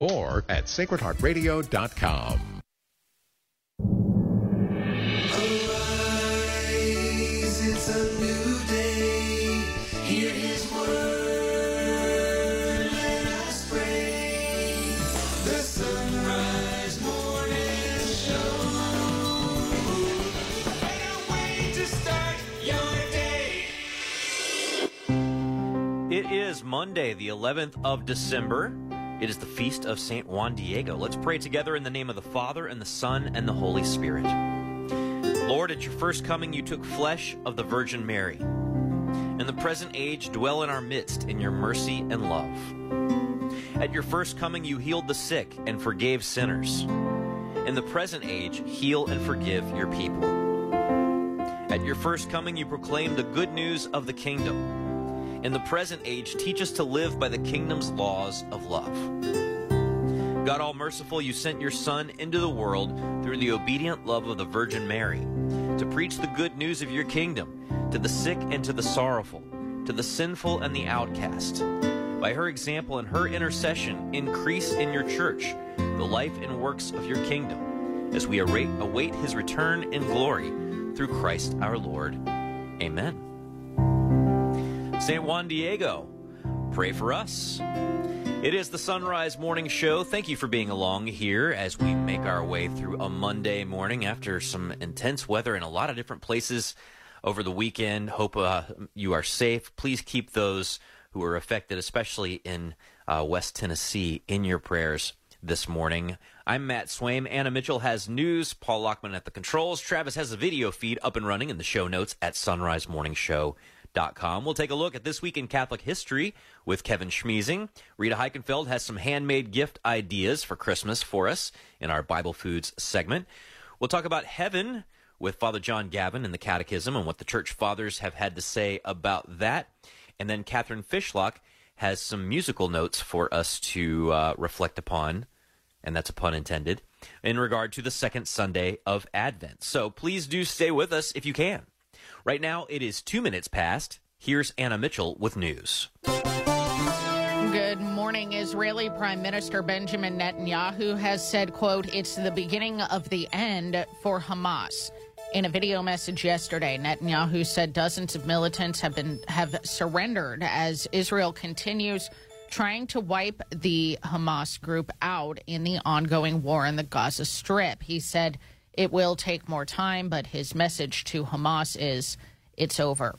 or at sacredheartradio.com. Arise, it's a new day. Hear his word. Let us pray. The sunrise morning show. What a way to start your day. It is Monday, the 11th of December. It is the feast of St. Juan Diego. Let's pray together in the name of the Father, and the Son, and the Holy Spirit. Lord, at your first coming, you took flesh of the Virgin Mary. In the present age, dwell in our midst in your mercy and love. At your first coming, you healed the sick and forgave sinners. In the present age, heal and forgive your people. At your first coming, you proclaimed the good news of the kingdom. In the present age, teach us to live by the kingdom's laws of love. God all merciful, you sent your Son into the world through the obedient love of the Virgin Mary to preach the good news of your kingdom to the sick and to the sorrowful, to the sinful and the outcast. By her example and her intercession, increase in your church the life and works of your kingdom as we await, his return in glory through Christ our Lord. Amen. St. Juan Diego, pray for us. It is the Son Rise Morning Show. Thank you for being along here as we make our way through a Monday morning after some intense weather in a lot of different places over the weekend. Hope uh, you are safe. Please keep those who are affected, especially in uh, West Tennessee, in your prayers this morning. I'm Matt Swaim. Anna Mitchell has news. Paul Lockman at the controls. Travis has a video feed up and running in the show notes at sonrisemorningshow.com. We'll take a look at this week in Catholic history with Kevin Schmiesing. Rita Heikenfeld has some handmade gift ideas for Christmas for us in our Bible Foods segment. We'll talk about heaven with Father John Gavin and the Catechism and what the Church Fathers have had to say about that. And then Catherine Fishlock has some musical notes for us to uh, reflect upon, and that's a pun intended, in regard to the second Sunday of Advent. So please do stay with us if you can. Right now, it is two minutes past. Here's Anna Mitchell with news. Good morning. Israeli Prime Minister Benjamin Netanyahu has said, quote, it's the beginning of the end for Hamas. In a video message yesterday, Netanyahu said dozens of militants have been have surrendered as Israel continues trying to wipe the Hamas group out in the ongoing war in the Gaza Strip. He said it will take more time, but his message to Hamas is it's over.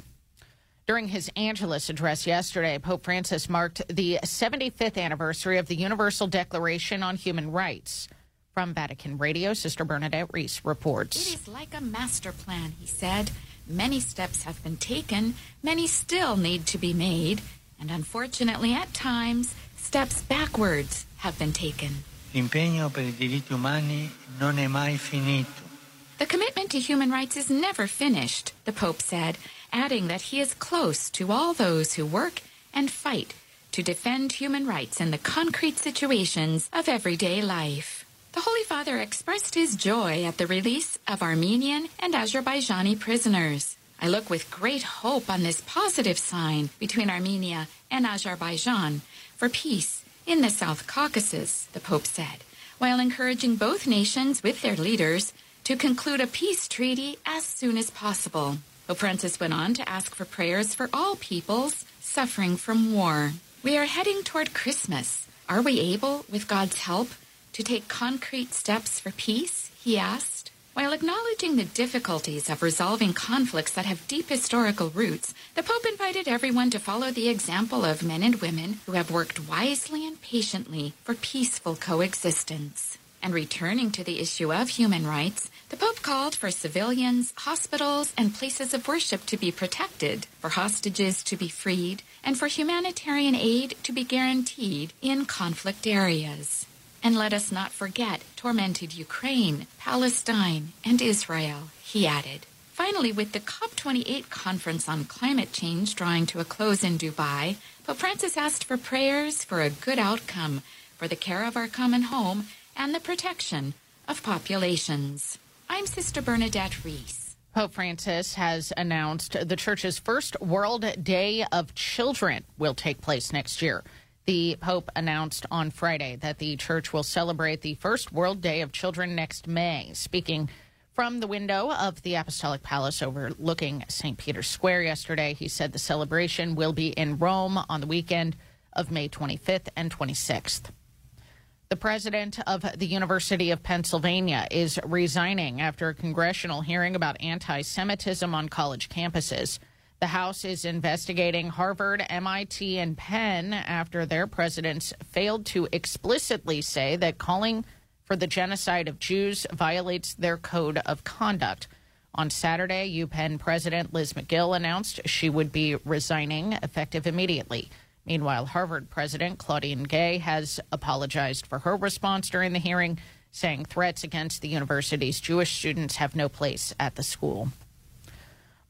During his Angelus address yesterday, Pope Francis marked the 75th anniversary of the Universal Declaration on Human Rights. From Vatican Radio, Sister Bernadette Reis reports. It is like a master plan, he said. Many steps have been taken, many still need to be made, and unfortunately, at times, steps backwards have been taken. L'impegno per i diritti umani non è mai finito. The commitment to human rights is never finished, the Pope said, adding that he is close to all those who work and fight to defend human rights in the concrete situations of everyday life. The Holy Father expressed his joy at the release of Armenian and Azerbaijani prisoners. I look with great hope on this positive sign between Armenia and Azerbaijan for peace in the South Caucasus, the Pope said, while encouraging both nations with their leaders to conclude a peace treaty as soon as possible. Pope Francis went on to ask for prayers for all peoples suffering from war. We are heading toward Christmas. Are we able, with God's help, to take concrete steps for peace? He asked. While acknowledging the difficulties of resolving conflicts that have deep historical roots, the Pope invited everyone to follow the example of men and women who have worked wisely and patiently for peaceful coexistence. And returning to the issue of human rights, the Pope called for civilians, hospitals, and places of worship to be protected, for hostages to be freed, and for humanitarian aid to be guaranteed in conflict areas. And let us not forget tormented Ukraine, Palestine, and Israel, he added. Finally, with the COP28 conference on climate change drawing to a close in Dubai, Pope Francis asked for prayers for a good outcome for the care of our common home and the protection of populations. I'm Sister Bernadette Reis. Pope Francis has announced the church's first World Day of Children will take place next year. The Pope announced on Friday that the church will celebrate the first World Day of Children next May. Speaking from the window of the Apostolic Palace overlooking St. Peter's Square yesterday, he said the celebration will be in Rome on the weekend of May 25th and 26th. The president of the University of Pennsylvania is resigning after a congressional hearing about anti Semitism on college campuses. The House is investigating Harvard, MIT, and Penn after their presidents failed to explicitly say that calling for the genocide of Jews violates their code of conduct. On Saturday, UPenn President Liz Magill announced she would be resigning effective immediately. Meanwhile, Harvard President Claudine Gay has apologized for her response during the hearing, saying threats against the university's Jewish students have no place at the school.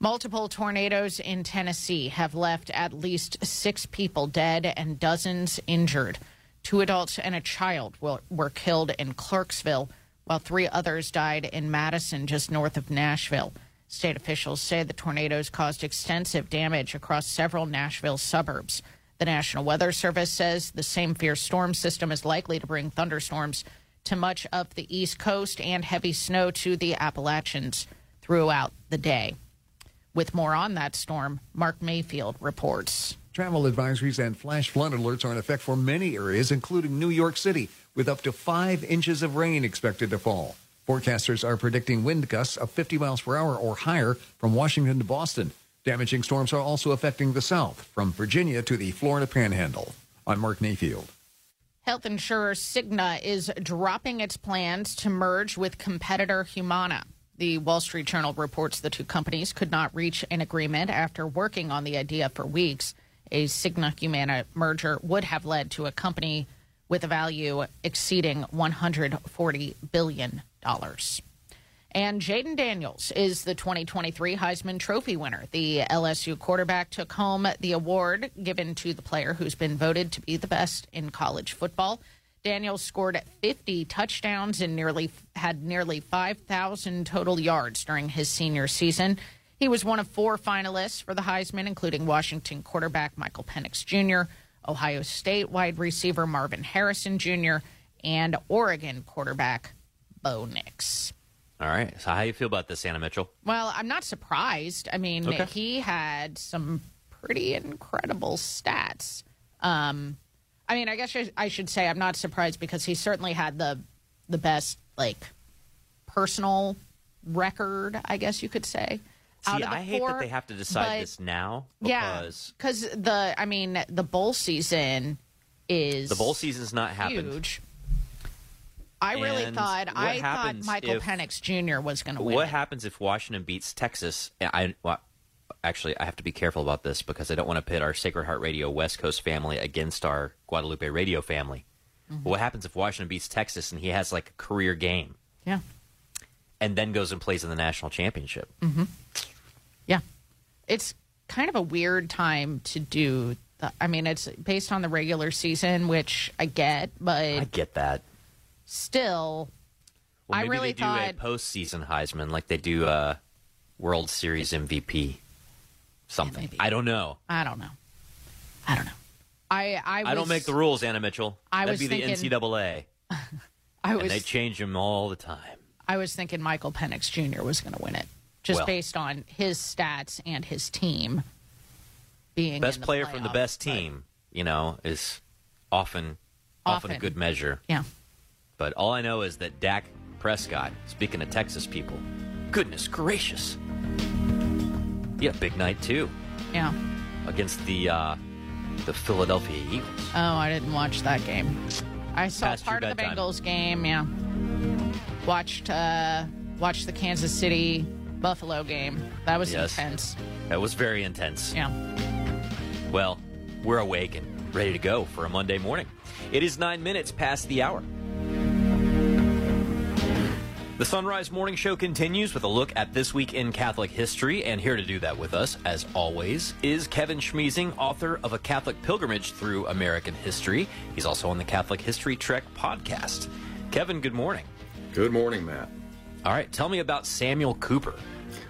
Multiple tornadoes in Tennessee have left at least six people dead and dozens injured. Two adults and a child were killed in Clarksville, while three others died in Madison, just north of Nashville. State officials say the tornadoes caused extensive damage across several Nashville suburbs. The National Weather Service says the same fierce storm system is likely to bring thunderstorms to much of the East Coast and heavy snow to the Appalachians throughout the day. With more on that storm, Mark Mayfield reports. Travel advisories and flash flood alerts are in effect for many areas, including New York City, with up to five inches of rain expected to fall. Forecasters are predicting wind gusts of 50 miles per hour or higher from Washington to Boston. Damaging storms are also affecting the South, from Virginia to the Florida Panhandle. I'm Mark Mayfield. Health insurer Cigna is dropping its plans to merge with competitor Humana. The Wall Street Journal reports the two companies could not reach an agreement after working on the idea for weeks. A Cigna Humana merger would have led to a company with a value exceeding $140 billion. And Jayden Daniels is the 2023 Heisman Trophy winner. The LSU quarterback took home the award given to the player who's been voted to be the best in college football. Daniels scored 50 touchdowns and nearly had nearly 5,000 total yards during his senior season. He was one of four finalists for the Heisman, including Washington quarterback Michael Penix Jr., Ohio State wide receiver Marvin Harrison Jr., and Oregon quarterback Bo Nix. All right. So, how do you feel about this, Anna Mitchell? Well, I'm not surprised. I mean, Okay. he had some pretty incredible stats. Um, I mean, I guess I- should say I'm not surprised because he certainly had the the best like personal record. I guess you could say. See, out of the I hate four, that they have to decide but- this now Yeah, because because the I mean the bowl season is the bowl season's not happened. huge. I really And thought I thought Michael if- Penix Jr. was going to win. What it. happens if Washington beats Texas? I well, actually I have to be careful about this because I don't want to pit our Sacred Heart Radio West Coast family against our Guadalupe Radio family. Mm-hmm. What happens if Washington beats Texas and he has like a career game Yeah. and then goes and plays in the national championship? Mm. Yeah. It's kind of a weird time to do the, I mean, it's based on the regular season, which I get, but I get that. still, Well, I maybe really they do thought- a postseason Heisman like they do a World Series MVP. Something. maybe. I don't know. I don't know. I don't know. I I, was, I don't make the rules, Anna Mitchell. I That'd was be thinking- the NCAA, I and was they change them all the time. I was thinking Michael Penix Jr. was going to win it, just Well. based on his stats and his team being the best player from the best team, you know, is often, often a good measure. Yeah. But all I know is that Dak Prescott, speaking of Texas people, goodness gracious, a big night too Yeah. against the uh, the Philadelphia Eagles. Oh, I didn't watch that game. I saw Past part of the. Bengals game. Yeah, watched uh, watched the Kansas City Buffalo game. That was Yes. intense. That was very intense. Yeah. Well, we're awake and ready to go for a Monday morning. It is nine minutes past the hour. The Son Rise Morning Show continues with a look at this week in Catholic history, and here to do that with us, as always, is Kevin Schmiesing, author of A Catholic Pilgrimage Through American History. He's also on the Catholic History Trek podcast. Kevin, good morning. Good morning, Matt. All right, tell me about Samuel Cooper.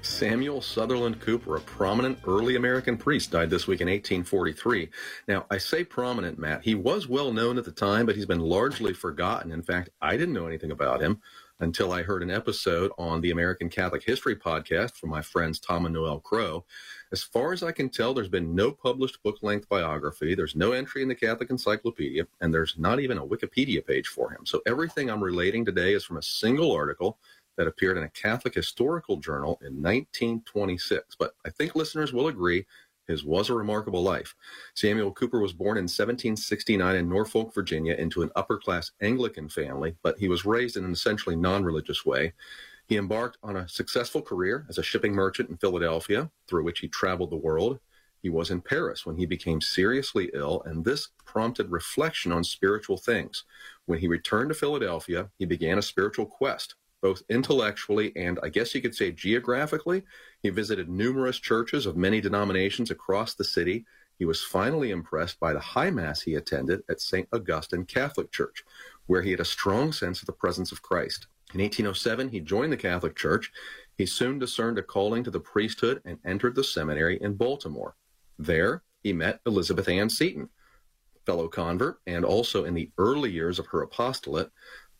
Samuel Sutherland Cooper, a prominent early American priest, died this week in 1843. Now, I say prominent, Matt. He was well known at the time, but he's been largely forgotten. In fact, I didn't know anything about him until I heard an episode on the American Catholic History podcast from my friends Tom and Noel Crow. As far as I can tell, there's been no published book length biography, there's no entry in the Catholic Encyclopedia, and there's not even a Wikipedia page for him. So everything I'm relating today is from a single article that appeared in a Catholic historical journal in 1926. But I think listeners will agree his was a remarkable life. Samuel Cooper was born in 1769 in Norfolk, Virginia, into an upper class Anglican family, but he was raised in an essentially non religious way. He embarked on a successful career as a shipping merchant in Philadelphia, through which he traveled the world. He was in Paris when he became seriously ill, and this prompted reflection on spiritual things. When he returned to Philadelphia, he began a spiritual quest both intellectually and I guess you could say geographically. He visited numerous churches of many denominations across the city. He was finally impressed by the high mass he attended at St. Augustine Catholic Church, where he had a strong sense of the presence of Christ. In 1807, he joined the Catholic Church. He soon discerned a calling to the priesthood and entered the seminary in Baltimore. There, he met Elizabeth Ann Seton, fellow convert, and also in the early years of her apostolate,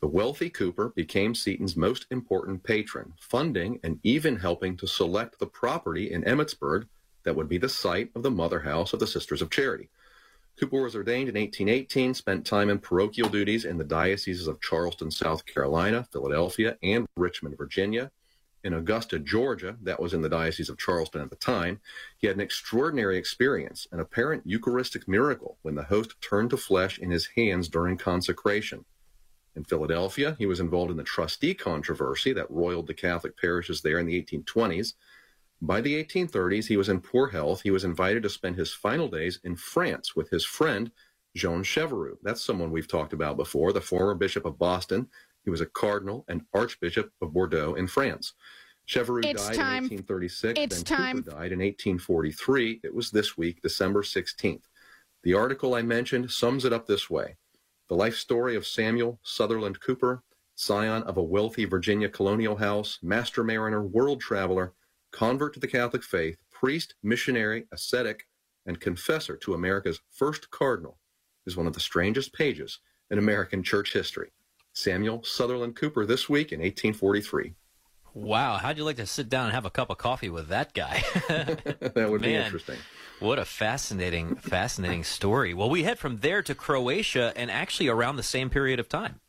the wealthy Cooper became Seton's most important patron, funding and even helping to select the property in Emmitsburg that would be the site of the mother house of the Sisters of Charity. Cooper was ordained in 1818, spent time in parochial duties in the dioceses of Charleston, South Carolina, Philadelphia, and Richmond, Virginia. In Augusta, Georgia, that was in the Diocese of Charleston at the time, he had an extraordinary experience, an apparent Eucharistic miracle when the host turned to flesh in his hands during consecration. In Philadelphia, he was involved in the trustee controversy that roiled the Catholic parishes there in the 1820s. By the 1830s, he was in poor health. He was invited to spend his final days in France with his friend, Jean Cheverus. That's someone we've talked about before, the former Bishop of Boston. He was a cardinal and Archbishop of Bordeaux in France. Cheverus It's died time. in 1836. It's then time. Cooper died in 1843. It was this week, December 16th. The article I mentioned sums it up this way. The life story of Samuel Sutherland Cooper, scion of a wealthy Virginia colonial house, master mariner, world traveler, convert to the Catholic faith, priest, missionary, ascetic, and confessor to America's first cardinal, is one of the strangest pages in American church history. Samuel Sutherland Cooper this week in 1843. Wow, how'd you like to sit down and have a cup of coffee with that guy? that would be interesting. What a fascinating, fascinating story. Well, we head from there to Croatia and actually around the same period of time.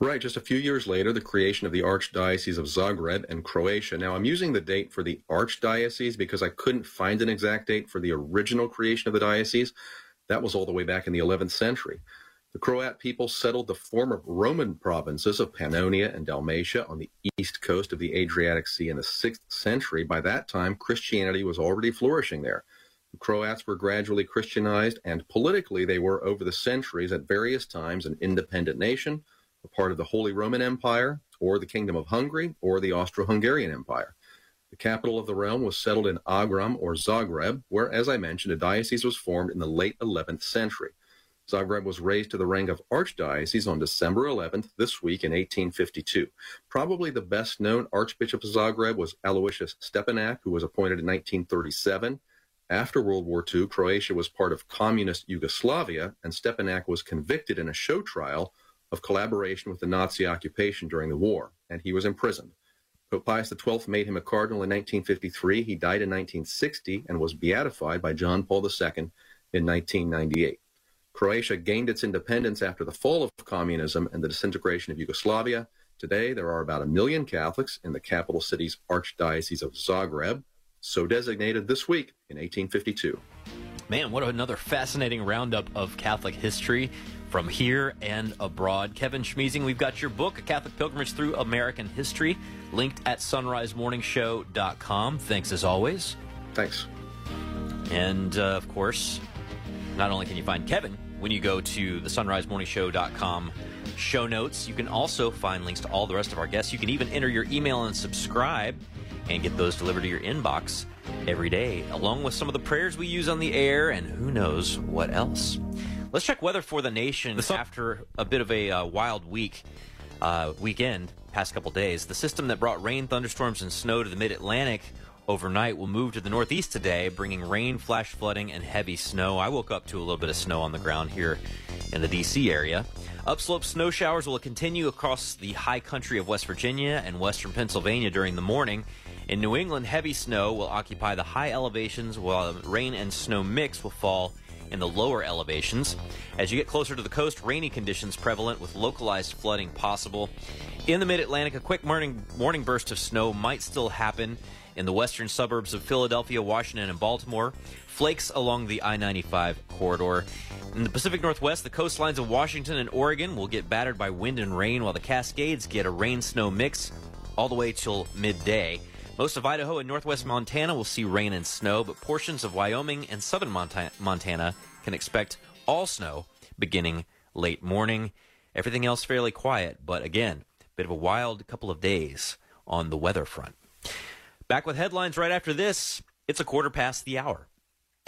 Right, just a few years later, the creation of the Archdiocese of Zagreb and Croatia. Now, I'm using the date for the Archdiocese because I couldn't find an exact date for the original creation of the diocese. That was all the way back in the 11th century. The Croat people settled the former Roman provinces of Pannonia and Dalmatia on the east coast of the Adriatic Sea in the 6th century. By that time, Christianity was already flourishing there. The Croats were gradually Christianized, and politically, they were, over the centuries, at various times, an independent nation, a part of the Holy Roman Empire, or the Kingdom of Hungary, or the Austro Hungarian Empire. The capital of the realm was settled in Agram or Zagreb, where, as I mentioned, a diocese was formed in the late 11th century. Zagreb was raised to the rank of archdiocese on December 11th, this week in 1852. Probably the best known Archbishop of Zagreb was Aloysius Stepinac, who was appointed in 1937. After World War II, Croatia was part of communist Yugoslavia, and Stepinac was convicted in a show trial of collaboration with the Nazi occupation during the war, and he was imprisoned. Pope Pius XII made him a cardinal in 1953. He died in 1960 and was beatified by John Paul II in 1998. Croatia gained its independence after the fall of communism and the disintegration of Yugoslavia. Today, there are about a million Catholics in the capital city's Archdiocese of Zagreb, so designated this week in 1852. Man, what another fascinating roundup of Catholic history from here and abroad. Kevin Schmiesing, we've got your book, A Catholic Pilgrimage Through American History, linked at sonrisemorningshow.com. Thanks as always. Thanks. And uh, of course, not only can you find Kevin when you go to the sonrisemorningshow.com show notes, you can also find links to all the rest of our guests. You can even enter your email and subscribe and get those delivered to your inbox every day, along with some of the prayers we use on the air and who knows what else. Let's check weather for the nation after a bit of a uh, wild week, uh, weekend. past couple days. The system that brought rain, thunderstorms, and snow to the mid Atlantic overnight will move to the northeast today, bringing rain, flash flooding, and heavy snow. I woke up to a little bit of snow on the ground here in the D.C. area. Upslope snow showers will continue across the high country of West Virginia and western Pennsylvania during the morning. In New England, heavy snow will occupy the high elevations, while rain and snow mix will fall in the lower elevations. As you get closer to the coast, rainy conditions prevalent with localized flooding possible. In the mid Atlantic, a quick morning, morning burst of snow might still happen in the western suburbs of Philadelphia, Washington, and Baltimore. Flakes along the I 95 corridor. In the Pacific Northwest, the coastlines of Washington and Oregon will get battered by wind and rain, while the Cascades get a rain snow mix all the way till midday. Most of Idaho and northwest Montana will see rain and snow, but portions of Wyoming and southern Monta- Montana can expect all snow beginning late morning. Everything else fairly quiet, but again, bit of a wild couple of days on the weather front. Back with headlines right after this. It's a quarter past the hour.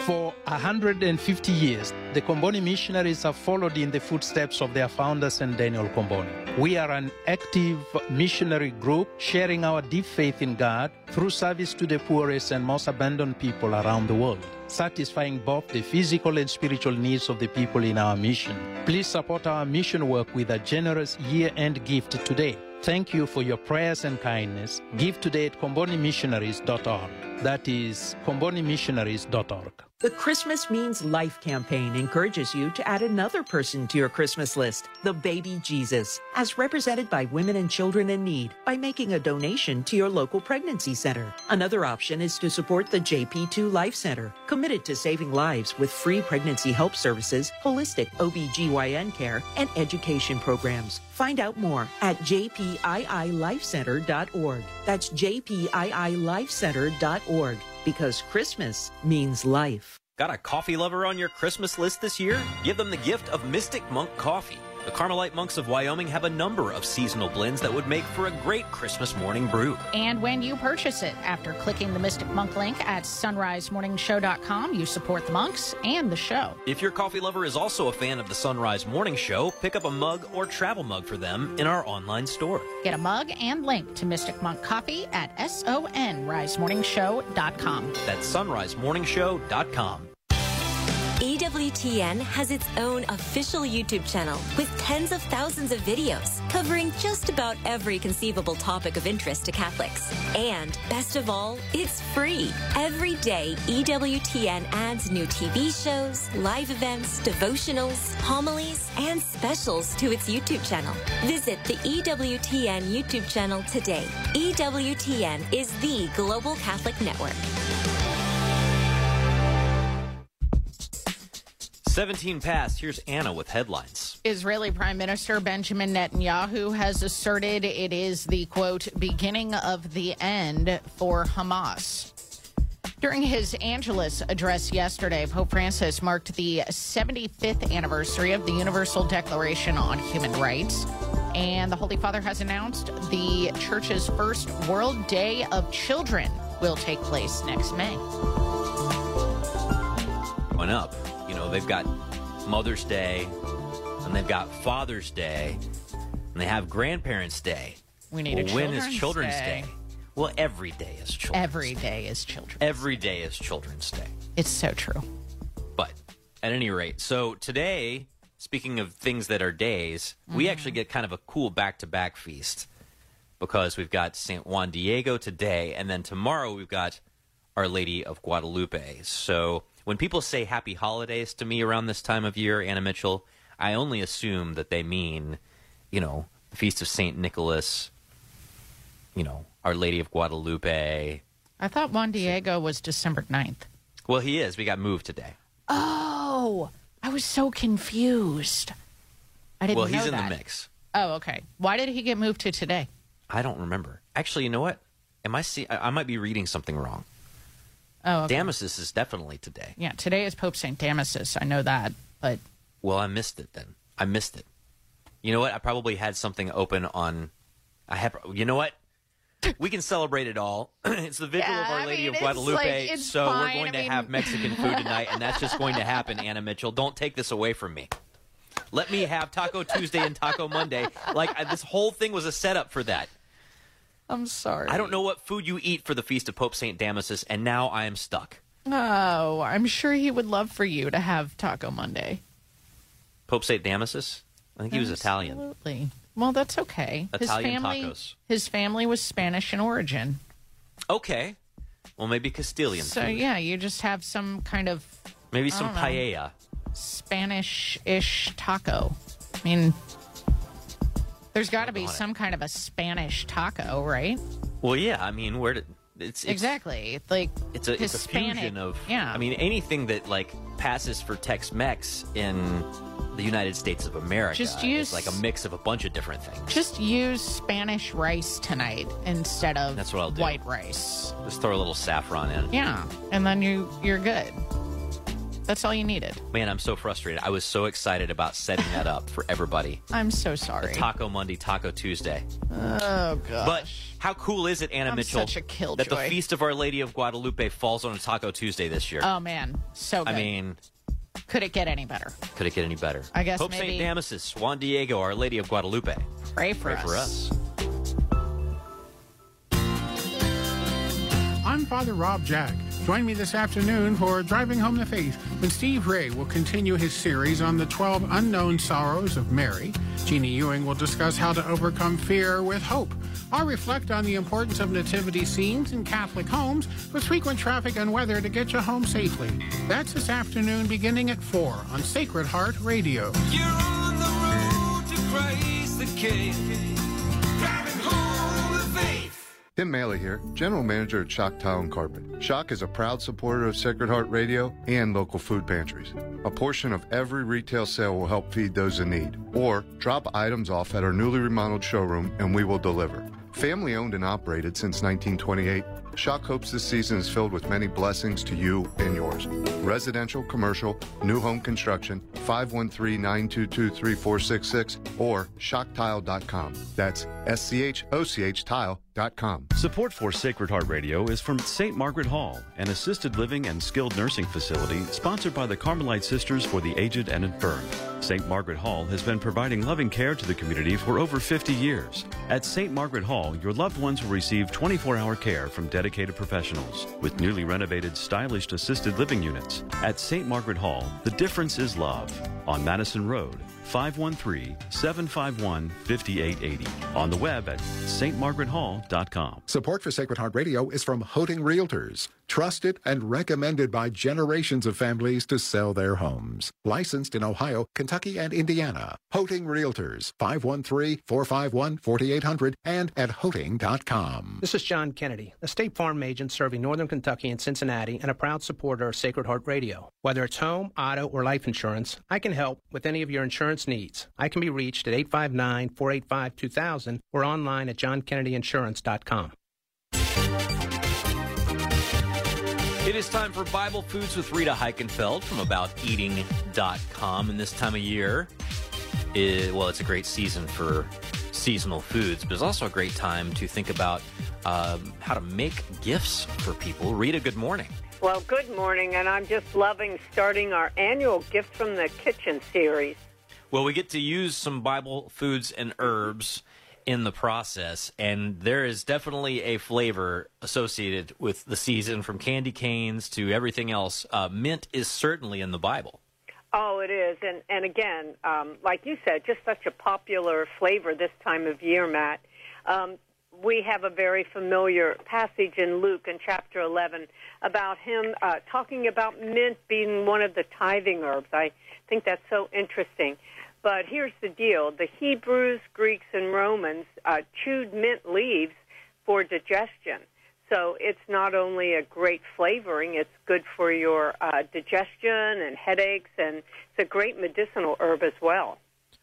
For 150 years, the Comboni missionaries have followed in the footsteps of their founder, St. Daniel Comboni. We are an active missionary group sharing our deep faith in God through service to the poorest and most abandoned people around the world, satisfying both the physical and spiritual needs of the people in our mission. Please support our mission work with a generous year end gift today. Thank you for your prayers and kindness. Give today at combonimissionaries.org. That is combonimissionaries.org. The Christmas Means Life campaign encourages you to add another person to your Christmas list, the baby Jesus, as represented by women and children in need by making a donation to your local pregnancy center. Another option is to support the JP2 Life Center, committed to saving lives with free pregnancy help services, holistic OBGYN care, and education programs. Find out more at jpiilifecenter.org. That's jpiilifecenter.org because Christmas means life. Got a coffee lover on your Christmas list this year? Give them the gift of Mystic Monk Coffee. The Carmelite monks of Wyoming have a number of seasonal blends that would make for a great Christmas morning brew. And when you purchase it, after clicking the Mystic Monk link at sonrisemorningshow.com, you support the monks and the show. If your coffee lover is also a fan of the Son Rise Morning Show, pick up a mug or travel mug for them in our online store. Get a mug and link to Mystic Monk Coffee at sonrisemorningshow.com. That's sonrisemorningshow.com. EWTN has its own official YouTube channel with tens of thousands of videos covering just about every conceivable topic of interest to Catholics. And best of all, it's free. Every day, EWTN adds new TV shows, live events, devotionals, homilies, and specials to its YouTube channel. Visit the EWTN YouTube channel today. EWTN is the global Catholic network. 17 past. Here's Anna with headlines. Israeli Prime Minister Benjamin Netanyahu has asserted it is the quote beginning of the end for Hamas. During his Angelus address yesterday, Pope Francis marked the 75th anniversary of the Universal Declaration on Human Rights. And the Holy Father has announced the church's first World Day of Children will take place next May. Going up. Know, they've got Mother's Day, and they've got Father's Day, and they have Grandparents' Day. We need a well, when is Children's Children's Day? Day? Well, every day is Children's Every day is children. Every day is Children's Day. It's so true. But at any rate, so today, speaking of things that are days, we mm-hmm. actually get kind of a cool back to back feast because we've got St. Juan Diego today, and then tomorrow we've got Our Lady of Guadalupe. So when people say happy holidays to me around this time of year, Anna Mitchell, I only assume that they mean, you know, the Feast of St. Nicholas, you know, Our Lady of Guadalupe. I thought Juan Diego was December 9th. Well, he is. We got moved today. Oh, I was so confused. I didn't well, know he's in that. the mix. Oh, okay. Why did he get moved to today? I don't remember. Actually, you know what? Am I see? I, I might be reading something wrong. Oh, okay. Damasus is definitely today. Yeah, today is Pope St. Damasus. I know that, but Well, I missed it then. I missed it. You know what? I probably had something open on. I have. You know what? We can celebrate it all. it's the vigil Yeah, of Our I Lady mean, of Guadalupe, like- it's so we're going I to mean- have Mexican food tonight, and that's just going to happen. Anna Mitchell, don't take this away from me. Let me have Taco Tuesday and Taco Monday. Like I, this whole thing was a setup for that. I'm sorry. I don't know what food you eat for the feast of Pope Saint Damasus, and now I am stuck. Oh, I'm sure he would love for you to have Taco Monday. Pope Saint Damasus? I think he was Italian. Absolutely. Well, that's okay. Italian his family, tacos. His family was Spanish in origin. Okay. Well, maybe Castilian. So food. yeah, you just have some kind of Maybe some paella. Spanish-ish taco. I mean, there's got to be some kind of a Spanish taco, right? Well, yeah. I mean, where did it's, it's exactly like It's a it's a fusion of yeah. I mean anything that like passes for Tex-Mex in the United States of America Just is use- like a mix of a bunch of different things. just use Spanish rice tonight instead of That's what I'll do. white rice. Just throw a little saffron in. Yeah, and then you you're good. That's all you needed. Man, I'm so frustrated. I was so excited about setting that up for everybody. I'm so sorry. Taco Monday, Taco Tuesday. Oh god. But how cool is it, Anna I'm Mitchell, such a killjoy. that the Feast of Our Lady of Guadalupe falls on a Taco Tuesday this year? Oh man, so good. I mean, could it get any better? could it get any better? I guess Pope maybe- Saint Damasus, Juan Diego, Our Lady of Guadalupe. Pray for Pray us. for us. I'm Father Rob Jack. Join me this afternoon for Driving Home the Faith when Steve Ray will continue his series on the 12 unknown sorrows of Mary. Jeannie Ewing will discuss how to overcome fear with hope. I'll reflect on the importance of nativity scenes in Catholic homes with frequent traffic and weather to get you home safely. That's this afternoon beginning at 4 on Sacred Heart Radio. You're on the road to Christ the King. Driving home. Tim Maley here, General Manager at Schoch Tile and Carpet. Schoch is a proud supporter of Sacred Heart Radio and local food pantries. A portion of every retail sale will help feed those in need. Or drop items off at our newly remodeled showroom and we will deliver. Family owned and operated since 1928, Schoch hopes this season is filled with many blessings to you and yours. Residential, commercial, new home construction, 513 922 3466 or schochtile.com. That's S C H O C H tile.com. Support for Sacred Heart Radio is from St. Margaret Hall, an assisted living and skilled nursing facility sponsored by the Carmelite Sisters for the Aged and Infirm. St. Margaret Hall has been providing loving care to the community for over 50 years. At St. Margaret Hall, your loved ones will receive 24 hour care from dedicated professionals with newly renovated, stylish assisted living units. At St. Margaret Hall, the difference is love. On Madison Road, 513 751 5880. On the web at stmargarethall.com. Support for Sacred Heart Radio is from Hoeting Realtors, trusted and recommended by generations of families to sell their homes. Licensed in Ohio, Kentucky, and Indiana. Hoeting Realtors, 513-451-4800 and at hoeting.com. This is John Kennedy, a State Farm agent serving Northern Kentucky and Cincinnati and a proud supporter of Sacred Heart Radio. Whether it's home, auto, or life insurance, I can help with any of your insurance needs. I can be reached at 859 485 2000 or online at johnkennedyinsurance.com. It is time for Bible Foods with Rita Heikenfeld from AboutEating.com. And this time of year, is, well, it's a great season for seasonal foods, but it's also a great time to think about um, how to make gifts for people. Rita, good morning. Well, good morning, and I'm just loving starting our annual Gift from the Kitchen series. Well, we get to use some Bible foods and herbs in the process, and there is definitely a flavor associated with the season from candy canes to everything else. Uh, mint is certainly in the Bible. Oh, it is, and and again, um, like you said, just such a popular flavor this time of year, Matt. Um, we have a very familiar passage in Luke in chapter 11 about him uh, talking about mint being one of the tithing herbs. I think that's so interesting. But here's the deal the Hebrews, Greeks, and Romans uh, chewed mint leaves for digestion. So it's not only a great flavoring, it's good for your uh, digestion and headaches, and it's a great medicinal herb as well.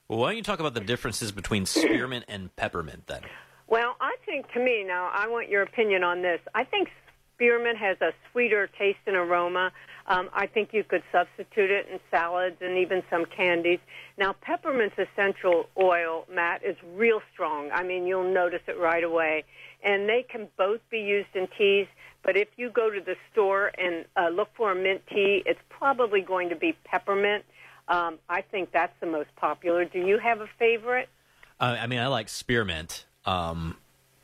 Well, why don't you talk about the differences between spearmint and peppermint then? Well, I think to me, now I want your opinion on this. I think spearmint has a sweeter taste and aroma. Um, I think you could substitute it in salads and even some candies. Now, peppermint's essential oil, Matt, is real strong. I mean, you'll notice it right away. And they can both be used in teas, but if you go to the store and uh, look for a mint tea, it's probably going to be peppermint. Um, I think that's the most popular. Do you have a favorite? Uh, I mean, I like spearmint. Um,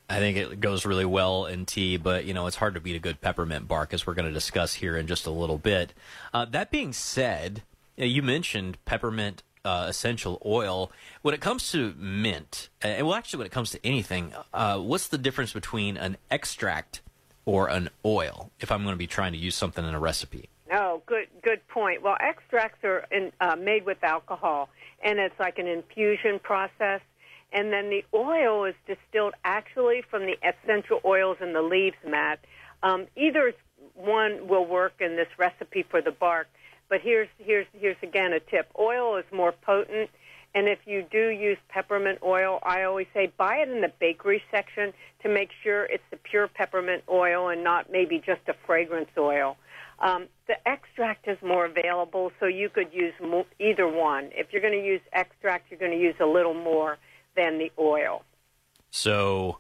I think it goes really well in tea, but you know it's hard to beat a good peppermint bark, as we're going to discuss here in just a little bit. Uh, that being said, you, mentioned peppermint uh, essential oil. When it comes to mint, and well, actually, when it comes to anything, uh, what's the difference between an extract or an oil? If I'm going to be trying to use something in a recipe. Oh, good, good point. Well, extracts are in, uh, made with alcohol, and it's like an infusion process. And then the oil is distilled actually from the essential oils in the leaves, Matt. Um, either one will work in this recipe for the bark, but here's here's here's again a tip. Oil is more potent, and if you do use peppermint oil, I always say buy it in the bakery section to make sure it's the pure peppermint oil and not maybe just a fragrance oil. Um, the extract is more available, so you could use mo- either one. If you're going to use extract, you're going to use a little more than the oil. So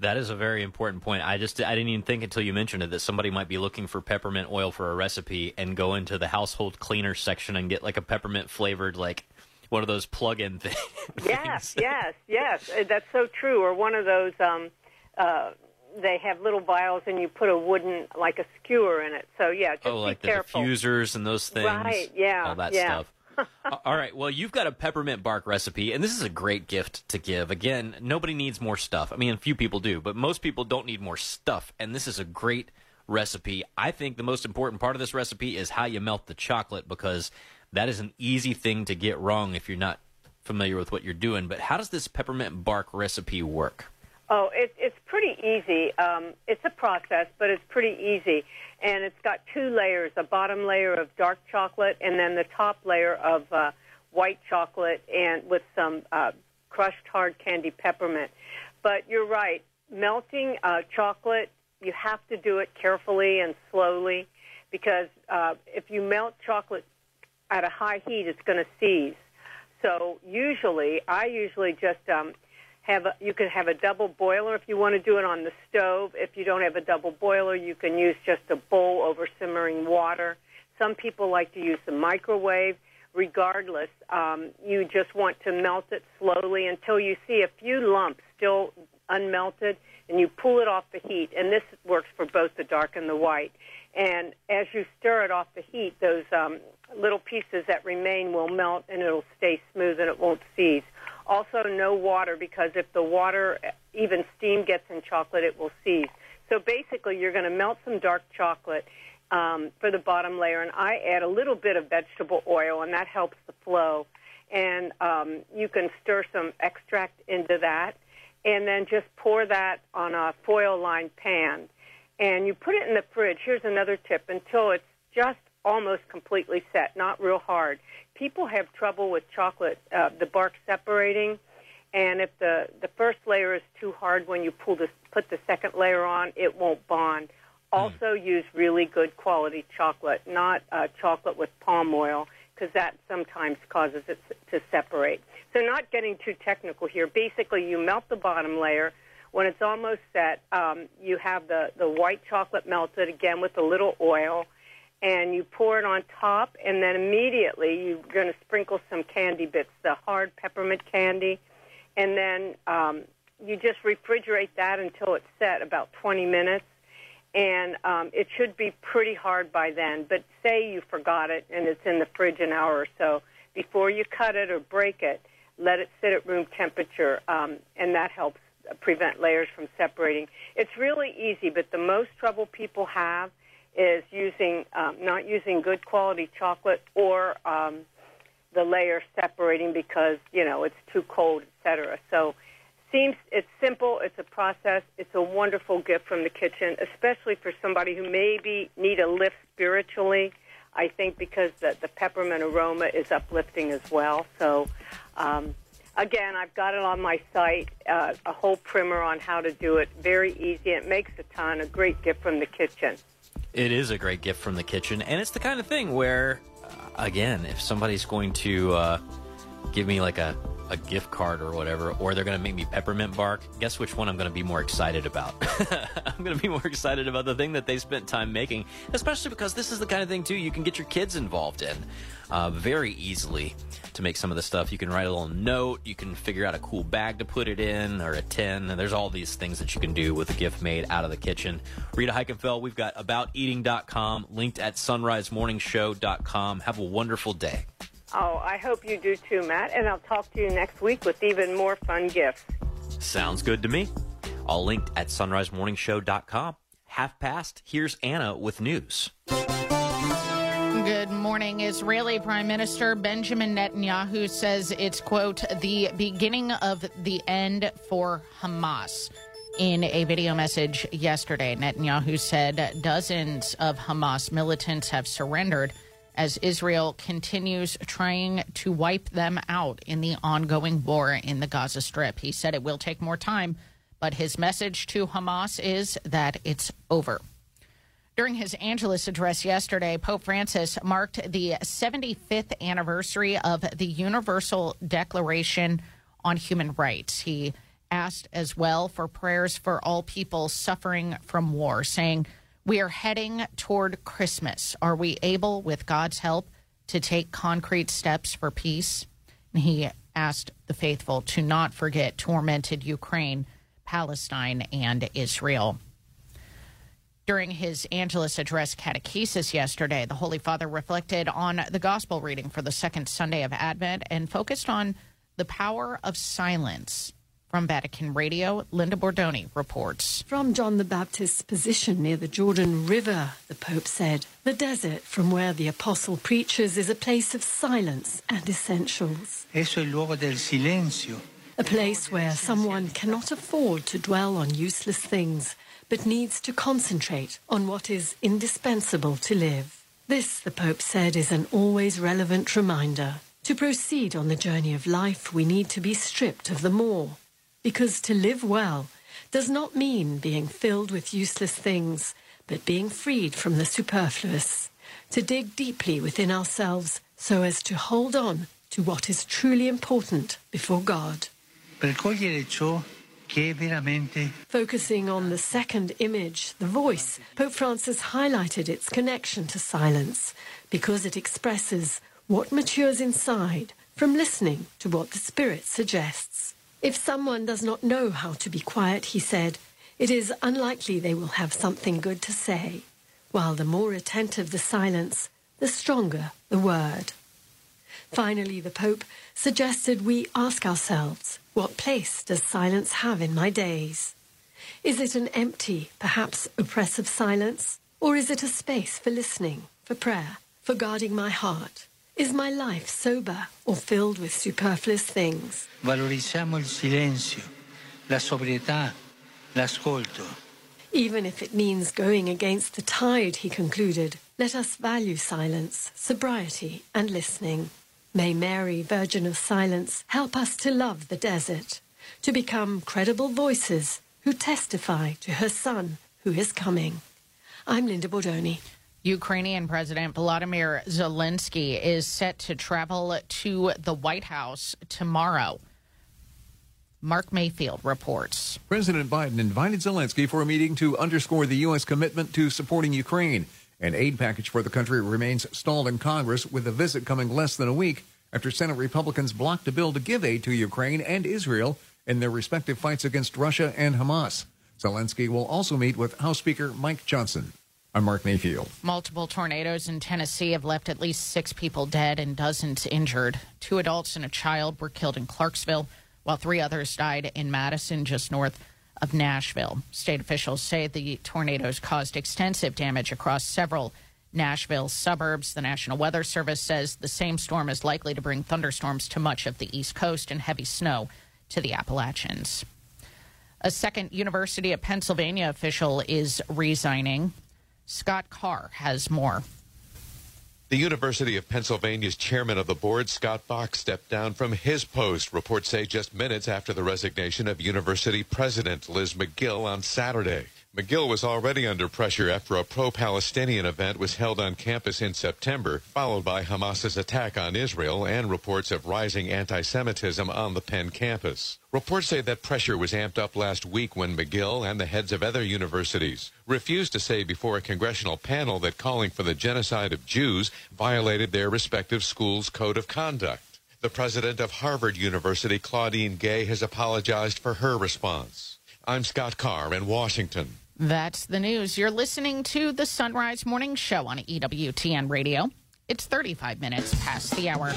that is a very important point. I just I didn't even think until you mentioned it that somebody might be looking for peppermint oil for a recipe and go into the household cleaner section and get like a peppermint flavored like one of those plug-in things. Yes, yes, yes. Uh, That's so true. Or one of those. Um, uh, they have little vials, and you put a wooden, like a skewer in it. So yeah, just oh, like be the careful. diffusers and those things. Right, yeah, All that yeah. stuff. All right. Well, you've got a peppermint bark recipe, and this is a great gift to give. Again, nobody needs more stuff. I mean, a few people do, but most people don't need more stuff. And this is a great recipe. I think the most important part of this recipe is how you melt the chocolate because that is an easy thing to get wrong if you're not familiar with what you're doing. But how does this peppermint bark recipe work? Oh, it, it's pretty easy. Um, it's a process, but it's pretty easy. And it's got two layers, a bottom layer of dark chocolate and then the top layer of uh, white chocolate and with some uh, crushed hard candy peppermint. But you're right. Melting uh, chocolate, you have to do it carefully and slowly because uh, if you melt chocolate at a high heat, it's going to seize. So usually, I usually just um, have a, you can have a double boiler if you want to do it on the stove. If you don't have a double boiler, you can use just a bowl over simmering water. Some people like to use the microwave. Regardless, um, you just want to melt it slowly until you see a few lumps still unmelted, and you pull it off the heat. And this works for both the dark and the white. And as you stir it off the heat, those um, little pieces that remain will melt, and it'll stay smooth and it won't seize. Also, no water because if the water, even steam gets in chocolate, it will seize. So basically, you're going to melt some dark chocolate um, for the bottom layer, and I add a little bit of vegetable oil, and that helps the flow. And um, you can stir some extract into that, and then just pour that on a foil-lined pan. And you put it in the fridge. Here's another tip: until it's just almost completely set, not real hard. People have trouble with chocolate, uh, the bark separating, and if the the first layer is too hard when you pull this, put the second layer on, it won't bond. Also, use really good quality chocolate, not uh, chocolate with palm oil, because that sometimes causes it to separate. So, not getting too technical here. Basically, you melt the bottom layer. When it's almost set, um, you have the the white chocolate melted again with a little oil and you pour it on top, and then immediately you're going to sprinkle some candy bits, the hard peppermint candy, and then um, you just refrigerate that until it's set, about 20 minutes, and um, it should be pretty hard by then. But say you forgot it and it's in the fridge an hour or so, before you cut it or break it, let it sit at room temperature, um, and that helps prevent layers from separating. It's really easy, but the most trouble people have is using um, not using good quality chocolate or um, the layer separating because you know it's too cold, etc. So seems it's simple. It's a process. It's a wonderful gift from the kitchen, especially for somebody who maybe need a lift spiritually. I think because the, the peppermint aroma is uplifting as well. So. Um, Again, I've got it on my site, uh, a whole primer on how to do it. Very easy. It makes a ton. A great gift from the kitchen. It is a great gift from the kitchen, and it's the kind of thing where, uh, again, if somebody's going to uh, give me like a a gift card or whatever, or they're going to make me peppermint bark. Guess which one I'm going to be more excited about? I'm going to be more excited about the thing that they spent time making, especially because this is the kind of thing, too, you can get your kids involved in uh, very easily to make some of the stuff. You can write a little note, you can figure out a cool bag to put it in or a tin. And there's all these things that you can do with a gift made out of the kitchen. Rita Heikenfeld, we've got abouteating.com linked at sonrisemorningshow.com. Have a wonderful day. Oh, I hope you do too, Matt. And I'll talk to you next week with even more fun gifts. Sounds good to me. All linked at sonrisemorningshow.com. Half past, here's Anna with news. Good morning. Israeli Prime Minister Benjamin Netanyahu says it's, quote, the beginning of the end for Hamas. In a video message yesterday, Netanyahu said dozens of Hamas militants have surrendered as Israel continues trying to wipe them out in the ongoing war in the Gaza Strip. He said it will take more time, but his message to Hamas is that it's over. During his Angelus address yesterday, Pope Francis marked the 75th anniversary of the Universal Declaration on Human Rights. He asked as well for prayers for all people suffering from war, saying, We are heading toward Christmas. Are we able, with God's help, to take concrete steps for peace? And he asked the faithful to not forget tormented Ukraine, Palestine, and Israel. During his Angelus address catechesis yesterday, the Holy Father reflected on the gospel reading for the second Sunday of Advent and focused on the power of silence. From Vatican Radio, Linda Bordoni reports. From John the Baptist's position near the Jordan River, the Pope said, the desert from where the apostle preaches is a place of silence and essentials. Esso è il luogo del silenzio. A place where someone cannot afford to dwell on useless things but needs to concentrate on what is indispensable to live. This, the Pope said, is an always relevant reminder. To proceed on the journey of life, we need to be stripped of the more. Because to live well does not mean being filled with useless things, but being freed from the superfluous. To dig deeply within ourselves so as to hold on to what is truly important before God. Per cogliere ciò Focusing on the second image, the voice, Pope Francis highlighted its connection to silence because it expresses what matures inside from listening to what the Spirit suggests. If someone does not know how to be quiet, he said, it is unlikely they will have something good to say, while the more attentive the silence, the stronger the word. Finally, the Pope suggested we ask ourselves, what place does silence have in my days? Is it an empty, perhaps oppressive silence? Or is it a space for listening, for prayer, for guarding my heart? Is my life sober or filled with superfluous things? valorizziamo il silenzio, la sobrietà, l'ascolto. Even if it means going against the tide, he concluded, let us value silence, sobriety, and listening. May Mary, Virgin of Silence, help us to love the desert, to become credible voices who testify to her Son who is coming. I'm Linda Bordoni. Ukrainian President Volodymyr Zelensky is set to travel to the White House tomorrow. Mark Mayfield reports. President Biden invited Zelensky for a meeting to underscore the U.S. commitment to supporting Ukraine. An aid package for the country remains stalled in Congress, with the visit coming less than a week after Senate Republicans blocked a bill to give aid to Ukraine and Israel in their respective fights against Russia and Hamas. Zelensky will also meet with House Speaker Mike Johnson. I'm Mark Mayfield. Multiple tornadoes in Tennessee have left at least six people dead and dozens injured. Two adults and a child were killed in Clarksville, while three others died in Madison, just north of Nashville. State officials say the tornadoes caused extensive damage across several Nashville suburbs. The National Weather Service says the same storm is likely to bring thunderstorms to much of the East Coast and heavy snow to the Appalachians. A second University of Pennsylvania official is resigning. Scott Carr has more. The University of Pennsylvania's chairman of the board, Scott Bok, stepped down from his post, reports say just minutes after the resignation of university president Liz Magill on Saturday. Magill was already under pressure after a pro-Palestinian event was held on campus in September, followed by Hamas's attack on Israel and reports of rising anti-Semitism on the Penn campus. Reports say that pressure was amped up last week when Magill and the heads of other universities refused to say before a congressional panel that calling for the genocide of Jews violated their respective schools' code of conduct. The president of Harvard University, Claudine Gay, has apologized for her response. I'm Scott Carr in Washington. That's the news. You're listening to the Son Rise Morning Show on EWTN Radio. It's 35 minutes past the hour.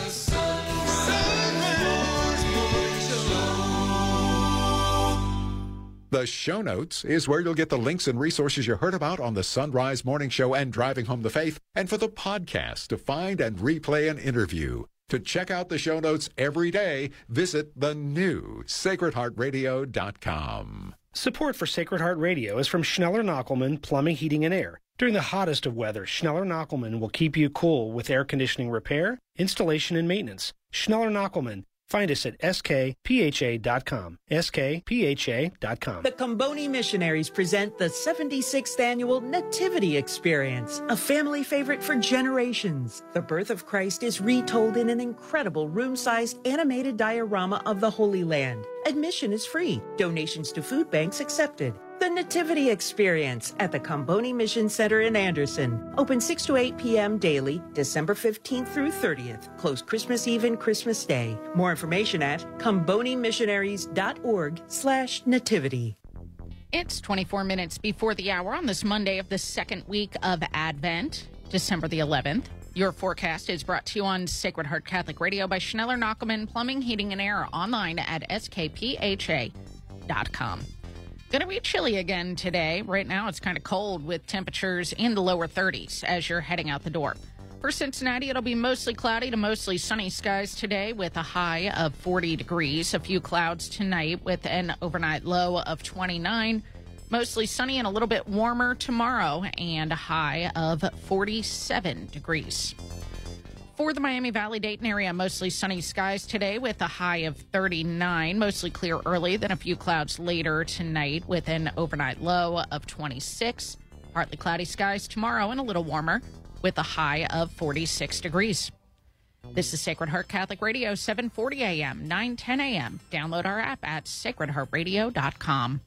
The show notes is where you'll get the links and resources you heard about on the Son Rise Morning Show and Driving Home the Faith, and for the podcast to find and replay an interview. To check out the show notes every day, visit the new sacredheartradio.com. Support for Sacred Heart Radio is from Schneller Knochelmann Plumbing, Heating, and Air. During the hottest of weather, Schneller Knochelmann will keep you cool with air conditioning repair, installation, and maintenance. Schneller Knochelmann. Find us at skpha.com. skpha.com. The Comboni Missionaries present the 76th annual Nativity Experience, a family favorite for generations. The birth of Christ is retold in an incredible room-sized animated diorama of the Holy Land. Admission is free. Donations to food banks accepted. The Nativity Experience at the Comboni Mission Center in Anderson. Open 6 to 8 p.m. daily, December 15th through 30th. Closed Christmas Eve and Christmas Day. More information at combonimissionaries.org slash nativity. It's 24 minutes before the hour on this Monday of the second week of Advent, December the 11th. Your forecast is brought to you on Sacred Heart Catholic Radio by Schneller Knochelmann Plumbing, Heating, and Air online at skpha.com. Going to be chilly again today. Right now, it's kind of cold with temperatures in the lower 30s as you're heading out the door. For Cincinnati, it'll be mostly cloudy to mostly sunny skies today with a high of 40 degrees. A few clouds tonight with an overnight low of 29. Mostly sunny and a little bit warmer tomorrow and a high of 47 degrees. For the Miami Valley Dayton area, mostly sunny skies today with a high of 39. Mostly clear early, then a few clouds later tonight with an overnight low of 26. Partly cloudy skies tomorrow and a little warmer with a high of 46 degrees. This is Sacred Heart Catholic Radio, 740 a.m., 910 a.m. Download our app at sacredheartradio.com.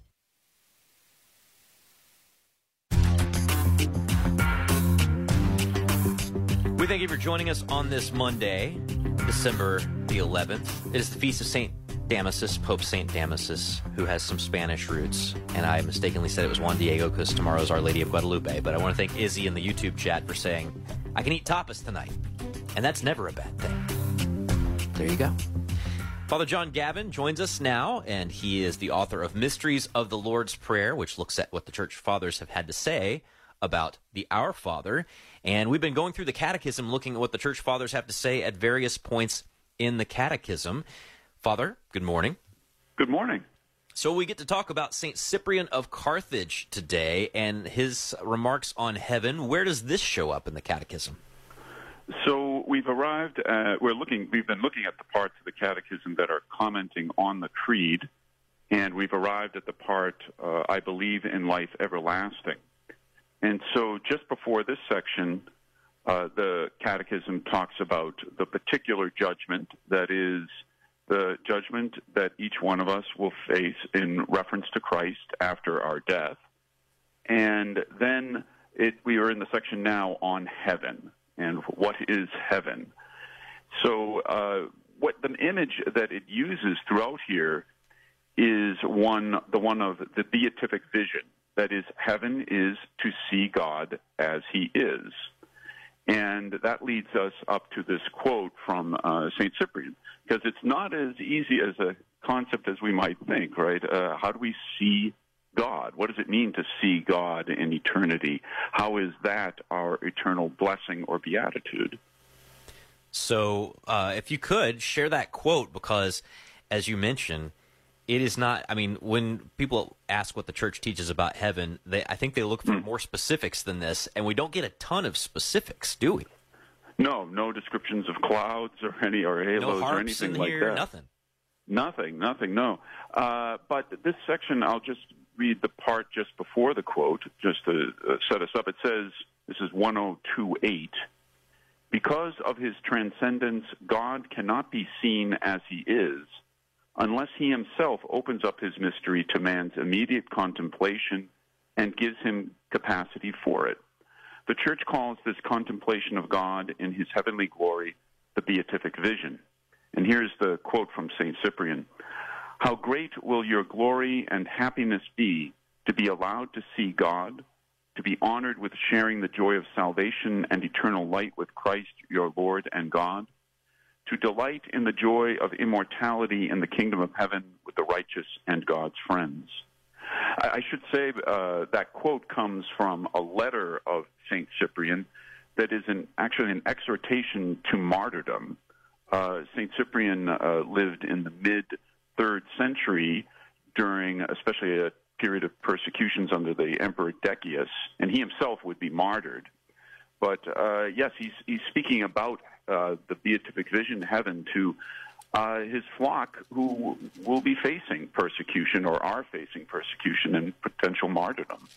We thank you for joining us on this Monday, December the 11th. It is the feast of St. Damasus, Pope St. Damasus, who has some Spanish roots. And I mistakenly said it was Juan Diego because tomorrow is Our Lady of Guadalupe. But I want to thank Izzy in the YouTube chat for saying, I can eat tapas tonight. And that's never a bad thing. There you go. Father John Gavin joins us now, and he is the author of Mysteries of the Lord's Prayer, which looks at what the church fathers have had to say about the Our Father. And we've been going through the catechism looking at what the church fathers have to say at various points in the catechism. Father, good morning. Good morning. So we get to talk about St. Cyprian of Carthage today and his remarks on heaven. Where does this show up in the catechism? So we've arrived. At, we're looking. We've been looking at the parts of the Catechism that are commenting on the Creed, and we've arrived at the part uh, I believe in life everlasting. And so, just before this section, uh, the Catechism talks about the particular judgment that is the judgment that each one of us will face in reference to Christ after our death. And then it, we are in the section now on heaven and what is heaven. So, uh, what the image that it uses throughout here is one, the one of the beatific vision. That is, heaven is to see God as He is. And that leads us up to this quote from uh, St. Cyprian, because it's not as easy as a concept as we might think, right? Uh, how do we see God? What does it mean to see God in eternity? How is that our eternal blessing or beatitude? So, uh, if you could share that quote, because as you mentioned, it is not. I mean, when people ask what the church teaches about heaven, they I think they look for more specifics than this, and we don't get a ton of specifics, do we? No, no descriptions of clouds or any or halos no or anything in like here, that. nothing. Nothing, nothing, no. Uh, but this section, I'll just read the part just before the quote, just to uh, set us up. It says, this is 1028. Because of his transcendence, God cannot be seen as he is unless he himself opens up his mystery to man's immediate contemplation and gives him capacity for it. The church calls this contemplation of God in his heavenly glory the beatific vision. And here's the quote from St. Cyprian How great will your glory and happiness be to be allowed to see God, to be honored with sharing the joy of salvation and eternal light with Christ your Lord and God, to delight in the joy of immortality in the kingdom of heaven with the righteous and God's friends. I, I should say uh, that quote comes from a letter of St. Cyprian that is an, actually an exhortation to martyrdom. Uh, St. Cyprian uh, lived in the mid third century during especially a period of persecutions under the Emperor Decius, and he himself would be martyred. But uh, yes, he's, he's speaking about uh, the beatific vision, heaven, to uh, his flock who will be facing persecution or are facing persecution and potential martyrdom.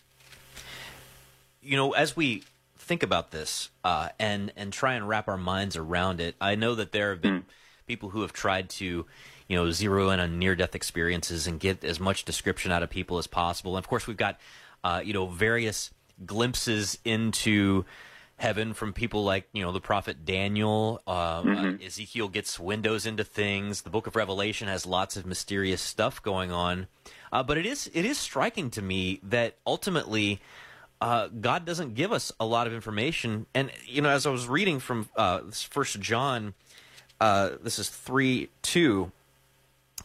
You know, as we think about this uh, and and try and wrap our minds around it, I know that there have been people who have tried to, you know, zero in on near death experiences and get as much description out of people as possible. And of course, we've got, uh, you know, various glimpses into heaven from people like you know the prophet Daniel. Um, uh, Ezekiel gets windows into things. The Book of Revelation has lots of mysterious stuff going on. Uh, but it is it is striking to me that ultimately. Uh, God doesn't give us a lot of information, and you know, as I was reading from uh, First John, uh, this is three two.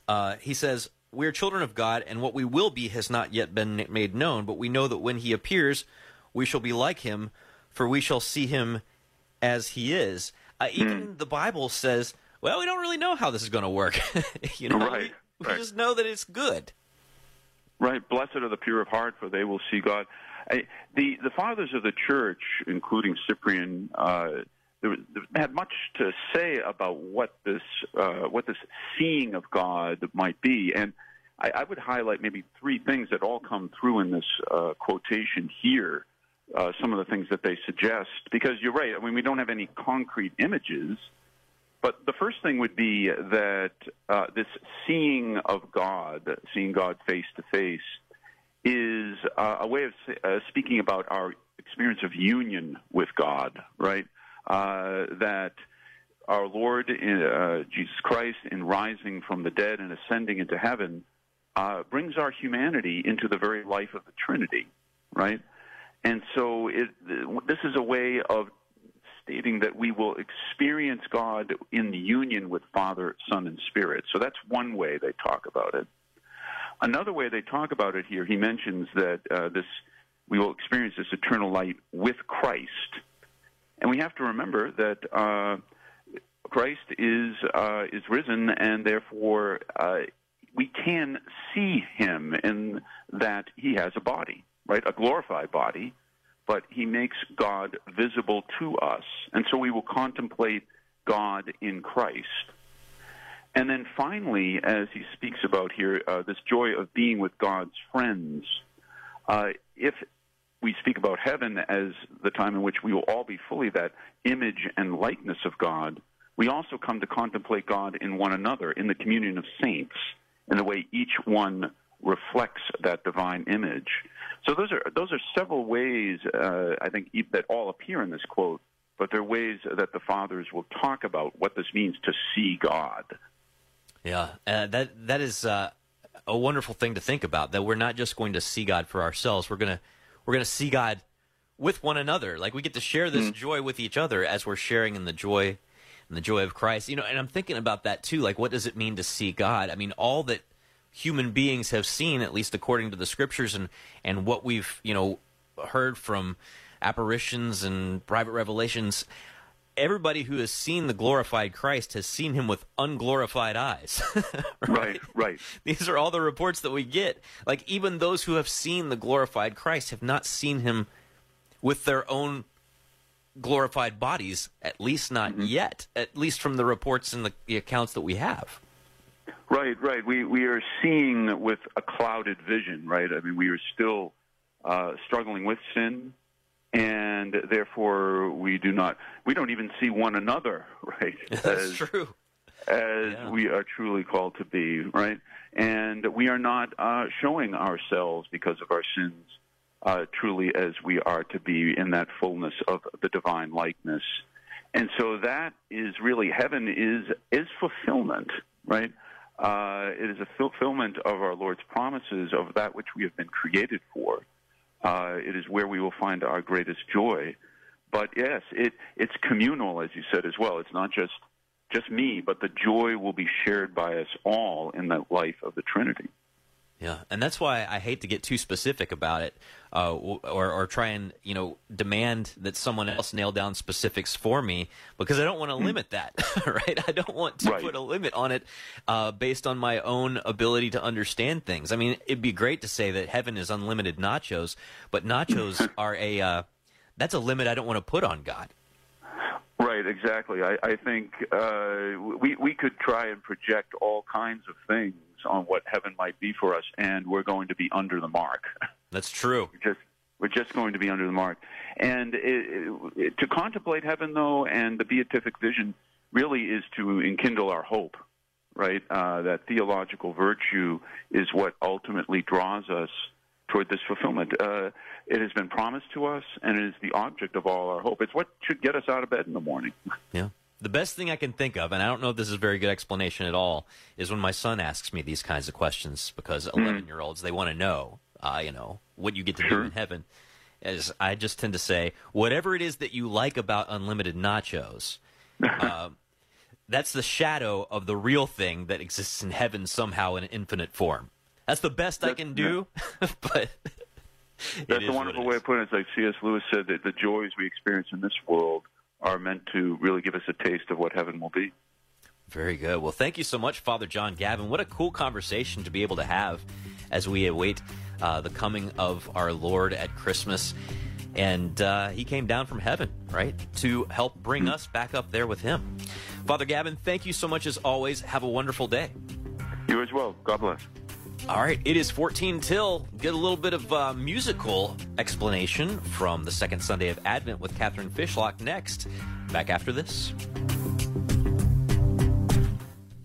Uh, he says, "We are children of God, and what we will be has not yet been made known. But we know that when He appears, we shall be like Him, for we shall see him as he is. Uh, even the Bible says, well, we don't really know how this is going to work. you know, Right, we, we just know that it's good. Right. Blessed are the pure of heart, for they will see God. I, the the fathers of the church, including Cyprian, uh, had much to say about what this uh, what this seeing of God might be, and I, I would highlight maybe three things that all come through in this uh, quotation here. Uh, some of the things that they suggest, because you're right. I mean, we don't have any concrete images, but the first thing would be that uh, this seeing of God, seeing God face to face, is uh, a way of uh, speaking about our experience of union with God, right? Uh, that our Lord uh, Jesus Christ, in rising from the dead and ascending into heaven, uh, brings our humanity into the very life of the Trinity, right? And so it, this is a way of stating that we will experience God in the union with Father, Son, and Spirit. So that's one way they talk about it. Another way they talk about it here, he mentions that uh, this we will experience this eternal light with Christ, and we have to remember that uh, Christ is uh, is risen, and therefore uh, we can see Him in that He has a body, right, a glorified body, but He makes God visible to us, and so we will contemplate God in Christ. And then finally, as he speaks about here, uh, this joy of being with God's friends. Uh, if we speak about heaven as the time in which we will all be fully that image and likeness of God, we also come to contemplate God in one another, in the communion of saints, in the way each one reflects that divine image. So those are those are several ways uh, I think that all appear in this quote, but they're ways that the fathers will talk about what this means to see God. Yeah, uh, that that is uh, a wonderful thing to think about. That we're not just going to see God for ourselves. We're gonna we're gonna see God with one another. Like we get to share this joy with each other as we're sharing in the joy and the joy of Christ. You know, and I'm thinking about that too. Like, what does it mean to see God? I mean, all that human beings have seen, at least according to the scriptures, and and what we've you know heard from apparitions and private revelations everybody who has seen the glorified Christ has seen him with unglorified eyes. right? right, These are all the reports that we get. Like even those who have seen the glorified Christ have not seen him with their own glorified bodies, at least not mm-hmm. yet, at least from the reports and the, the accounts that we have. Right, right. We we are seeing with a clouded vision, right? I mean, we are still uh, struggling with sin, and therefore we do not we don't even see one another, right? That's as, true. As we are truly called to be, right? And we are not uh, showing ourselves because of our sins uh, truly as we are to be in that fullness of the divine likeness. And so that is really heaven is is fulfillment, right? Uh, it is a fulfillment of our Lord's promises of that which we have been created for. Uh, it is where we will find our greatest joy. But yes, it, it's communal, as you said as well. It's not just just me, but the joy will be shared by us all in that life of the Trinity. Yeah, and that's why I hate to get too specific about it, uh, or or try and you know demand that someone else nail down specifics for me because I don't want to limit that, right? I don't want to Right. put a limit on it uh, based on my own ability to understand things. I mean, it'd be great to say that heaven is unlimited nachos, but nachos are a uh, that's a limit I don't want to put on God. Right, exactly. I, I think uh, we we could try and project all kinds of things on what heaven might be for us, and we're going to be under the mark. That's true. We're just we're just going to be under the mark. And it, it, to contemplate heaven, though, and the beatific vision really is to enkindle our hope. Right, uh, that theological virtue is what ultimately draws us toward this fulfillment. Uh, it has been promised to us, and it is the object of all our hope. It's what should get us out of bed in the morning. Yeah. The best thing I can think of, and I don't know if this is a very good explanation at all, is when my son asks me these kinds of questions because 11 year olds, they want to know, uh, you know, what you get to do in heaven. As I just tend to say, whatever it is that you like about unlimited nachos, uh, that's the shadow of the real thing that exists in heaven somehow in infinite form. That's the best I can do, but That's a wonderful way of putting it. It's like C.S. Lewis said that the joys we experience in this world are meant to really give us a taste of what heaven will be. Very good. Well, thank you so much, Father John Gavin. What a cool conversation to be able to have as we await uh, the coming of our Lord at Christmas. And uh, he came down from heaven, right, to help bring us back up there with him. Father Gavin, thank you so much as always. Have a wonderful day. You as well. God bless. All right, it is 14 till. Get a little bit of uh, musical explanation from the second Sunday of Advent with Catherine Fishlock next. Back after this.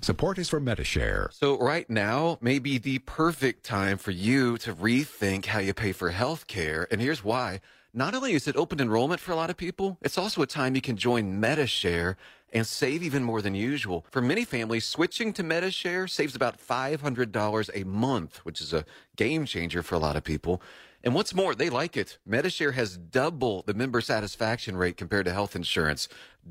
Support is for Medi-Share. So, right now may be the perfect time for you to rethink how you pay for health care. And here's why. Not only is it open enrollment for a lot of people, it's also a time you can join Medi-Share and save even more than usual. For many families, switching to Medi-Share saves about $500 a month, which is a game changer for a lot of people. And what's more, they like it. Medi-Share has double the member satisfaction rate compared to health insurance.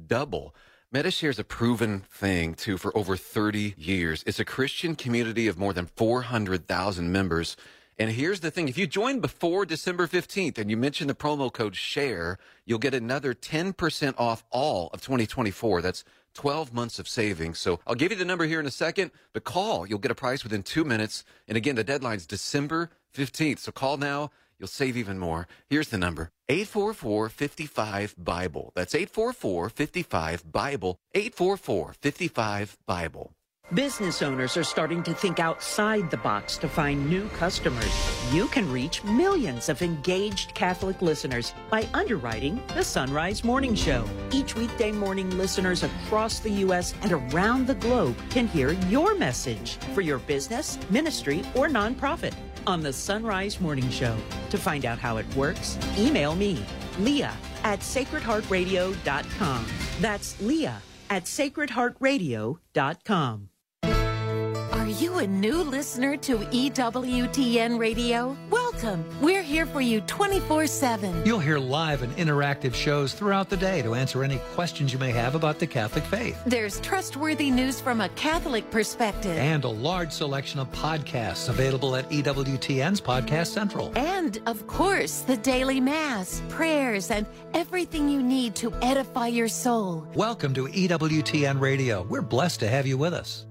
Double. Medi-Share is a proven thing too for over 30 years. It's a Christian community of more than 400,000 members. And here's the thing. If you join before December 15th and you mention the promo code SHARE, you'll get another 10% off all of 2024. That's 12 months of savings. So I'll give you the number here in a second, but call. You'll get a price within two minutes. And again, the deadline's December 15th. So call now. You'll save even more. Here's the number 844 55 Bible. That's 844 55 Bible. 844 55 Bible. Business owners are starting to think outside the box to find new customers. You can reach millions of engaged Catholic listeners by underwriting the Son Rise Morning Show. Each weekday morning, listeners across the U.S. and around the globe can hear your message for your business, ministry, or nonprofit on the Son Rise Morning Show. To find out how it works, email me, Leah at sacredheartradio.com. That's Leah at sacredheartradio.com. Are you a new listener to EWTN Radio? Welcome. We're here for you 24 7. You'll hear live and interactive shows throughout the day to answer any questions you may have about the Catholic faith. There's trustworthy news from a Catholic perspective. And a large selection of podcasts available at EWTN's Podcast Central. And, of course, the daily Mass, prayers, and everything you need to edify your soul. Welcome to EWTN Radio. We're blessed to have you with us.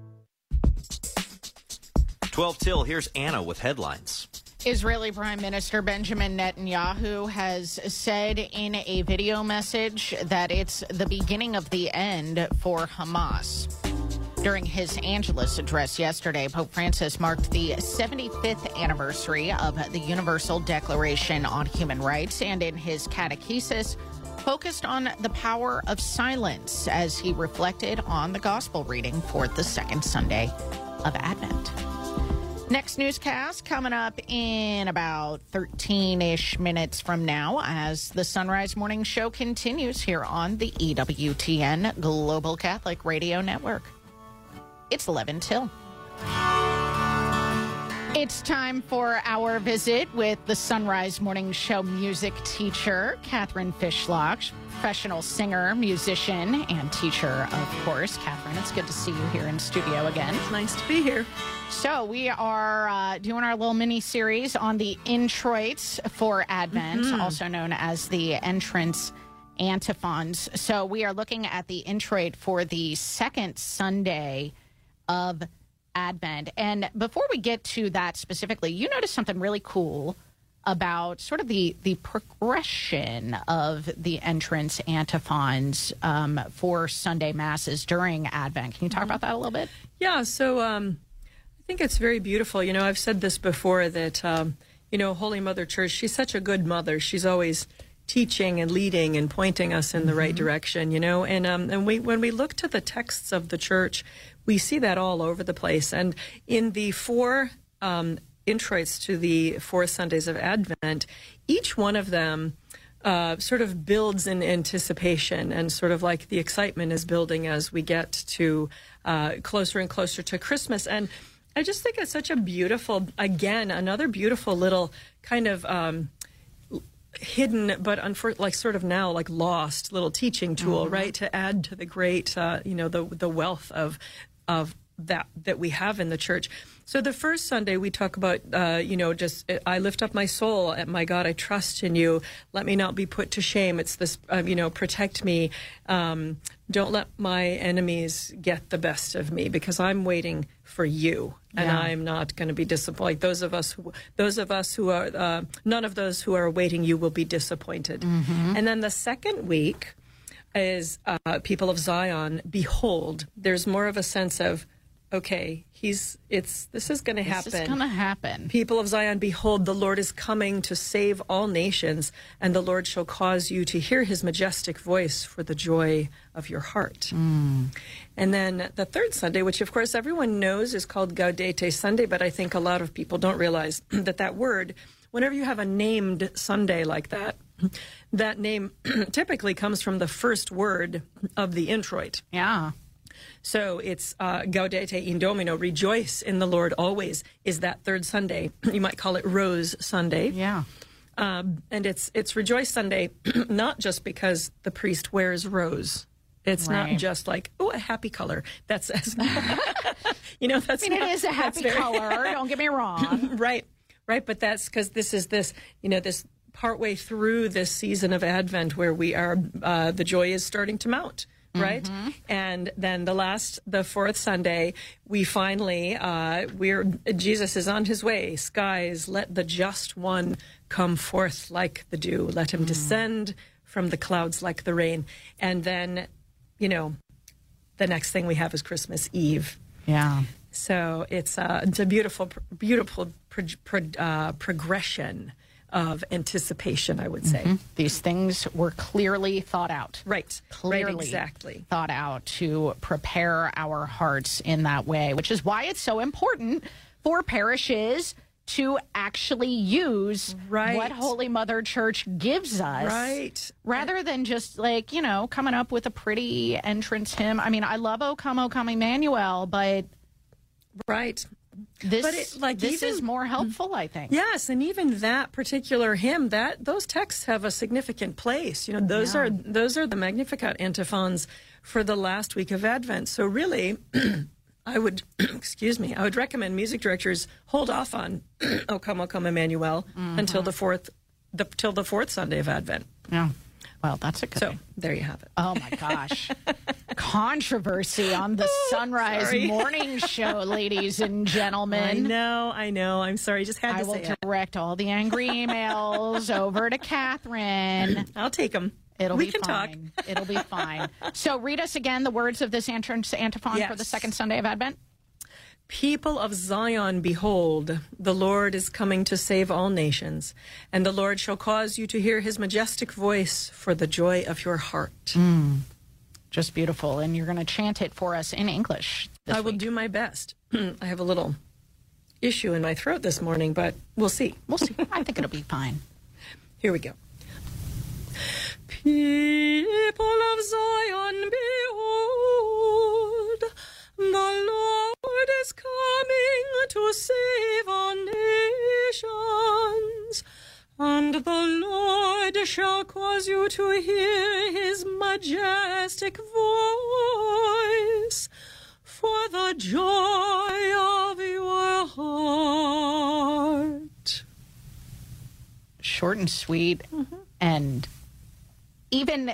12 till. Here's Anna with headlines. Israeli Prime Minister Benjamin Netanyahu has said in a video message that it's the beginning of the end for Hamas. During his Angelus address yesterday, Pope Francis marked the 75th anniversary of the Universal Declaration on Human Rights and in his catechesis focused on the power of silence as he reflected on the gospel reading for the second Sunday of Advent. Next newscast coming up in about 13 ish minutes from now as the Son Rise Morning Show continues here on the EWTN Global Catholic Radio Network. It's 11 till. It's time for our visit with the Son Rise Morning Show music teacher, Catherine Fishlock, professional singer, musician, and teacher, of course. Catherine, it's good to see you here in studio again. It's Nice to be here. So, we are uh, doing our little mini series on the introits for Advent, Mhm. also known as the entrance antiphons. So, we are looking at the introit for the second Sunday of Advent. And before we get to that specifically, you noticed something really cool about sort of the the progression of the entrance antiphons um, for Sunday masses during Advent. Can you talk about that a little bit? Yeah, so um, I think it's very beautiful. You know, I've said this before that, um, you know, Holy Mother Church, she's such a good mother. She's always teaching and leading and pointing us in the right direction, you know. And um, and we when we look to the texts of the church, we see that all over the place. And in the four um, introits to the four Sundays of Advent, each one of them uh, sort of builds in anticipation and sort of like the excitement is building as we get to uh, closer and closer to Christmas. And I just think it's such a beautiful, again, another beautiful little kind of. Um, hidden but unfor- like sort of now like lost little teaching tool Mhm. right to add to the great uh, you know the the wealth of of that that we have in the church so the first sunday we talk about uh, you know just i lift up my soul at my god i trust in you let me not be put to shame it's this uh, you know protect me um, don't let my enemies get the best of me because i'm waiting for you and Yeah. i'm not going to be disappointed those of us who those of us who are uh, none of those who are awaiting you will be disappointed Mhm. and then the second week is uh, people of Zion. Behold, there's more of a sense of, okay, he's it's this is going to happen. This is gonna happen. People of Zion, behold, the Lord is coming to save all nations, and the Lord shall cause you to hear His majestic voice for the joy of your heart. Hmm. And then the third Sunday, which of course everyone knows is called Gaudete Sunday, but I think a lot of people don't realize that that word, whenever you have a named Sunday like that, that name typically comes from the first word of the introit. Yeah. So it's uh, Gaudete in Domino, rejoice in the Lord always, is that third Sunday. You might call it Rose Sunday. Yeah. Um, and it's it's Rejoice Sunday, not just because the priest wears rose. It's Right. not just like oh a happy color. That's you know that's I mean, it not- is a happy very- color. Don't get me wrong. right, right. But that's because this is this you know this partway through this season of Advent where we are uh, the joy is starting to mount. Right, Mhm. and then the last, the fourth Sunday, we finally, uh, we're Jesus is on his way. Skies, let the just one come forth like the dew. Let him descend from the clouds like the rain. And then, you know, the next thing we have is Christmas Eve. Yeah. So it's uh, it's a beautiful, beautiful pro- pro- uh, progression of anticipation, I would say. Mhm. These things were clearly thought out. Right. Clearly Right, exactly. thought out to prepare our hearts in that way, which is why it's so important for parishes to actually use Right. what Holy Mother Church gives us. Right. Rather than just like, you know, coming up with a pretty entrance hymn. I mean, I love O Come, O Come Emmanuel, but Right. This, But it- like, this even- is more helpful, I think. Yes, and even that particular hymn, that those texts have a significant place. You know, those Yeah. are those are the Magnificat antiphons for the last week of Advent. So really, I would excuse me, I would recommend music directors hold off on "O Come, O Come, Emmanuel" mm-hmm. until the fourth, the till the fourth Sunday of Advent. Yeah. Well, that's a good So there you have it. Oh my gosh. Controversy on the oh, Son Rise Oh, sorry. Morning Show, ladies and gentlemen. I know, I know. I'm sorry. Just had I to will say it. direct all the angry emails over to Catherine. I'll take them. It'll we be can talk. fine. It'll be fine. So read us again the words of this entrance antiphon for the second Sunday of Advent. People of Zion, behold, the Lord is coming to save all nations, and the Lord shall cause you to hear his majestic voice for the joy of your heart. Mm. Just beautiful. And you're going to chant it for us in English. I will do my best. I have a little issue in my throat this morning, but we'll see. We'll see. I think it'll be fine. Here we go. People of Zion, behold, the Lord is coming to save our nations. And the Lord shall cause you to hear his majestic voice for the joy of your heart. Short and sweet. Mm-hmm. And even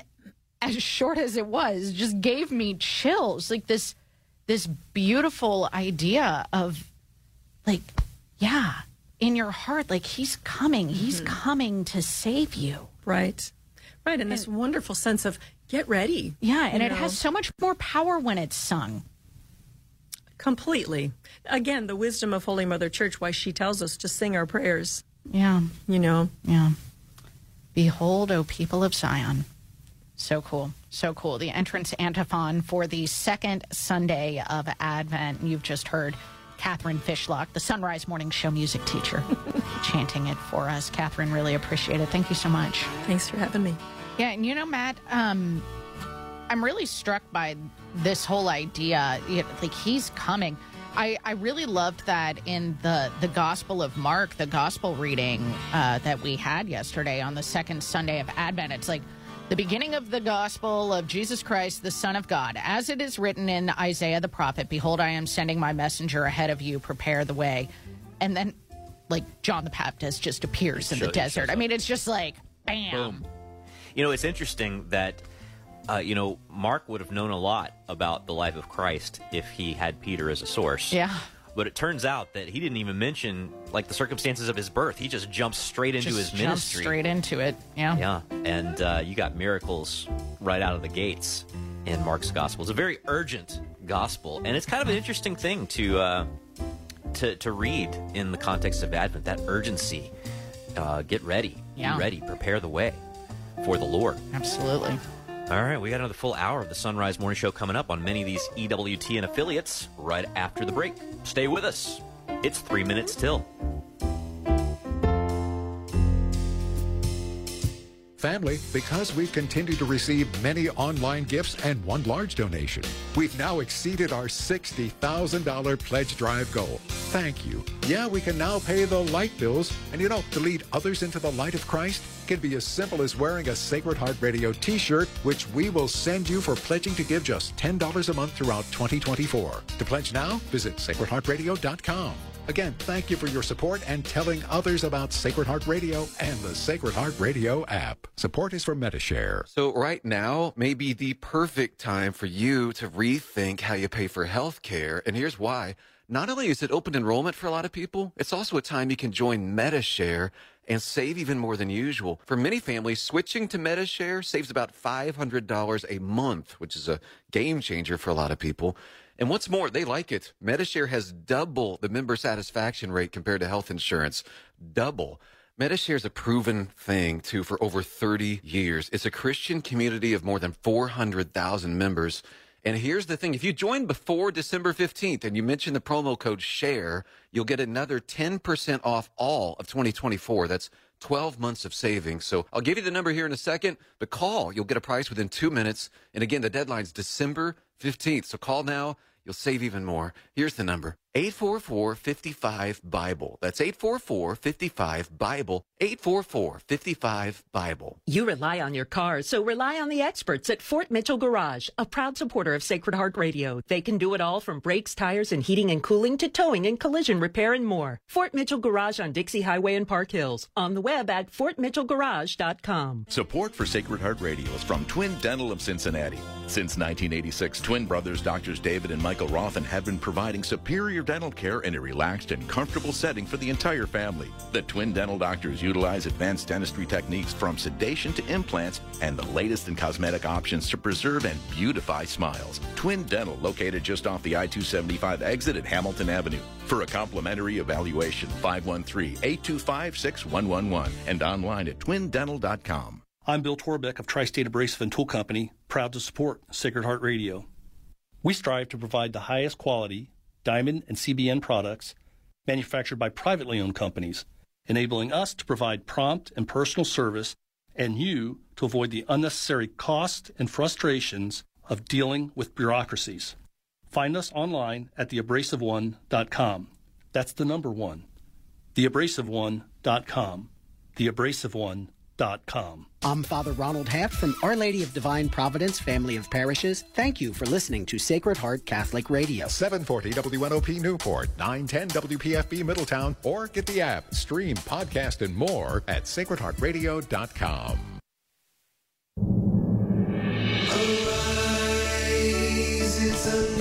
as short as it was, just gave me chills. Like this this beautiful idea of like, yeah, in your heart, like he's coming. He's mm-hmm. coming to save you. Right. Right. And this wonderful sense of get ready. Yeah, and it has so much more power when it's sung. Completely. Again, the wisdom of Holy Mother Church, why she tells us to sing our prayers. Yeah. You know? Yeah. Behold, O people of Zion. So cool. So cool. The entrance antiphon for the second Sunday of Advent. You've just heard Catherine Fishlock, the Son Rise Morning Show music teacher, chanting it for us. Catherine, really appreciate it. Thank you so much. Thanks for having me. Yeah, and you know, Matt, um, I'm really struck by this whole idea. You know, like he's coming. I, I really loved that in the the Gospel of Mark, the Gospel reading uh, that we had yesterday on the second Sunday of Advent. It's like the beginning of the Gospel of Jesus Christ, the Son of God, as it is written in Isaiah the prophet. Behold, I am sending my messenger ahead of you. Prepare the way, and then like John the Baptist just appears in Show- the desert. I mean, it's just like bam. Boom. You know, it's interesting that, uh, you know, Mark would have known a lot about the life of Christ if he had Peter as a source. Yeah. But it turns out that he didn't even mention like the circumstances of his birth. He just jumps straight into Just his jumps ministry. straight into it. Yeah. Yeah, and uh, you got miracles right out of the gates in Mark's gospel. It's a very urgent gospel, and it's kind of an interesting thing to uh, to to read in the context of Advent. That urgency. Uh, get ready. Yeah. Be ready. Prepare the way for the Lord. Absolutely. All right, we got another full hour of the Son Rise Morning Show coming up on many of these EWTN affiliates right after the break. Stay with us. It's three minutes till. Family, because we've continued to receive many online gifts and one large donation, we've now exceeded our $60,000 pledge drive goal. Thank you. Yeah, we can now pay the light bills, and you know, to lead others into the light of Christ can be as simple as wearing a Sacred Heart Radio t shirt, which we will send you for pledging to give just $10 a month throughout 2024. To pledge now, visit sacredheartradio.com. Again, thank you for your support and telling others about Sacred Heart Radio and the Sacred Heart Radio app. Support is from Medi-Share. So right now may be the perfect time for you to rethink how you pay for health care. And here's why. Not only is it open enrollment for a lot of people, it's also a time you can join Medi-Share and save even more than usual. For many families, switching to Medi-Share saves about $500 a month, which is a game changer for a lot of people. And what's more, they like it. Medi-Share has double the member satisfaction rate compared to health insurance. Double. Medi-Share is a proven thing too for over 30 years. It's a Christian community of more than 400,000 members. And here's the thing. If you join before December 15th and you mention the promo code SHARE, you'll get another 10% off all of 2024. That's 12 months of savings. So I'll give you the number here in a second, but call. You'll get a price within two minutes. And again, the deadline's December 15th. So call now. You'll save even more. Here's the number 844 55 Bible. That's 844 55 Bible. 844 55 Bible. You rely on your car, so rely on the experts at Fort Mitchell Garage, a proud supporter of Sacred Heart Radio. They can do it all from brakes, tires, and heating and cooling to towing and collision repair and more. Fort Mitchell Garage on Dixie Highway in Park Hills. On the web at fortmitchellgarage.com. Support for Sacred Heart Radio is from Twin Dental of Cincinnati. Since 1986, twin brothers Doctors David and Michael Rothen have been providing superior superior dental care in a relaxed and comfortable setting for the entire family. The Twin Dental Doctors utilize advanced dentistry techniques from sedation to implants and the latest in cosmetic options to preserve and beautify smiles. Twin Dental, located just off the I 275 exit at Hamilton Avenue. For a complimentary evaluation, 513 825 6111 and online at twindental.com. I'm Bill Torbeck of Tri State Abrasive and Tool Company, proud to support Sacred Heart Radio. We strive to provide the highest quality diamond and CBN products manufactured by privately owned companies, enabling us to provide prompt and personal service and you to avoid the unnecessary cost and frustrations of dealing with bureaucracies. Find us online at theabrasiveone.com. That's the number one. Theabrasiveone.com. Theabrasiveone.com. I'm Father Ronald Haft from Our Lady of Divine Providence Family of Parishes. Thank you for listening to Sacred Heart Catholic Radio. 740 WNOP Newport, 910 WPFB Middletown, or get the app, stream, podcast, and more at sacredheartradio.com. Arise,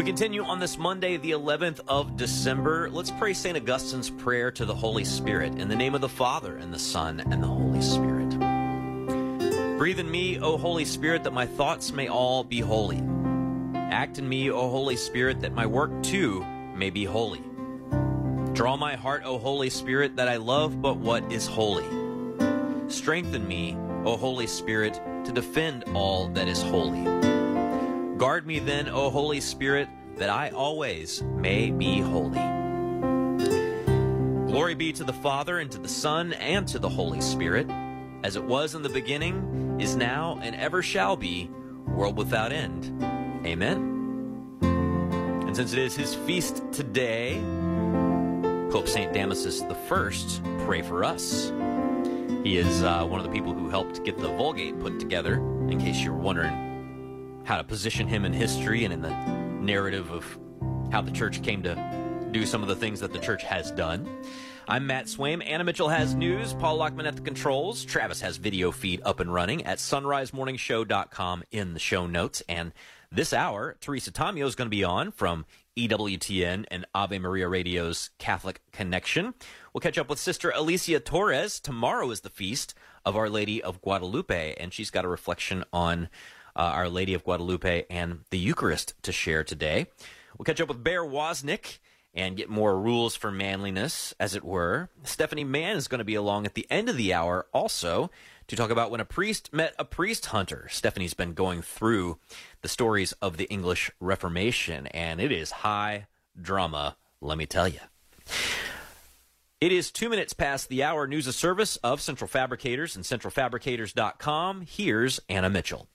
We continue on this Monday, the 11th of December. Let's pray St. Augustine's prayer to the Holy Spirit in the name of the Father, and the Son, and the Holy Spirit. Breathe in me, O Holy Spirit, that my thoughts may all be holy. Act in me, O Holy Spirit, that my work too may be holy. Draw my heart, O Holy Spirit, that I love but what is holy. Strengthen me, O Holy Spirit, to defend all that is holy. Guard me then, O Holy Spirit, that I always may be holy. Glory be to the Father, and to the Son, and to the Holy Spirit, as it was in the beginning, is now, and ever shall be, world without end. Amen. And since it is his feast today, Pope St. Damasus I, pray for us. He is uh, one of the people who helped get the Vulgate put together, in case you're wondering how to position him in history and in the narrative of how the church came to do some of the things that the church has done. I'm Matt Swaim. Anna Mitchell has news. Paul Lockman at the controls. Travis has video feed up and running at sonrisemorningshow.com in the show notes. And this hour, Teresa Tomeo is going to be on from EWTN and Ave Maria Radio's Catholic Connection. We'll catch up with Sister Alicia Torres. Tomorrow is the feast of Our Lady of Guadalupe, and she's got a reflection on uh, Our Lady of Guadalupe and the Eucharist to share today. We'll catch up with Bear Woznick and get more rules for manliness, as it were. Stephanie Mann is going to be along at the end of the hour also to talk about when a priest met a priest hunter. Stephanie's been going through the stories of the English Reformation, and it is high drama, let me tell you. It is two minutes past the hour news of service of Central Fabricators and centralfabricators.com. Here's Anna Mitchell.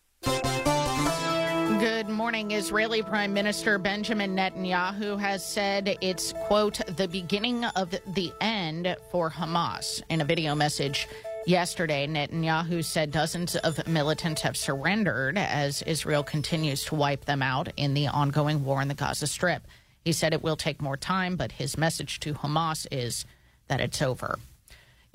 Good morning. Israeli Prime Minister Benjamin Netanyahu has said it's, quote, the beginning of the end for Hamas. In a video message yesterday, Netanyahu said dozens of militants have surrendered as Israel continues to wipe them out in the ongoing war in the Gaza Strip. He said it will take more time, but his message to Hamas is that it's over.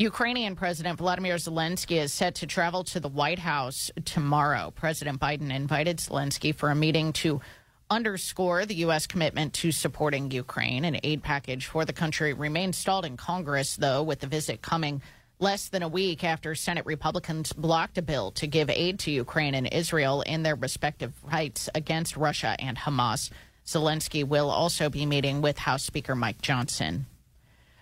Ukrainian President Vladimir Zelensky is set to travel to the White House tomorrow. President Biden invited Zelensky for a meeting to underscore the U.S. commitment to supporting Ukraine. An aid package for the country remains stalled in Congress, though, with the visit coming less than a week after Senate Republicans blocked a bill to give aid to Ukraine and Israel in their respective fights against Russia and Hamas. Zelensky will also be meeting with House Speaker Mike Johnson.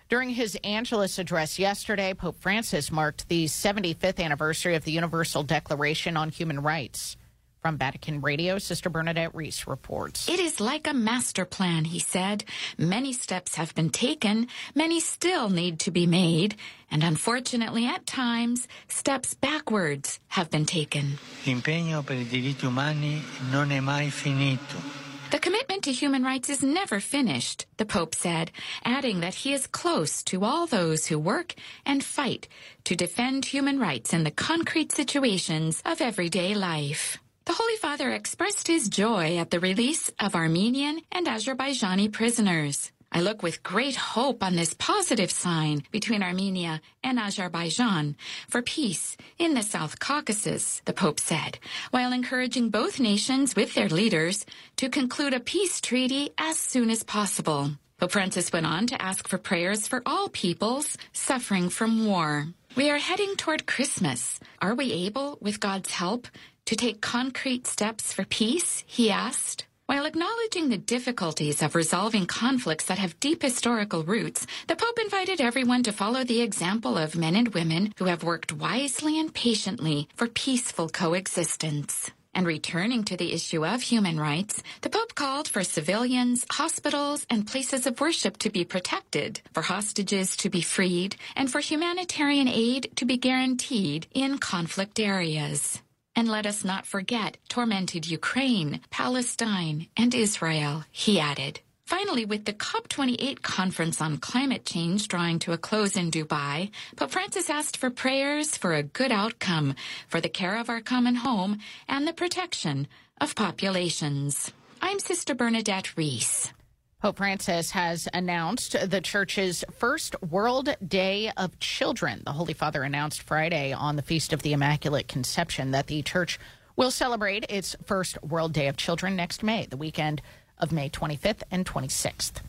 During his Angelus address yesterday, Pope Francis marked the 75th anniversary of the Universal Declaration on Human Rights. From Vatican Radio, Sister Bernadette Reis reports. It is like a master plan, he said. Many steps have been taken, many still need to be made, and unfortunately, at times, steps backwards have been taken. L'impegno per i diritti umani non è mai finito. The commitment to human rights is never finished, the Pope said, adding that he is close to all those who work and fight to defend human rights in the concrete situations of everyday life. the Holy Father expressed his joy at the release of Armenian and Azerbaijani prisoners. I look with great hope on this positive sign between Armenia and Azerbaijan for peace in the South Caucasus, the Pope said, while encouraging both nations with their leaders to conclude a peace treaty as soon as possible. Pope Francis went on to ask for prayers for all peoples suffering from war. We are heading toward Christmas. Are we able, with God's help, to take concrete steps for peace? He asked. While acknowledging the difficulties of resolving conflicts that have deep historical roots, the Pope invited everyone to follow the example of men and women who have worked wisely and patiently for peaceful coexistence. And returning to the issue of human rights, the Pope called for civilians, hospitals, and places of worship to be protected, for hostages to be freed, and for humanitarian aid to be guaranteed in conflict areas. And let us not forget tormented Ukraine, Palestine, and Israel, he added. Finally, with the COP28 conference on climate change drawing to a close in Dubai, Pope Francis asked for prayers for a good outcome for the care of our common home and the protection of populations. I'm Sister Bernadette Reis. Pope Francis has announced the church's first World Day of Children. The Holy Father announced Friday on the Feast of the Immaculate Conception that the church will celebrate its first World Day of Children next May, the weekend of May 25th and 26th.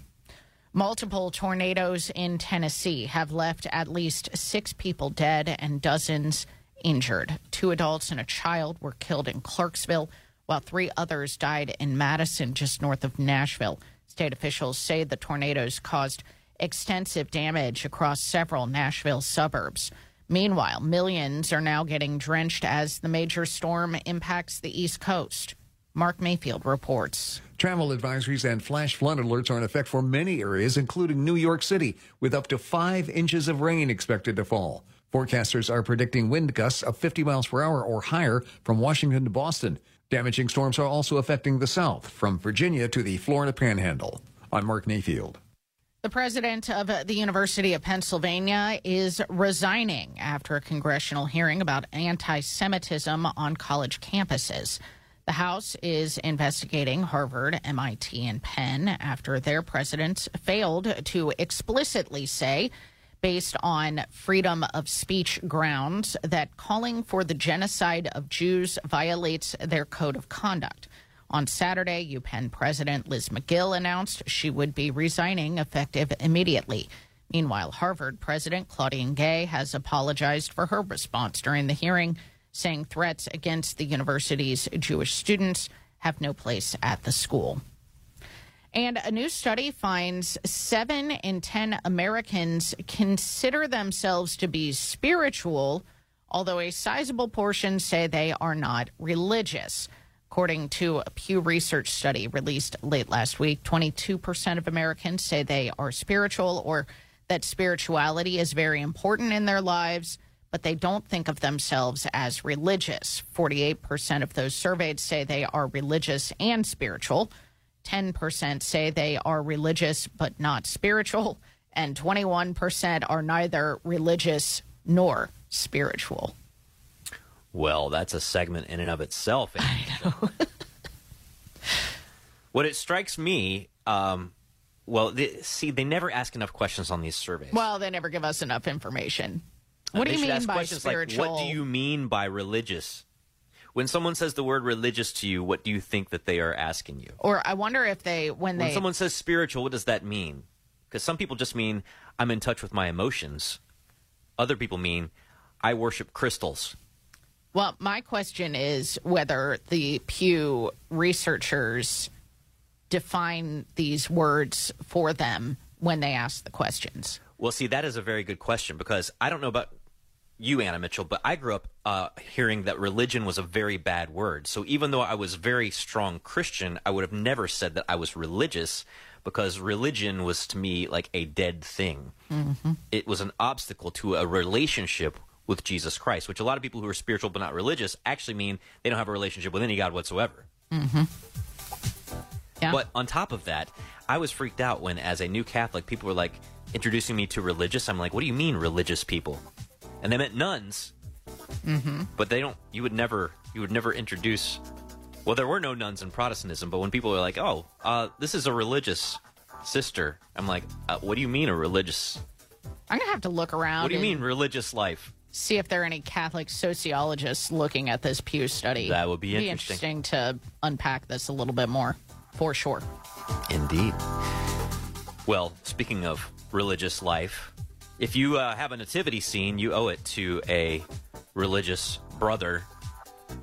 Multiple tornadoes in Tennessee have left at least six people dead and dozens injured. Two adults and a child were killed in Clarksville, while three others died in Madison, just north of Nashville. State officials say the tornadoes caused extensive damage across several Nashville suburbs. Meanwhile, millions are now getting drenched as the major storm impacts the East Coast. Mark Mayfield reports. Travel advisories and flash flood alerts are in effect for many areas, including New York City, with up to five inches of rain expected to fall. Forecasters are predicting wind gusts of 50 miles per hour or higher from Washington to Boston. Damaging storms are also affecting the South, from Virginia to the Florida Panhandle. I'm Mark Mayfield. The president of the University of Pennsylvania is resigning after a congressional hearing about anti Semitism on college campuses. The House is investigating Harvard, MIT, and Penn after their presidents failed to explicitly say based on freedom of speech grounds that calling for the genocide of Jews violates their code of conduct. On Saturday, UPenn President Liz Magill announced she would be resigning effective immediately. Meanwhile, Harvard President Claudine Gay has apologized for her response during the hearing, saying threats against the university's Jewish students have no place at the school. And a new study finds seven in 10 Americans consider themselves to be spiritual, although a sizable portion say they are not religious. According to a Pew Research study released late last week, 22% of Americans say they are spiritual or that spirituality is very important in their lives, but they don't think of themselves as religious. 48% of those surveyed say they are religious and spiritual. 10% say they are religious but not spiritual, and 21% are neither religious nor spiritual. Well, that's a segment in and of itself. I know. what it strikes me, um, well, they, see, they never ask enough questions on these surveys. Well, they never give us enough information. Uh, What do you mean by spiritual? Like, what do you mean by religious? When someone says the word religious to you, what do you think that they are asking you? Or I wonder if they, when When they, someone says spiritual, what does that mean? Because some people just mean I'm in touch with my emotions. Other people mean I worship crystals. well, my question is whether the Pew researchers define these words for them when they ask the questions. Well, see, that is a very good question because I don't know about you, Anna Mitchell, but I grew up uh, hearing that religion was a very bad word. So even though I was very strong Christian, I would have never said that I was religious because religion was to me like a dead thing. Mm-hmm. It was an obstacle to a relationship with Jesus Christ, which a lot of people who are spiritual but not religious actually mean they don't have a relationship with any God whatsoever. Mm-hmm. Yeah. But on top of that, I was freaked out when, as a new Catholic, people were like introducing me to religious. I'm like, what do you mean religious people? And they meant nuns, Mm-hmm. but they don't. You would never. You would never introduce Well, there were no nuns in Protestantism, but when people were like, "Oh, uh, this is a religious sister," I'm like, uh, "What do you mean a religious? I'm gonna have to look around. What do you mean religious life?" See if there are any Catholic sociologists looking at this Pew study. That would be Be interesting. interesting to unpack this a little bit more, for sure. Indeed. Well, speaking of religious life, if you uh, have a nativity scene, you owe it to a religious brother,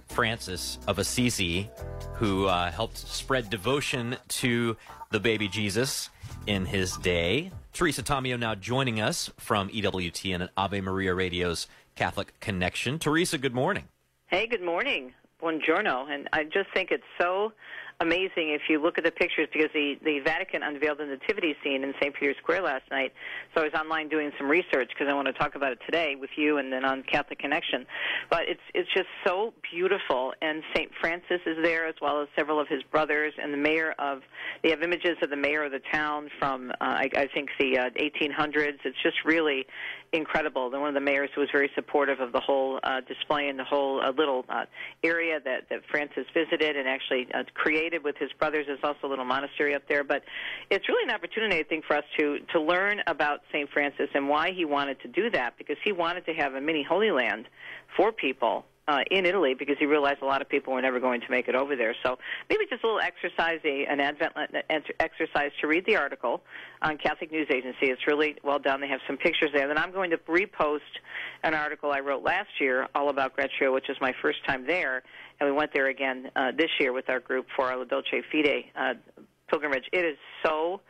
Francis of Assisi, who uh, helped spread devotion to the baby Jesus in his day. Teresa Tomeo now joining us from EWTN and Ave Maria Radio's Catholic Connection. Teresa, good morning. Hey, good morning. Buongiorno. And I just think it's so amazing if you look at the pictures because the, the Vatican unveiled the nativity scene in St. Peter's Square last night. So I was online doing some research because I want to talk about it today with you and then on Catholic Connection. But it's it's just so beautiful. And St. Francis is there as well as several of his brothers and the mayor of. They have images of the mayor of the town from uh, I, I think the uh, 1800s. It's just really incredible. And one of the mayors who was very supportive of the whole uh, display and the whole uh, little uh, area that, that Francis visited and actually uh, created with his brothers. There's also a little monastery up there. But it's really an opportunity, I think, for us to, to learn about St. Francis and why he wanted to do that, because he wanted to have a mini Holy Land for people uh, in Italy because he realized a lot of people were never going to make it over there. So maybe just a little exercise, an Advent exercise to read the article on Catholic News Agency. It's really well done. They have some pictures there. Then I'm going to repost an article I wrote last year all about Greccio, which is my first time there, and we went there again uh, this year with our group for our La Dolce Fide uh, pilgrimage. It is so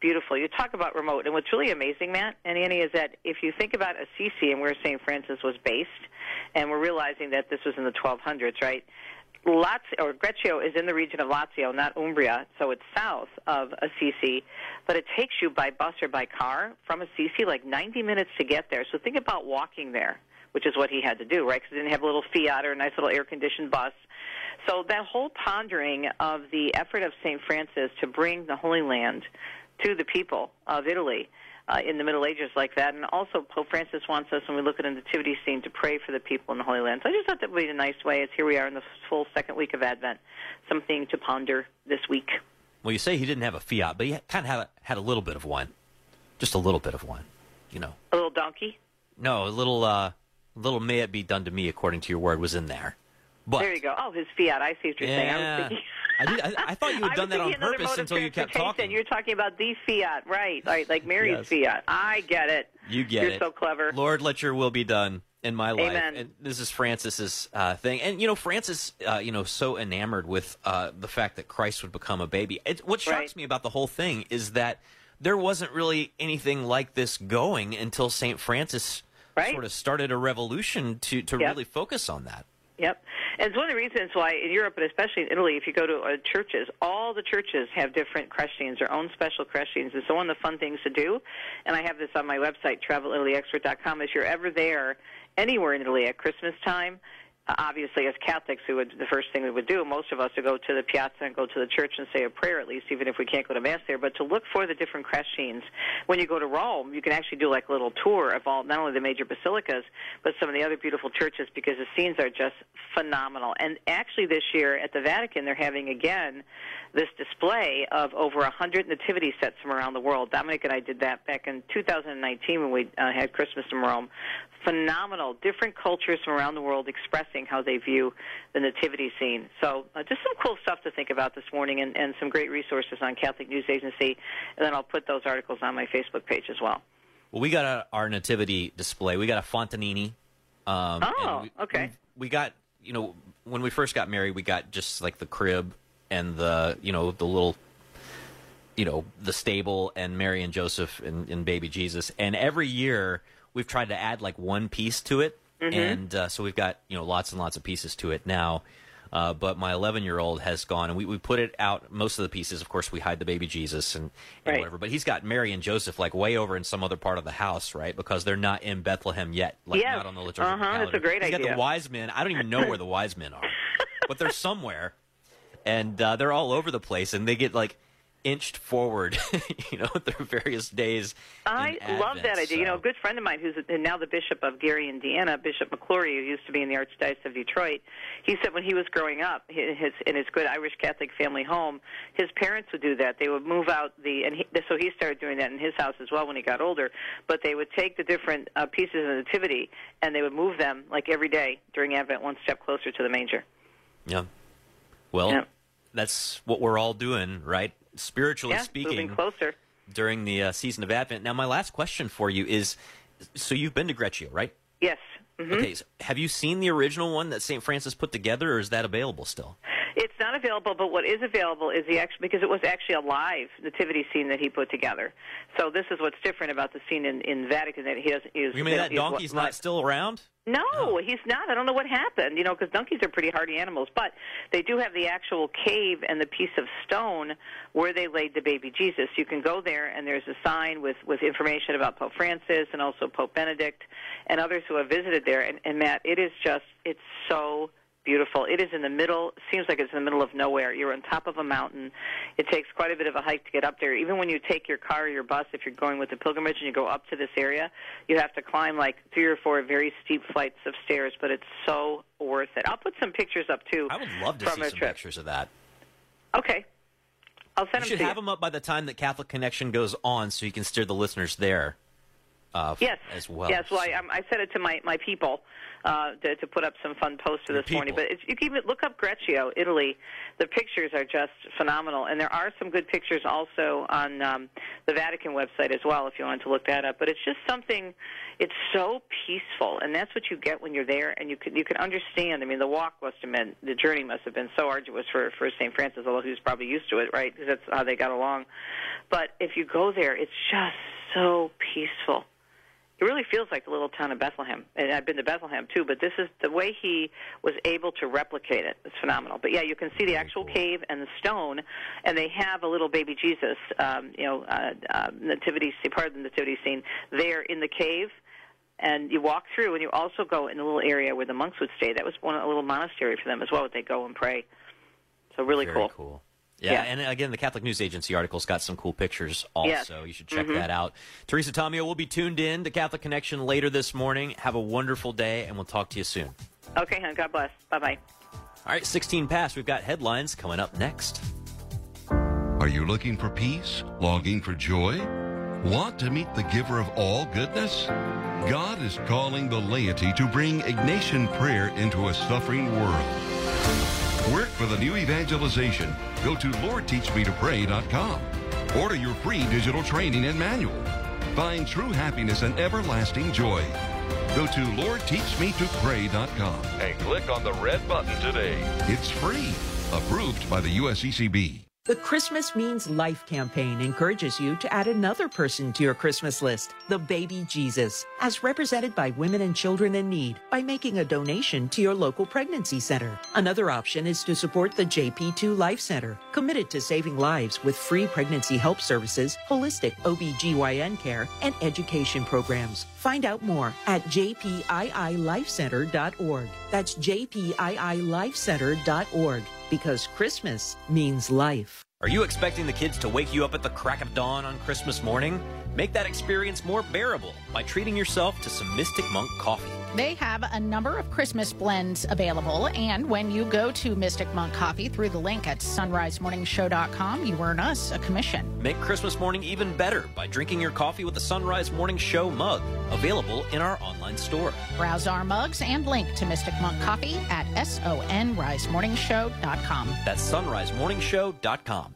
beautiful. You talk about remote, and what's really amazing, Matt and Annie, is that if you think about Assisi and where St. Francis was based, and we're realizing that this was in the 1200s, right? Lazio, or Greccio is in the region of Lazio, not Umbria, so it's south of Assisi, but it takes you by bus or by car from Assisi like 90 minutes to get there. So think about walking there, which is what he had to do, right? Because he didn't have a little Fiat or a nice little air-conditioned bus. So that whole pondering of the effort of St. Francis to bring the Holy Land to the people of Italy uh, in the Middle Ages like that. And also, Pope Francis wants us, when we look at a nativity scene, to pray for the people in the Holy Land. So I just thought that would be a nice way, as here we are in the full second week of Advent, something to ponder this week. Well, you say he didn't have a Fiat, but he kind of had a, had a little bit of one, just a little bit of one, you know. A little donkey? No, a little, uh, little may it be done to me according to your word was in there. But there you go. Oh, his Fiat. I see what you're saying. I Yeah. was thinking. I, did, I, I thought you had done that on purpose until you kept talking. You're talking about the Fiat, right? Right, like Mary's Fiat. I get it. You get it. You're so clever. Lord, let your will be done in my life. Amen. And this is Francis's uh, thing. And you know, Francis, uh, you know, so enamored with uh, the fact that Christ would become a baby. It, what shocks Right. me about the whole thing is that there wasn't really anything like this going until Saint Francis sort of started a revolution to to Yep. really focus on that. Yep. And it's one of the reasons why in Europe, and especially in Italy, if you go to uh, churches, all the churches have different crèche scenes, their own special crèche scenes. And so one of the fun things to do, and I have this on my website, travelitalyexpert.com, if you're ever there anywhere in Italy at Christmas time, obviously as Catholics, we would, the first thing we would do, most of us would go to the piazza and go to the church and say a prayer at least, even if we can't go to Mass there, but to look for the different crèche scenes. When you go to Rome, you can actually do like a little tour of all, not only the major basilicas, but some of the other beautiful churches because the scenes are just phenomenal. And actually this year at the Vatican, they're having again this display of over a hundred nativity sets from around the world. Dominic and I did that back in 2019 when we uh, had Christmas in Rome. Phenomenal, different cultures from around the world expressing how they view the nativity scene. So, uh, just some cool stuff to think about this morning, and, and some great resources on Catholic News Agency. And then I'll put those articles on my Facebook page as well. Well, we got a, our nativity display. We got a Fontanini. Um, Oh, we, okay. We, we got you know when we first got married, we got just like the crib and the you know the little you know the stable and Mary and Joseph and, and baby Jesus. And every year we've tried to add like one piece to it, Mhm. and uh, so we've got you know lots and lots of pieces to it now. Uh, but my 11 year old has gone, and we, we put it out. Most of the pieces, of course, we hide the baby Jesus and, and Right. whatever. But he's got Mary and Joseph like way over in some other part of the house, right? Because they're not in Bethlehem yet, like Yes. not on the liturgical Uh-huh, that's calendar. a great he's got the wise men. I don't even know where the wise men are, but they're somewhere, and uh, they're all over the place. And they get like inched forward, you know, through various days. I in love that idea. You know, a good friend of mine who's now the bishop of Gary, Indiana, Bishop McClory, who used to be in the Archdiocese of Detroit, he said when he was growing up in his in his good Irish Catholic family home, his parents would do that. They would move out the and he, so he started doing that in his house as well when he got older. But they would take the different uh, pieces of the nativity and they would move them like every day during Advent, one step closer to the manger. Yeah. Well, Yeah. that's what we're all doing, right? Spiritually yeah, speaking, moving closer. during the uh, season of Advent. Now, my last question for you is: so you've been to Greccio, right? Yes. hmm Okay. So have you seen the original one that St. Francis put together, or is that available still? It's not available, but what is available is the actual because it was actually a live nativity scene that he put together. So this is what's different about the scene in, in Vatican that he doesn't use. You mean that donkey's not still around? No, he's not. I don't know what happened. You know, because donkeys are pretty hardy animals, but they do have the actual cave and the piece of stone where they laid the baby Jesus. You can go there, and there's a sign with with information about Pope Francis and also Pope Benedict and others who have visited there. And, and Matt, it is just it's so beautiful. It is in the middle. Seems like it's in the middle of nowhere. You're on top of a mountain. It takes quite a bit of a hike to get up there. Even when you take your car or your bus, if you're going with the pilgrimage and you go up to this area, you have to climb like three or four very steep flights of stairs. But it's so worth it. I'll put some pictures up too. I would love to from see some trip. pictures of that. Okay, I'll send You them should to have you. them up by the time that Catholic Connection goes on, so you can steer the listeners there. Uh, Yes, as well. Yes, well, I, um, I said it to my my people uh, to, to put up some fun Your this morning. But it's, you can even look up Greccio, Italy. The pictures are just phenomenal, and there are some good pictures also on um, the Vatican website as well, if you wanted to look that up. But it's just something. It's so peaceful, and that's what you get when you're there, and you can you can understand. I mean, the walk must have been the journey must have been so arduous for for St. Francis, although he was probably used to it, right? Because that's how they got along. But if you go there, it's just so peaceful it really feels like the little town of Bethlehem. And I've been to Bethlehem too, but this is the way he was able to replicate it. It's phenomenal. But yeah, you can see the actual cave and the stone, and they have a little baby Jesus, um, you know, uh, uh, nativity, part of the nativity scene there in the cave. And you walk through, and you also go in a little area where the monks would stay. That was one a little monastery for them as well. They go and pray. So really Very cool. cool. Yeah, Yeah. and again, the Catholic News Agency article's got some cool pictures also. Yes. You should check Mhm. that out. Teresa Tomeo will be tuned in to Catholic Connection later this morning. Have a wonderful day, and we'll talk to you soon. Okay, hon. God bless. Bye bye. All right, 16 past. We've got headlines coming up next. Are you looking for peace? Longing for joy? Want to meet the giver of all goodness? God is calling the laity to bring Ignatian prayer into a suffering world. Work for the new evangelization. Go to LordTeachMeToPray.com. Order your free digital training and manual. Find true happiness and everlasting joy. Go to LordTeachMeToPray.com and click on the red button today. It's free. Approved by the USCCB. The Christmas Means Life campaign encourages you to add another person to your Christmas list, the baby Jesus, as represented by women and children in need by making a donation to your local pregnancy center. Another option is to support the JP2 Life Center, committed to saving lives with free pregnancy help services, holistic OBGYN care, and education programs. Find out more at jpiilifecenter.org. That's jpiilifecenter.org because Christmas means life. Are you expecting the kids to wake you up at the crack of dawn on Christmas morning? Make that experience more bearable by treating yourself to some Mystic Monk coffee. They have a number of Christmas blends available, and when you go to Mystic Monk Coffee through the link at sonrisemorningshow.com, you earn us a commission. Make Christmas morning even better by drinking your coffee with the Son Rise Morning Show mug, available in our online store. Browse our mugs and link to Mystic Monk Coffee at sonrisemorningshow.com. That's sonrisemorningshow.com.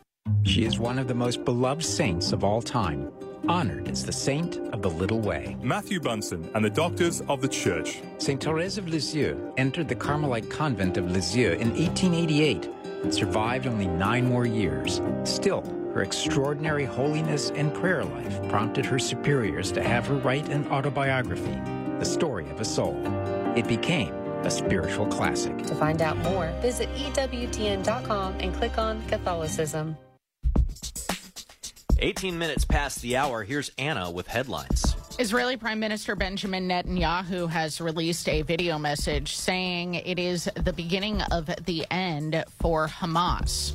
She is one of the most beloved saints of all time, honored as the saint of the little way. Matthew Bunson and the Doctors of the Church. St. Therese of Lisieux entered the Carmelite convent of Lisieux in 1888 and survived only nine more years. Still, her extraordinary holiness and prayer life prompted her superiors to have her write an autobiography, The Story of a Soul. It became a spiritual classic. To find out more, visit EWTN.com and click on Catholicism. 18 minutes past the hour. Here's Anna with headlines. Israeli Prime Minister Benjamin Netanyahu has released a video message saying it is the beginning of the end for Hamas.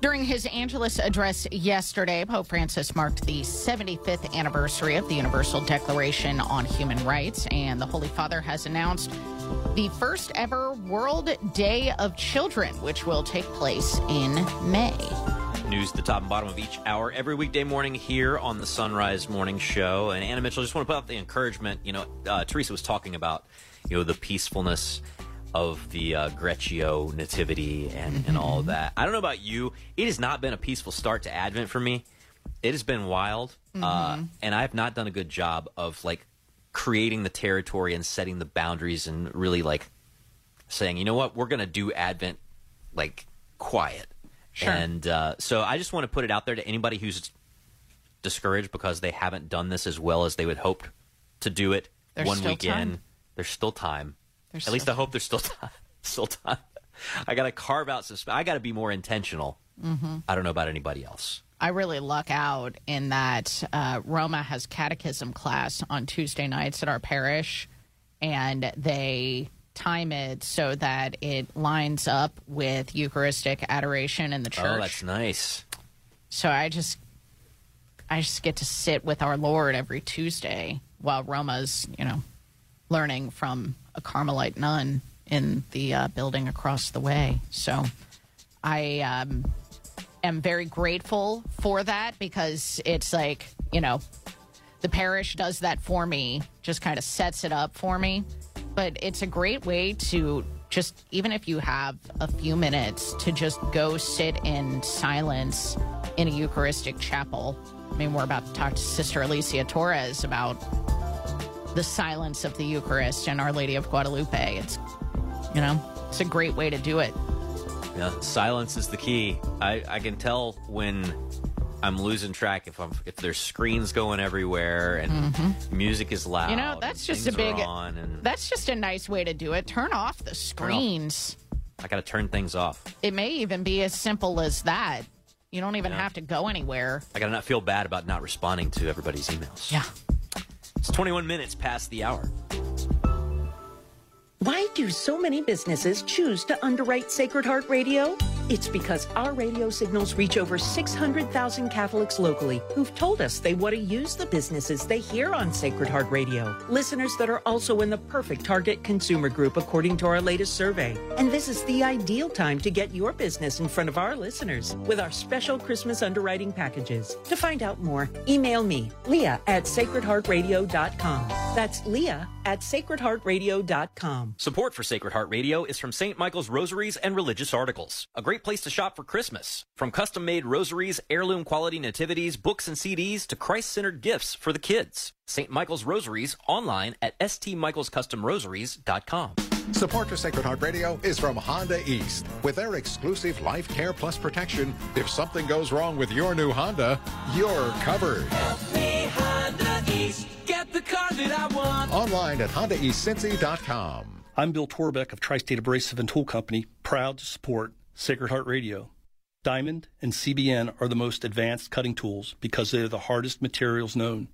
During his Angelus address yesterday, Pope Francis marked the 75th anniversary of the Universal Declaration on Human Rights, and the Holy Father has announced the first ever World Day of Children, which will take place in May. News at the top and bottom of each hour every weekday morning here on the Son Rise Morning Show. And Anna Mitchell, just want to put out the encouragement. You know, uh, Teresa was talking about, you know, the peacefulness of the uh, Greccio nativity and, and all that. I don't know about you. It has not been a peaceful start to Advent for me. It has been wild. Uh, Mhm. and I have not done a good job of like creating the territory and setting the boundaries and really like saying, you know what, we're going to do Advent like quiet. Sure. And uh, so I just want to put it out there to anybody who's discouraged because they haven't done this as well as they would hope to do it There's one weekend. time. There's still time. There's At least still I hope there's still time. Still time. I got to carve out some. I got to be more intentional. Mhm. I don't know about anybody else. I really luck out in that uh, Roma has catechism class on Tuesday nights at our parish, and they time it so that it lines up with Eucharistic adoration in the church. Oh, that's nice. So I just, I just get to sit with our Lord every Tuesday while Roma's, you know, learning from a Carmelite nun in the uh, building across the way. So I um, am very grateful for that because it's like, you know, the parish does that for me, just kind of sets it up for me. But it's a great way to just, even if you have a few minutes, to just go sit in silence in a Eucharistic chapel. I mean, we're about to talk to Sister Alicia Torres about the silence of the Eucharist and Our Lady of Guadalupe. It's, you know, it's a great way to do it. Yeah, silence is the key. I, I can tell when I'm losing track if I'm if there's screens going everywhere and Mhm. music is loud. You know, that's just a big. on and That's just a nice way to do it. Turn off the screens. I got to turn things off. It may even be as simple as that. You don't even Yeah. have to go anywhere. I got to not feel bad about not responding to everybody's emails. Yeah. It's 21 minutes past the hour. Why do so many businesses choose to underwrite Sacred Heart Radio? It's because our radio signals reach over 600,000 Catholics locally who've told us they want to use the businesses they hear on Sacred Heart Radio. Listeners that are also in the perfect target consumer group according to our latest survey. And this is the ideal time to get your business in front of our listeners with our special Christmas underwriting packages. To find out more, email me, Leah at sacredheartradio.com. That's Leah at sacredheartradio.com. Support for Sacred Heart Radio is from St. Michael's Rosaries and Religious Articles, a great place to shop for Christmas. From custom made rosaries, heirloom quality nativities, books, and CDs to Christ centered gifts for the kids. St. Michael's Rosaries online at stmichaelscustomrosaries.com. Support for Sacred Heart Radio is from Honda East. With their exclusive Life Care Plus protection, if something goes wrong with your new Honda, you're covered. Get the car that I want. Online at HondaEastCincy.com. I'm Bill Torbeck of Tri-State Abrasive and Tool Company, proud to support Sacred Heart Radio. Diamond and CBN are the most advanced cutting tools because they are the hardest materials known.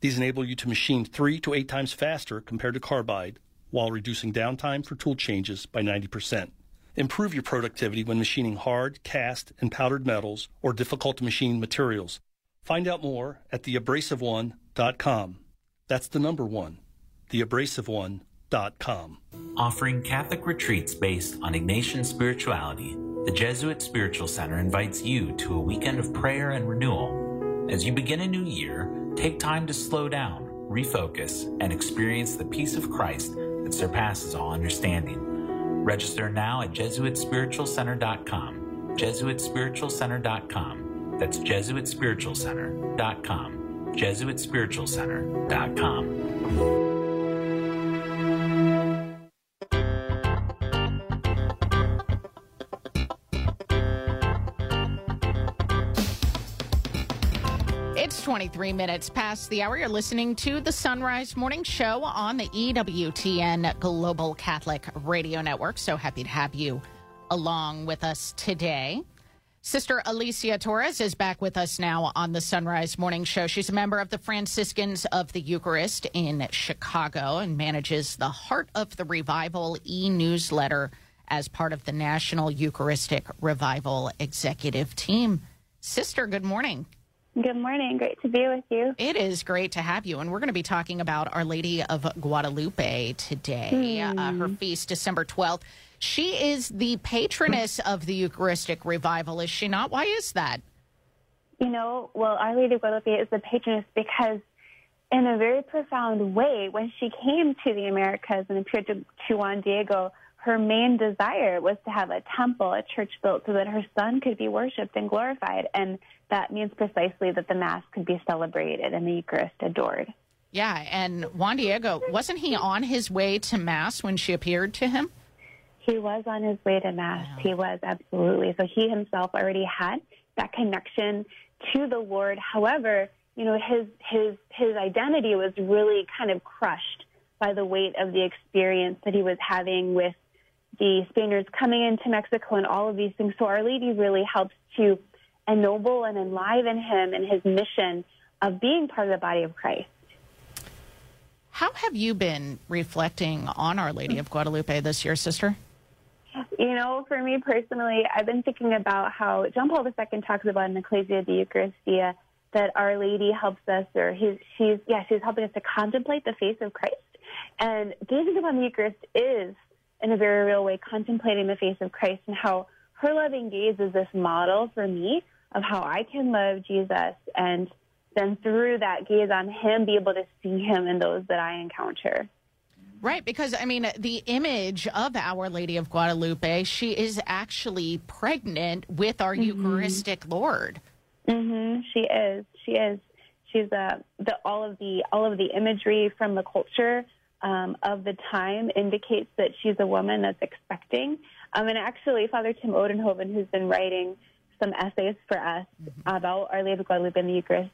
These enable you to machine three to eight times faster compared to carbide while reducing downtime for tool changes by 90%. Improve your productivity when machining hard, cast, and powdered metals or difficult to machine materials. Find out more at theabrasiveone.com. That's the number one, theabrasiveone.com. Offering Catholic retreats based on Ignatian spirituality, the Jesuit Spiritual Center invites you to a weekend of prayer and renewal. As you begin a new year, take time to slow down, refocus, and experience the peace of Christ that surpasses all understanding. Register now at JesuitSpiritualCenter.com. JesuitSpiritualCenter.com. That's JesuitSpiritualCenter.com. JesuitSpiritualCenter.com. 23 minutes past the hour. You're listening to the Son Rise Morning Show on the EWTN Global Catholic Radio Network. So happy to have you along with us today. Sister Alicia Torres is back with us now on the Son Rise Morning Show. She's a member of the Franciscans of the Eucharist in Chicago and manages the Heart of the Revival e newsletter as part of the National Eucharistic Revival Executive Team. Sister, good morning. Good morning. Great to be with you. It is great to have you. And we're going to be talking about Our Lady of Guadalupe today, Hmm. uh, her feast, December 12th. She is the patroness of the Eucharistic revival, is she not? Why is that? You know, well, Our Lady of Guadalupe is the patroness because, in a very profound way, when she came to the Americas and appeared to, to Juan Diego, her main desire was to have a temple, a church built so that her son could be worshipped and glorified. And that means precisely that the Mass could be celebrated and the Eucharist adored. Yeah, and Juan Diego, wasn't he on his way to Mass when she appeared to him? He was on his way to Mass. He was, absolutely. So he himself already had that connection to the Lord. However, you know, his, his, his identity was really kind of crushed by the weight of the experience that he was having with the Spaniards coming into Mexico and all of these things. So Our Lady really helps to ennoble and enliven him in his mission of being part of the body of Christ. How have you been reflecting on Our Lady of Guadalupe this year, sister? You know, for me personally, I've been thinking about how John Paul II talks about in Ecclesia de Eucharistia that Our Lady helps us, or he's, she's, yeah, she's helping us to contemplate the face of Christ. And gazing upon the Eucharist is, in a very real way, contemplating the face of Christ and how her loving gaze is this model for me of how I can love Jesus and then through that gaze on him, be able to see him in those that I encounter. Right, because I mean, the image of Our Lady of Guadalupe, she is actually pregnant with our Eucharistic Lord. Mm-hmm. She is. She is. She's uh, the all of the all of the imagery from the culture um, of the time indicates that she's a woman that's expecting. Um, and actually, Father Tim Odenhoven, who's been writing some essays for us about Our Lady of Guadalupe and the Eucharist,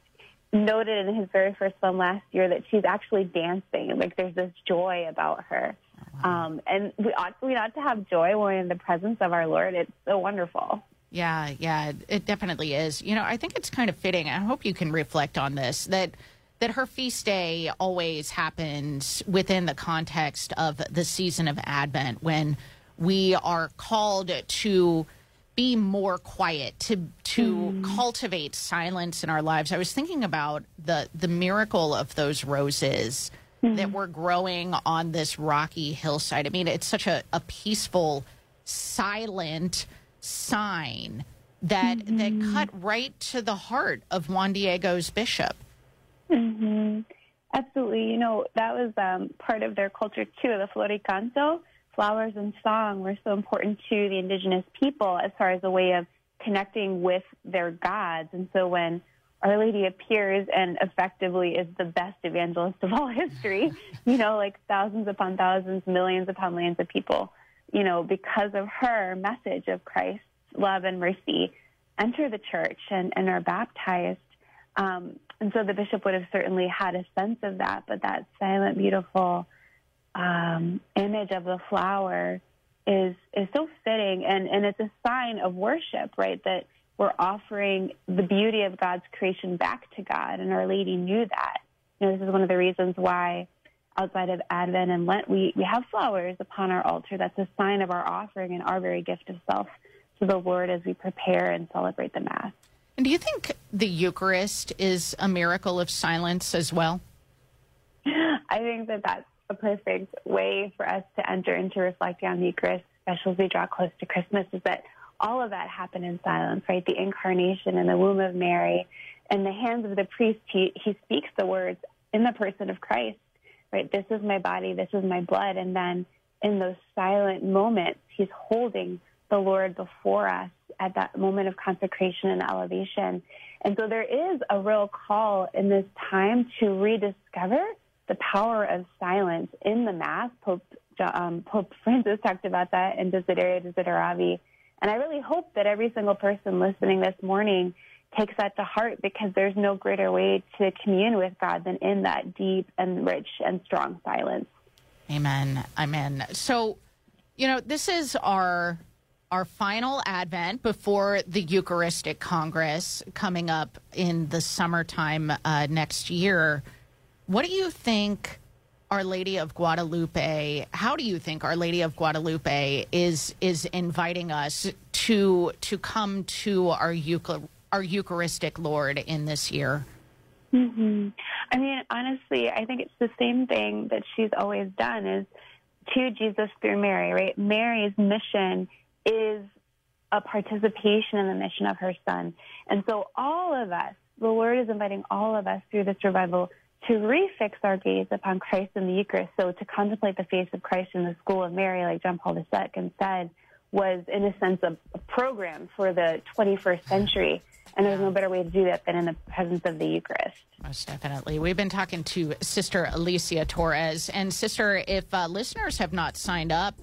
noted in his very first one last year that she's actually dancing. Like there's this joy about her. Um, and we ought we ought to have joy when we're in the presence of our Lord. It's so wonderful. Yeah, yeah, it- it definitely is. You know, I think it's kind of fitting. I hope you can reflect on this that that her feast day always happens within the context of the season of Advent when we are called to be more quiet, to to mm-hmm. cultivate silence in our lives. I was thinking about the the miracle of those roses that mm-hmm. were growing on this rocky hillside. I mean, it's such a, a peaceful, silent sign that that mm-hmm. cut right to the heart of Juan Diego's bishop. Hmm Absolutely. You know, that was um, part of their culture too. The floricanto, flowers and song, were so important to the indigenous people as far as a way of connecting with their gods. And so when Our Lady appears and effectively is the best evangelist of all history, you know, like thousands upon thousands, millions upon millions of people, you know, because of her message of Christ's love and mercy, enter the church and, and are baptized. Um, and so the bishop would have certainly had a sense of that, but that silent, beautiful um, image of the flower is is so fitting, and and it's a sign of worship, right? That we're offering the beauty of God's creation back to God, and Our Lady knew that. You know, this is one of the reasons why, outside of Advent and Lent, we we have flowers upon our altar. That's a sign of our offering and our very gift of self to the Lord as we prepare and celebrate the Mass. And do you think the Eucharist is a miracle of silence as well? I think that that's a perfect way for us to enter into reflecting on the Eucharist, especially as we draw close to Christmas, is that all of that happened in silence, right? The incarnation in the womb of Mary. In the hands of the priest, he, he speaks the words in the person of Christ, right? This is my body, this is my blood. And then in those silent moments, he's holding the Lord before us at that moment of consecration and elevation. And so there is a real call in this time to rediscover the power of silence in the Mass. Pope, um, Pope Francis talked about that in Desiderio Desideravi. And I really hope that every single person listening this morning takes that to heart because there's no greater way to commune with God than in that deep and rich and strong silence. Amen. Amen. So, you know, this is our our final Advent before the Eucharistic Congress coming up in the summertime uh, next year. What do you think Our Lady of Guadalupe. How do you think Our Lady of Guadalupe is is inviting us to to come to our Euchar- our Eucharistic Lord in this year? hmm I mean, honestly, I think it's the same thing that she's always done is to Jesus through Mary, right? Mary's mission is a participation in the mission of her son. And so all of us, the Lord is inviting all of us through this revival to refix our gaze upon Christ in the Eucharist. So to contemplate the face of Christ in the school of Mary, like John Paul II said, was in a sense a, a program for the 21st century. And there's no better way to do that than in the presence of the Eucharist. Most definitely. We've been talking to Sister Alicia Torres. And, Sister, if uh, listeners have not signed up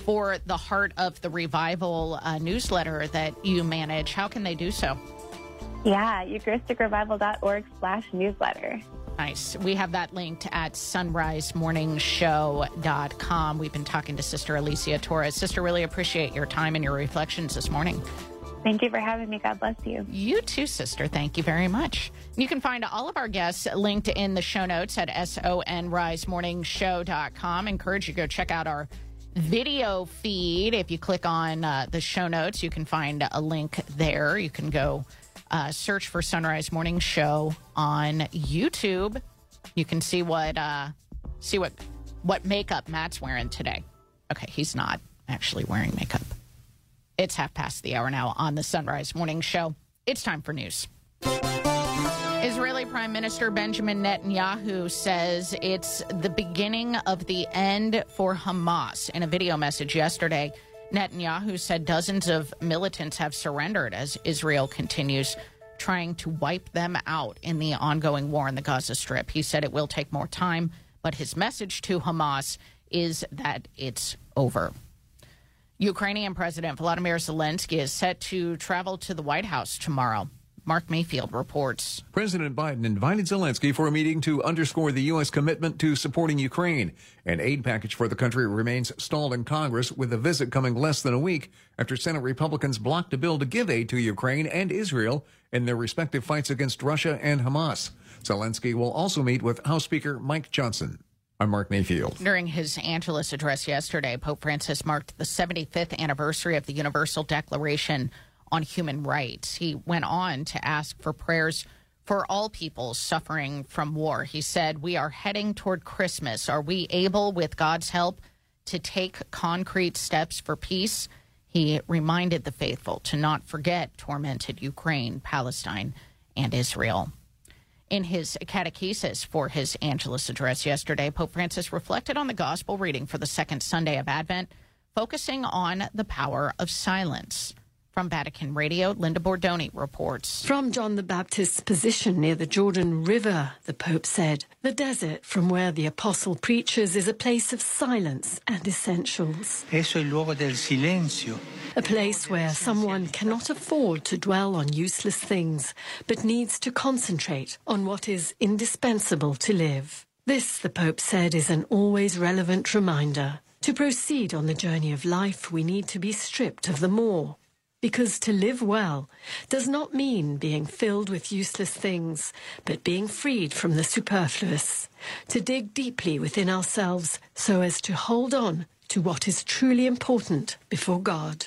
for the Heart of the Revival uh, newsletter that you manage, how can they do so? Yeah, EucharisticRevival.org slash newsletter. Nice. We have that linked at sonrisemorningshow.com. We've been talking to Sister Alicia Torres. Sister, really appreciate your time and your reflections this morning. Thank you for having me. God bless you. You too, sister. Thank you very much. You can find all of our guests linked in the show notes at sonrisemorningshow.com. Encourage you to go check out our video feed. If you click on uh, the show notes, you can find a link there. You can go uh, search for Son Rise Morning Show on YouTube. You can see what uh, see what what makeup Matt's wearing today. Okay, he's not actually wearing makeup. It's half past the hour now on the Son Rise Morning Show. It's time for news. Israeli Prime Minister Benjamin Netanyahu says it's the beginning of the end for Hamas. In a video message yesterday, Netanyahu said dozens of militants have surrendered as Israel continues trying to wipe them out in the ongoing war in the Gaza Strip. He said it will take more time, but his message to Hamas is that it's over. Ukrainian President Volodymyr Zelensky is set to travel to the White House tomorrow. Mark Mayfield reports. President Biden invited Zelensky for a meeting to underscore the U.S. commitment to supporting Ukraine. An aid package for the country remains stalled in Congress, with the visit coming less than a week after Senate Republicans blocked a bill to give aid to Ukraine and Israel in their respective fights against Russia and Hamas. Zelensky will also meet with House Speaker Mike Johnson. I'm Mark Mayfield. During his Angelus address yesterday, Pope Francis marked the 75th anniversary of the Universal Declaration on Human Rights. He went on to ask for prayers for all people suffering from war. He said, We are heading toward Christmas. Are we able, with God's help, to take concrete steps for peace? He reminded the faithful to not forget tormented Ukraine, Palestine, and Israel. In his catechesis for his Angelus address yesterday, Pope Francis reflected on the gospel reading for the second Sunday of Advent, focusing on the power of silence. From Vatican Radio, Linda Bordoni reports. From John the Baptist's position near the Jordan River, the Pope said, the desert from where the apostle preaches is a place of silence and essentials. Esso è il luogo del silenzio. A place where someone cannot afford to dwell on useless things, but needs to concentrate on what is indispensable to live. This, the Pope said, is an always relevant reminder. To proceed on the journey of life, we need to be stripped of the more. Because to live well does not mean being filled with useless things, but being freed from the superfluous. To dig deeply within ourselves so as to hold on to what is truly important before God.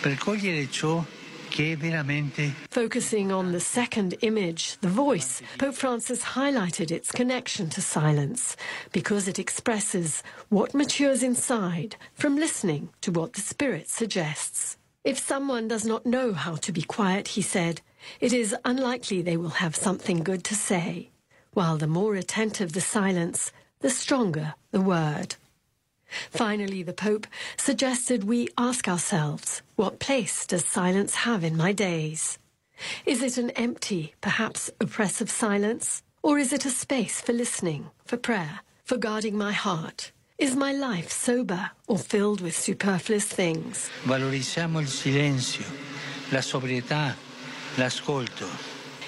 Per cogliere ciò che è veramente Focusing on the second image, the voice, Pope Francis highlighted its connection to silence because it expresses what matures inside from listening to what the Spirit suggests. If someone does not know how to be quiet, he said, it is unlikely they will have something good to say. While the more attentive the silence, the stronger the word. Finally, the Pope suggested we ask ourselves, what place does silence have in my days? Is it an empty, perhaps oppressive silence? Or is it a space for listening, for prayer, for guarding my heart? Is my life sober or filled with superfluous things? valorizziamo il silenzio, la sobrietà, l'ascolto.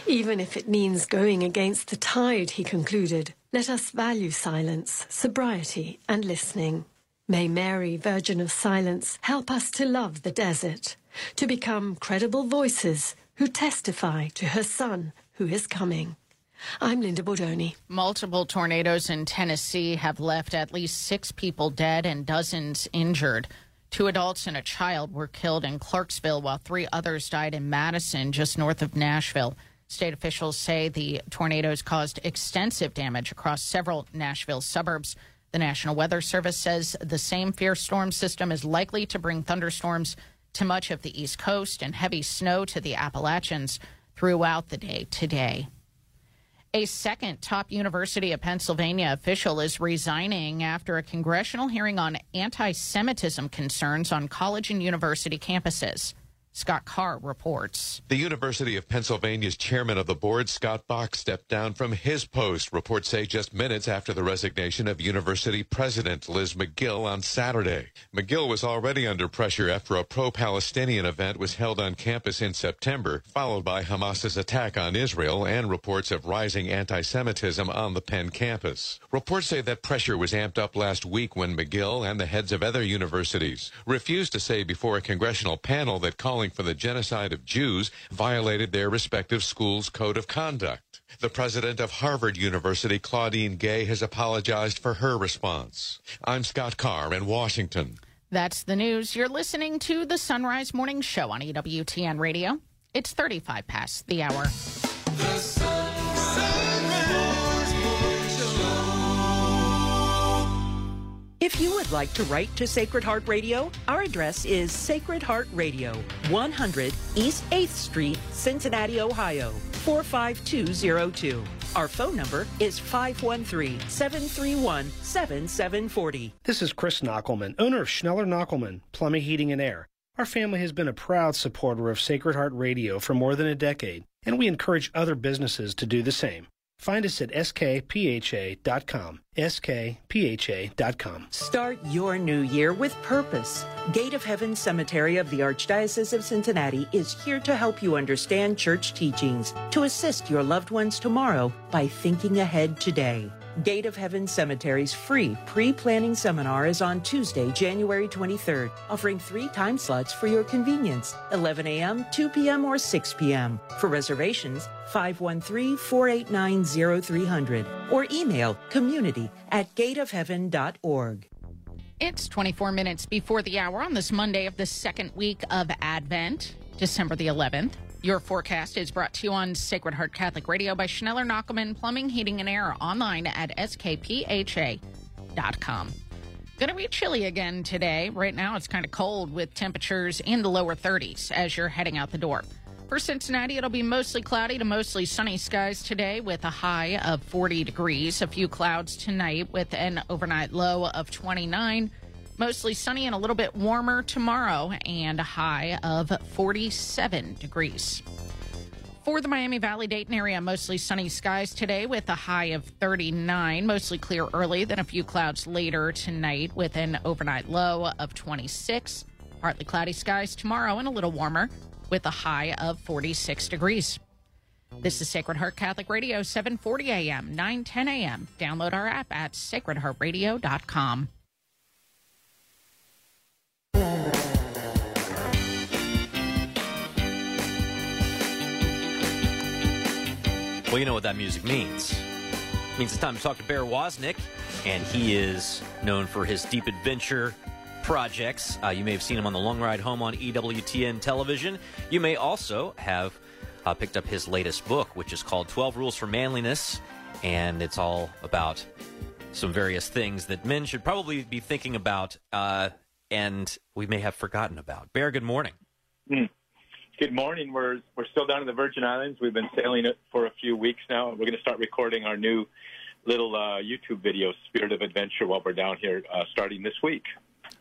Even if it means going against the tide, he concluded, let us value silence, sobriety, and listening. May Mary, Virgin of Silence, help us to love the desert, to become credible voices who testify to her Son who is coming. I'm Linda Bordoni. Multiple tornadoes in Tennessee have left at least six people dead and dozens injured. Two adults and a child were killed in Clarksville, while three others died in Madison, just north of Nashville. State officials say the tornadoes caused extensive damage across several Nashville suburbs. The National Weather Service says the same fierce storm system is likely to bring thunderstorms to much of the East Coast and heavy snow to the Appalachians throughout the day today. A second top University of Pennsylvania official is resigning after a congressional hearing on anti Semitism concerns on college and university campuses. Scott Carr reports. The University of Pennsylvania's chairman of the board, Scott Bok, stepped down from his post, reports say just minutes after the resignation of university president Liz Magill on Saturday. Magill was already under pressure after a pro-Palestinian event was held on campus in September, followed by Hamas's attack on Israel and reports of rising anti-Semitism on the Penn campus. Reports say that pressure was amped up last week when Magill and the heads of other universities refused to say before a congressional panel that calling for the genocide of Jews violated their respective schools' code of conduct. The president of Harvard University, Claudine Gay, has apologized for her response. I'm Scott Carr in Washington. That's the news. You're listening to the Son Rise Morning Show on EWTN Radio. It's 35 past the hour. If you would like to write to Sacred Heart Radio, our address is Sacred Heart Radio, 100 East 8th Street, Cincinnati, Ohio, 45202. Our phone number is 513 731 7740. This is Chris Knochelmann, owner of Schneller Knochelmann, Plumbing, Heating, and Air. Our family has been a proud supporter of Sacred Heart Radio for more than a decade, and we encourage other businesses to do the same. Find us at skpha.com. skpha.com. Start your new year with purpose. Gate of Heaven Cemetery of the Archdiocese of Cincinnati is here to help you understand church teachings, to assist your loved ones tomorrow by thinking ahead today. Gate of Heaven Cemetery's free pre-planning seminar is on Tuesday, January 23rd, offering three time slots for your convenience, 11 a.m., 2 p.m., or 6 p.m. For reservations, 513-489-0300 or email community at gateofheaven.org. It's 24 minutes before the hour on this Monday of the second week of Advent, December the 11th. Your forecast is brought to you on Sacred Heart Catholic Radio by Schneller Knochelmann Plumbing, Heating, and Air online at skpha.com. Going to be chilly again today. Right now, it's kind of cold with temperatures in the lower 30s as you're heading out the door. For Cincinnati, it'll be mostly cloudy to mostly sunny skies today with a high of 40 degrees. A few clouds tonight with an overnight low of 29. Mostly sunny and a little bit warmer tomorrow and a high of 47 degrees. For the Miami Valley Dayton area, mostly sunny skies today with a high of 39. Mostly clear early, then a few clouds later tonight with an overnight low of 26. Partly cloudy skies tomorrow and a little warmer with a high of 46 degrees. This is Sacred Heart Catholic Radio, 740 a.m., 910 a.m. Download our app at sacredheartradio.com. Well, you know what that music means. It means it's time to talk to Bear Woznick, and he is known for his deep adventure projects. Uh, you may have seen him on the Long Ride Home on EWTN television. You may also have uh, picked up his latest book, which is called 12 Rules for Manliness, and it's all about some various things that men should probably be thinking about uh, and we may have forgotten about. Bear, good morning. Hmm. Good morning. We're we're still down in the Virgin Islands. We've been sailing it for a few weeks now. We're going to start recording our new little uh, YouTube video, Spirit of Adventure, while we're down here, uh, starting this week.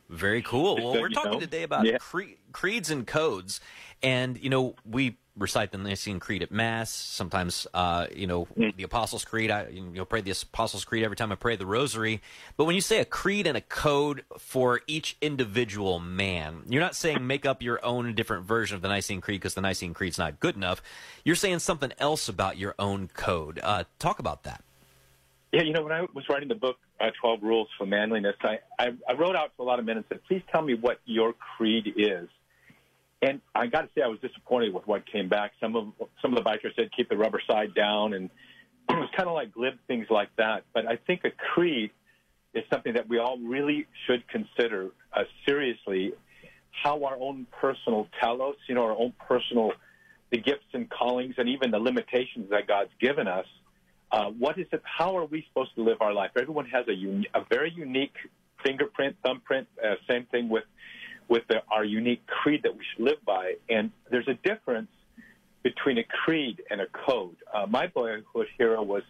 Very cool. Well, we're talking know. today about Yeah. cre- creeds and codes, and you know we recite the Nicene Creed at Mass. Sometimes, uh, you know, Hmm. the Apostles' Creed. I you know pray the Apostles' Creed every time I pray the Rosary. But when you say a creed and a code for each individual man, you're not saying make up your own different version of the Nicene Creed because the Nicene Creed's not good enough. You're saying something else about your own code. Uh, talk about that. Yeah, you know, when I was writing the book, uh, 12 Rules for Manliness, I, I, I wrote out to a lot of men and said, please tell me what your creed is. And I got to say, I was disappointed with what came back. Some of some of the bikers said keep the rubber side down, and it's kind of like glib things like that. But I think a creed is something that we all really should consider uh, seriously. How our own personal telos, you know, our own personal the gifts and callings, and even the limitations that God's given us. Uh, what is it? How are we supposed to live our life? Everyone has a, uni- a very unique fingerprint, thumbprint. Uh, same thing with with the, our unique creed that we should live by. And there's a difference between a creed and a code. Uh, my boyhood hero was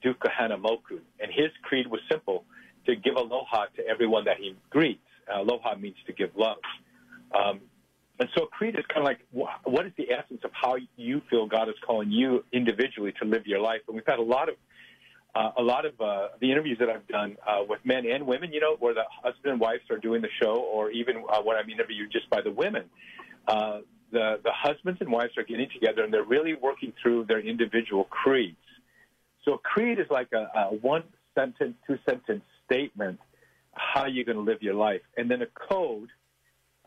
Duke Kahanamoku, and his creed was simple: to give aloha to everyone that he greets. Uh, aloha means to give love. Um, and so creed is kind of like what is the essence of how you feel God is calling you individually to live your life. And we've had a lot of uh, a lot of uh, the interviews that I've done uh, with men and women, you know, where the husband and wives are doing the show, or even uh, when I'm interviewed just by the women. Uh, the the husbands and wives are getting together and they're really working through their individual creeds. So a creed is like a, a one sentence, two sentence statement how you're going to live your life, and then a code.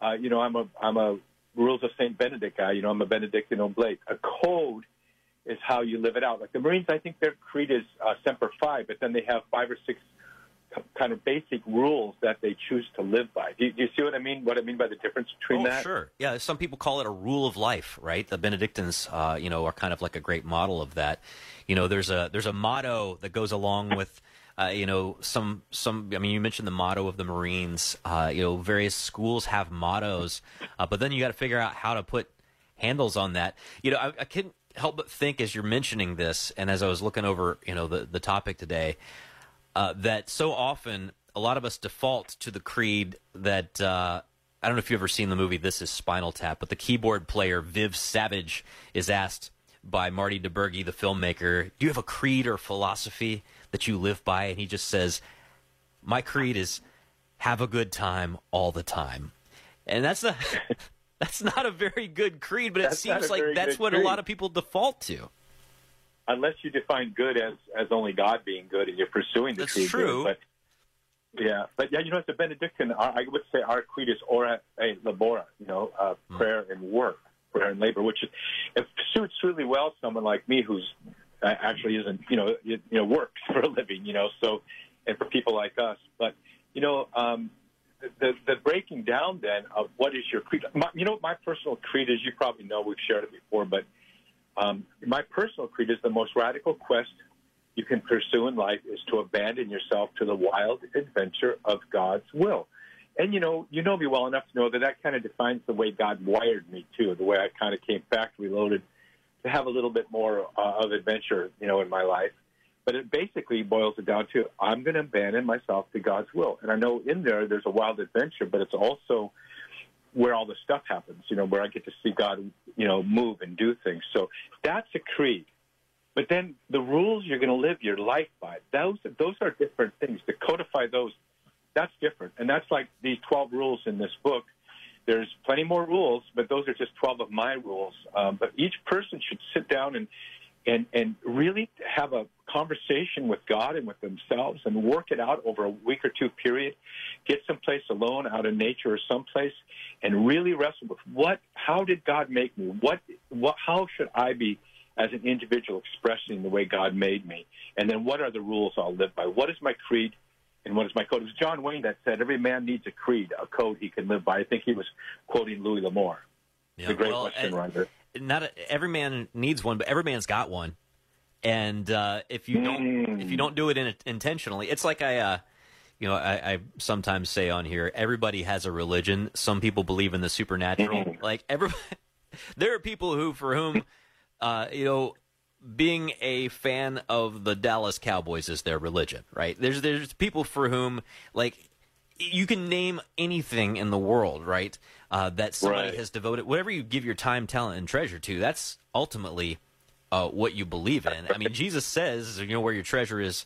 Uh, you know, I'm a I'm a rules of Saint Benedict guy. You know, I'm a Benedictine Oblate. A code is how you live it out. Like the Marines, I think their creed is uh, Semper Fi, but then they have five or six kind of basic rules that they choose to live by. Do you, do you see what I mean? What I mean by the difference between oh, that? sure. Yeah, some people call it a rule of life, right? The Benedictines, uh, you know, are kind of like a great model of that. You know, there's a there's a motto that goes along with. Uh, you know, some some. I mean, you mentioned the motto of the Marines. Uh, you know, various schools have mottos, uh, but then you got to figure out how to put handles on that. You know, I, I couldn't help but think as you're mentioning this, and as I was looking over, you know, the the topic today, uh, that so often a lot of us default to the creed that uh, I don't know if you've ever seen the movie This Is Spinal Tap, but the keyboard player Viv Savage is asked by Marty DiBergi, the filmmaker, "Do you have a creed or philosophy that you live by?" And he just says, "My creed is have a good time all the time," and that's a that's not a very good creed, but it That's not seems like that's what a lot of people default to. Unless you define good as as only God being good, and you're pursuing the That's true true. good. But yeah, but yeah, you know, as a Benedictine, our, I would say our creed is ora et labora. You know, uh, Hmm. prayer and work, prayer and labor, which is, it suits really well someone like me who's actually isn't, you know, it, you know, works for a living. You know, so and for people like us, but you know. um the, the breaking down then of what is your creed. My, you know, my personal creed is you probably know we've shared it before, but um, my personal creed is the most radical quest you can pursue in life is to abandon yourself to the wild adventure of God's will. And you know, you know me well enough to know that that kind of defines the way God wired me too, the way I kind of came factory loaded to have a little bit more uh, of adventure, you know, in my life. But it basically boils it down to I'm going to abandon myself to God's will. And I know in there there's a wild adventure, but it's also where all the stuff happens, you know, where I get to see God, you know, move and do things. So that's a creed. But then the rules you're going to live your life by, those those are different things. To codify those, that's different. And that's like these 12 rules in this book. There's plenty more rules, but those are just 12 of my rules. Um, but each person should sit down and and and really have a conversation with God and with themselves and work it out over a week or two period. Get someplace alone, out in nature or someplace, and really wrestle with what. How did God make me? What? What? How should I be? As an individual expressing the way God made me, and then what are the rules I'll live by? What is my creed, and what is my code? It was John Wayne that said, "Every man needs a creed, a code he can live by." I think he was quoting Louis L'Amour, Yeah, the great well, Western writer. not a, every man needs one, but every man's got one. And uh, if you don't, if you don't do it in, intentionally, it's like I, uh, you know, I, I sometimes say on here, everybody has a religion. Some people believe in the supernatural. Like every, there are people who, for whom, uh, you know, being a fan of the Dallas Cowboys is their religion, right? There's there's people for whom like you can name anything in the world, right? Uh, that somebody Right. has devoted whatever you give your time, talent, and treasure to. That's ultimately uh, what you believe in. I mean, Jesus says, you know, where your treasure is,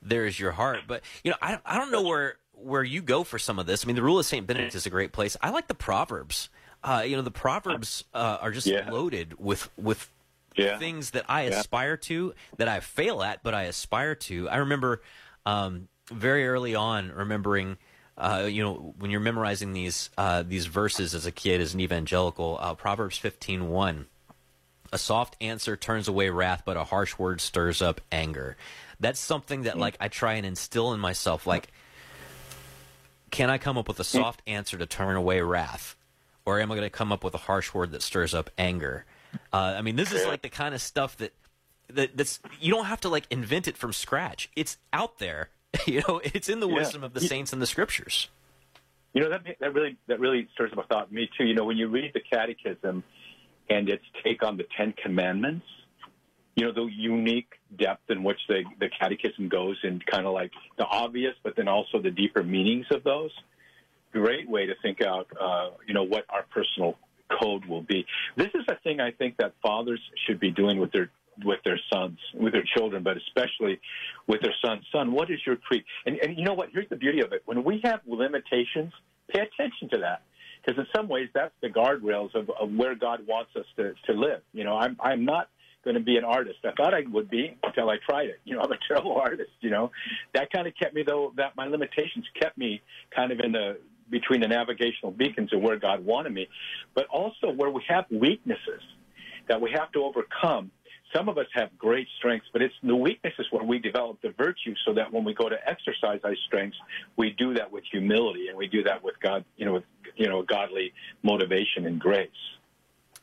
there is your heart. But you know, I don't, I don't know where where you go for some of this. I mean, the Rule of Saint Benedict is a great place. I like the Proverbs. Uh, you know, the Proverbs uh, are just Yeah. loaded with with Yeah. things that I Yeah. aspire to, that I fail at, but I aspire to. I remember um, very early on remembering. Uh, you know, when you're memorizing these uh, these verses as a kid, as an evangelical, uh, Proverbs fifteen one a soft answer turns away wrath, but a harsh word stirs up anger. That's something that like I try and instill in myself. Like, can I come up with a soft answer to turn away wrath, or am I going to come up with a harsh word that stirs up anger? Uh, I mean, this is like the kind of stuff that that that's you don't have to like invent it from scratch. It's out there. You know, it's in the Yeah. wisdom of the saints and the scriptures. You know that that really that really stirs up a thought me too. You know, when you read the Catechism and its take on the Ten Commandments, you know the unique depth in which the the Catechism goes and kind of like the obvious, but then also the deeper meanings of those. Great way to think out, uh, you know, what our personal code will be. This is a thing I think that fathers should be doing with their with their sons, with their children, but especially with their son. Son, what is your creed? And, and you know what? Here's the beauty of it. When we have limitations, pay attention to that. Because in some ways, that's the guardrails of, of where God wants us to, to live. You know, I'm, I'm not going to be an artist. I thought I would be until I tried it. You know, I'm a terrible artist, you know. That kind of kept me, though, that my limitations kept me kind of in the, between the navigational beacons and where God wanted me. But also where we have weaknesses that we have to overcome. Some of us have great strengths, but it's the weaknesses where we develop the virtue so that when we go to exercise our strengths, we do that with humility and we do that with God, you know, with, you know, godly motivation and grace.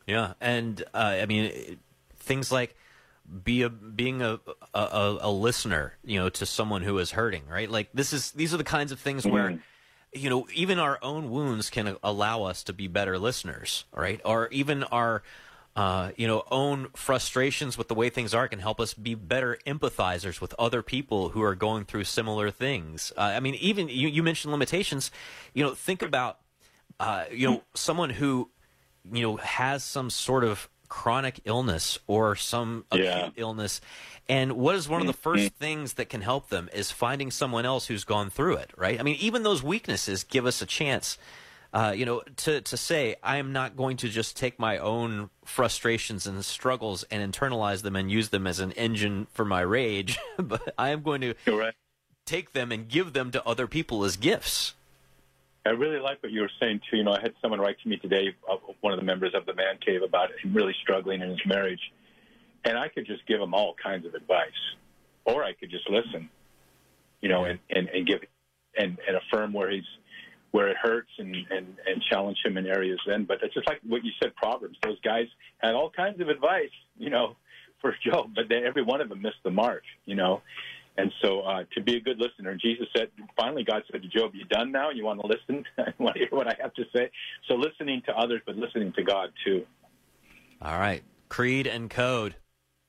Yeah, and uh, I mean things like be a being a, a a a listener, you know, to someone who is hurting, right? Like this is these are the kinds of things where you know even our own wounds can allow us to be better listeners, right? Or even our uh, you know own frustrations with the way things are can help us be better empathizers with other people who are going through similar things. Uh, I mean, even you, you mentioned limitations. You know, think about uh, you know someone who you know has some sort of chronic illness or some acute illness. And what is one of the first things that can help them is finding someone else who's gone through it right? I mean even those weaknesses give us a chance uh, you know to, to say i am not going to just take my own frustrations and struggles and internalize them and use them as an engine for my rage but i am going to take them and give them to other people as gifts I really like what you were saying too. You know, I had someone write to me today, uh, one of the members of the Man Cave, about him really struggling in his marriage, and I could just give him all kinds of advice, or I could just listen, you know, and, and, and give and, and affirm where he's where it hurts and, and and challenge him in areas. Then, but it's just like what you said, Proverbs. Those guys had all kinds of advice, you know, for Job, but they, every one of them missed the mark, you know. And so, uh, to be a good listener, Jesus said, finally, God said to Job, You done now? You want to listen? you want to hear what I have to say? So, listening to others, but listening to God too. All right. Creed and code.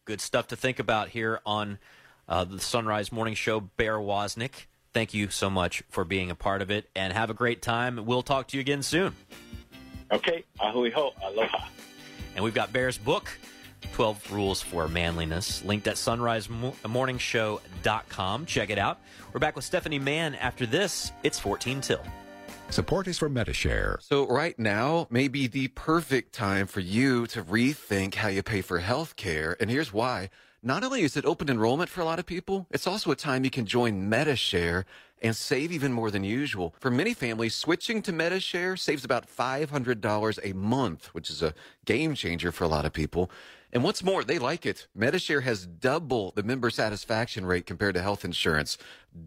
Good stuff to think about here on uh, the Son Rise Morning Show. Bear Woznick, thank you so much for being a part of it and have a great time. We'll talk to you again soon. Okay. Ahui ho. Aloha. And we've got Bear's book, 12 Rules for Manliness, linked at sonrisemorningshow.com. Check it out. We're back with Stephanie Mann after this. It's 14 till. Support is from Medi-Share. So right now may be the perfect time for you to rethink how you pay for health care. And here's why. Not only is it open enrollment for a lot of people, it's also a time you can join Medi-Share and save even more than usual. For many families, switching to Medi-Share saves about $500 a month, which is a game changer for a lot of people. And what's more, they like it. Medi-Share has double the member satisfaction rate compared to health insurance.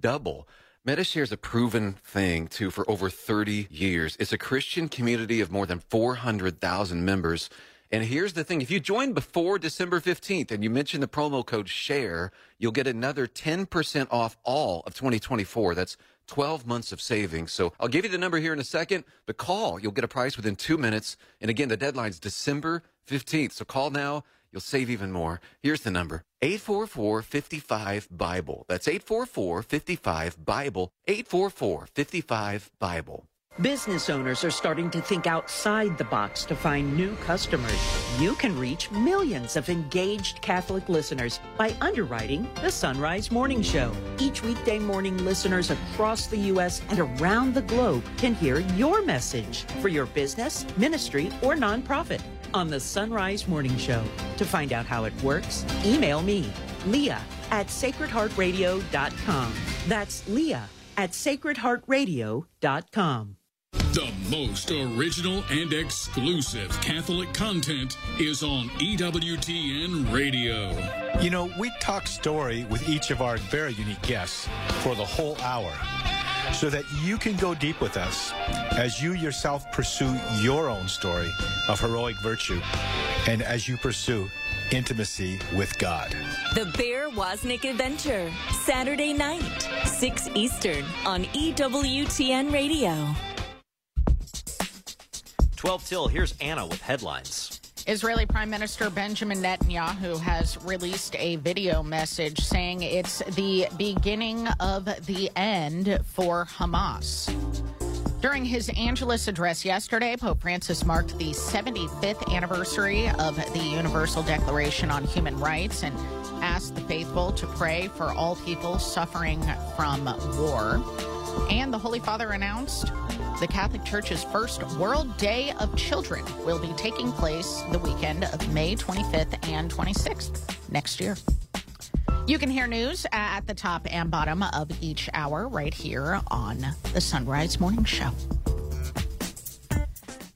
Double. Medi-Share is a proven thing too for over 30 years. It's a Christian community of more than 400,000 members. And here's the thing. If you join before December 15th and you mention the promo code SHARE, you'll get another 10% off all of 2024. That's 12 months of savings. So I'll give you the number here in a second, but call. You'll get a price within two minutes. And again, the deadline's December 15th. So call now. You'll save even more. Here's the number 844 55 Bible. That's 844 55 Bible. 844 55 Bible. Business owners are starting to think outside the box to find new customers. You can reach millions of engaged Catholic listeners by underwriting the Son Rise Morning Show. Each weekday morning, listeners across the U.S. and around the globe can hear your message for your business, ministry, or nonprofit on the Son Rise Morning Show. To find out how it works, email me, Leah at sacredheartradio.com. That's Leah at sacredheartradio.com. The most original and exclusive Catholic content is on EWTN Radio. You know, we talk story with each of our very unique guests for the whole hour so that you can go deep with us as you yourself pursue your own story of heroic virtue and as you pursue intimacy with God. The Bear Woznick Adventure, Saturday night, 6 Eastern on EWTN Radio. 12 till, here's Anna with headlines. Israeli Prime Minister Benjamin Netanyahu has released a video message saying it's the beginning of the end for Hamas. During his Angelus address yesterday, Pope Francis marked the 75th anniversary of the Universal Declaration on Human Rights and asked the faithful to pray for all people suffering from war. And the Holy Father announced the Catholic Church's first World Day of Children will be taking place the weekend of May 25th and 26th next year. You can hear news at the top and bottom of each hour right here on the Son Rise Morning Show.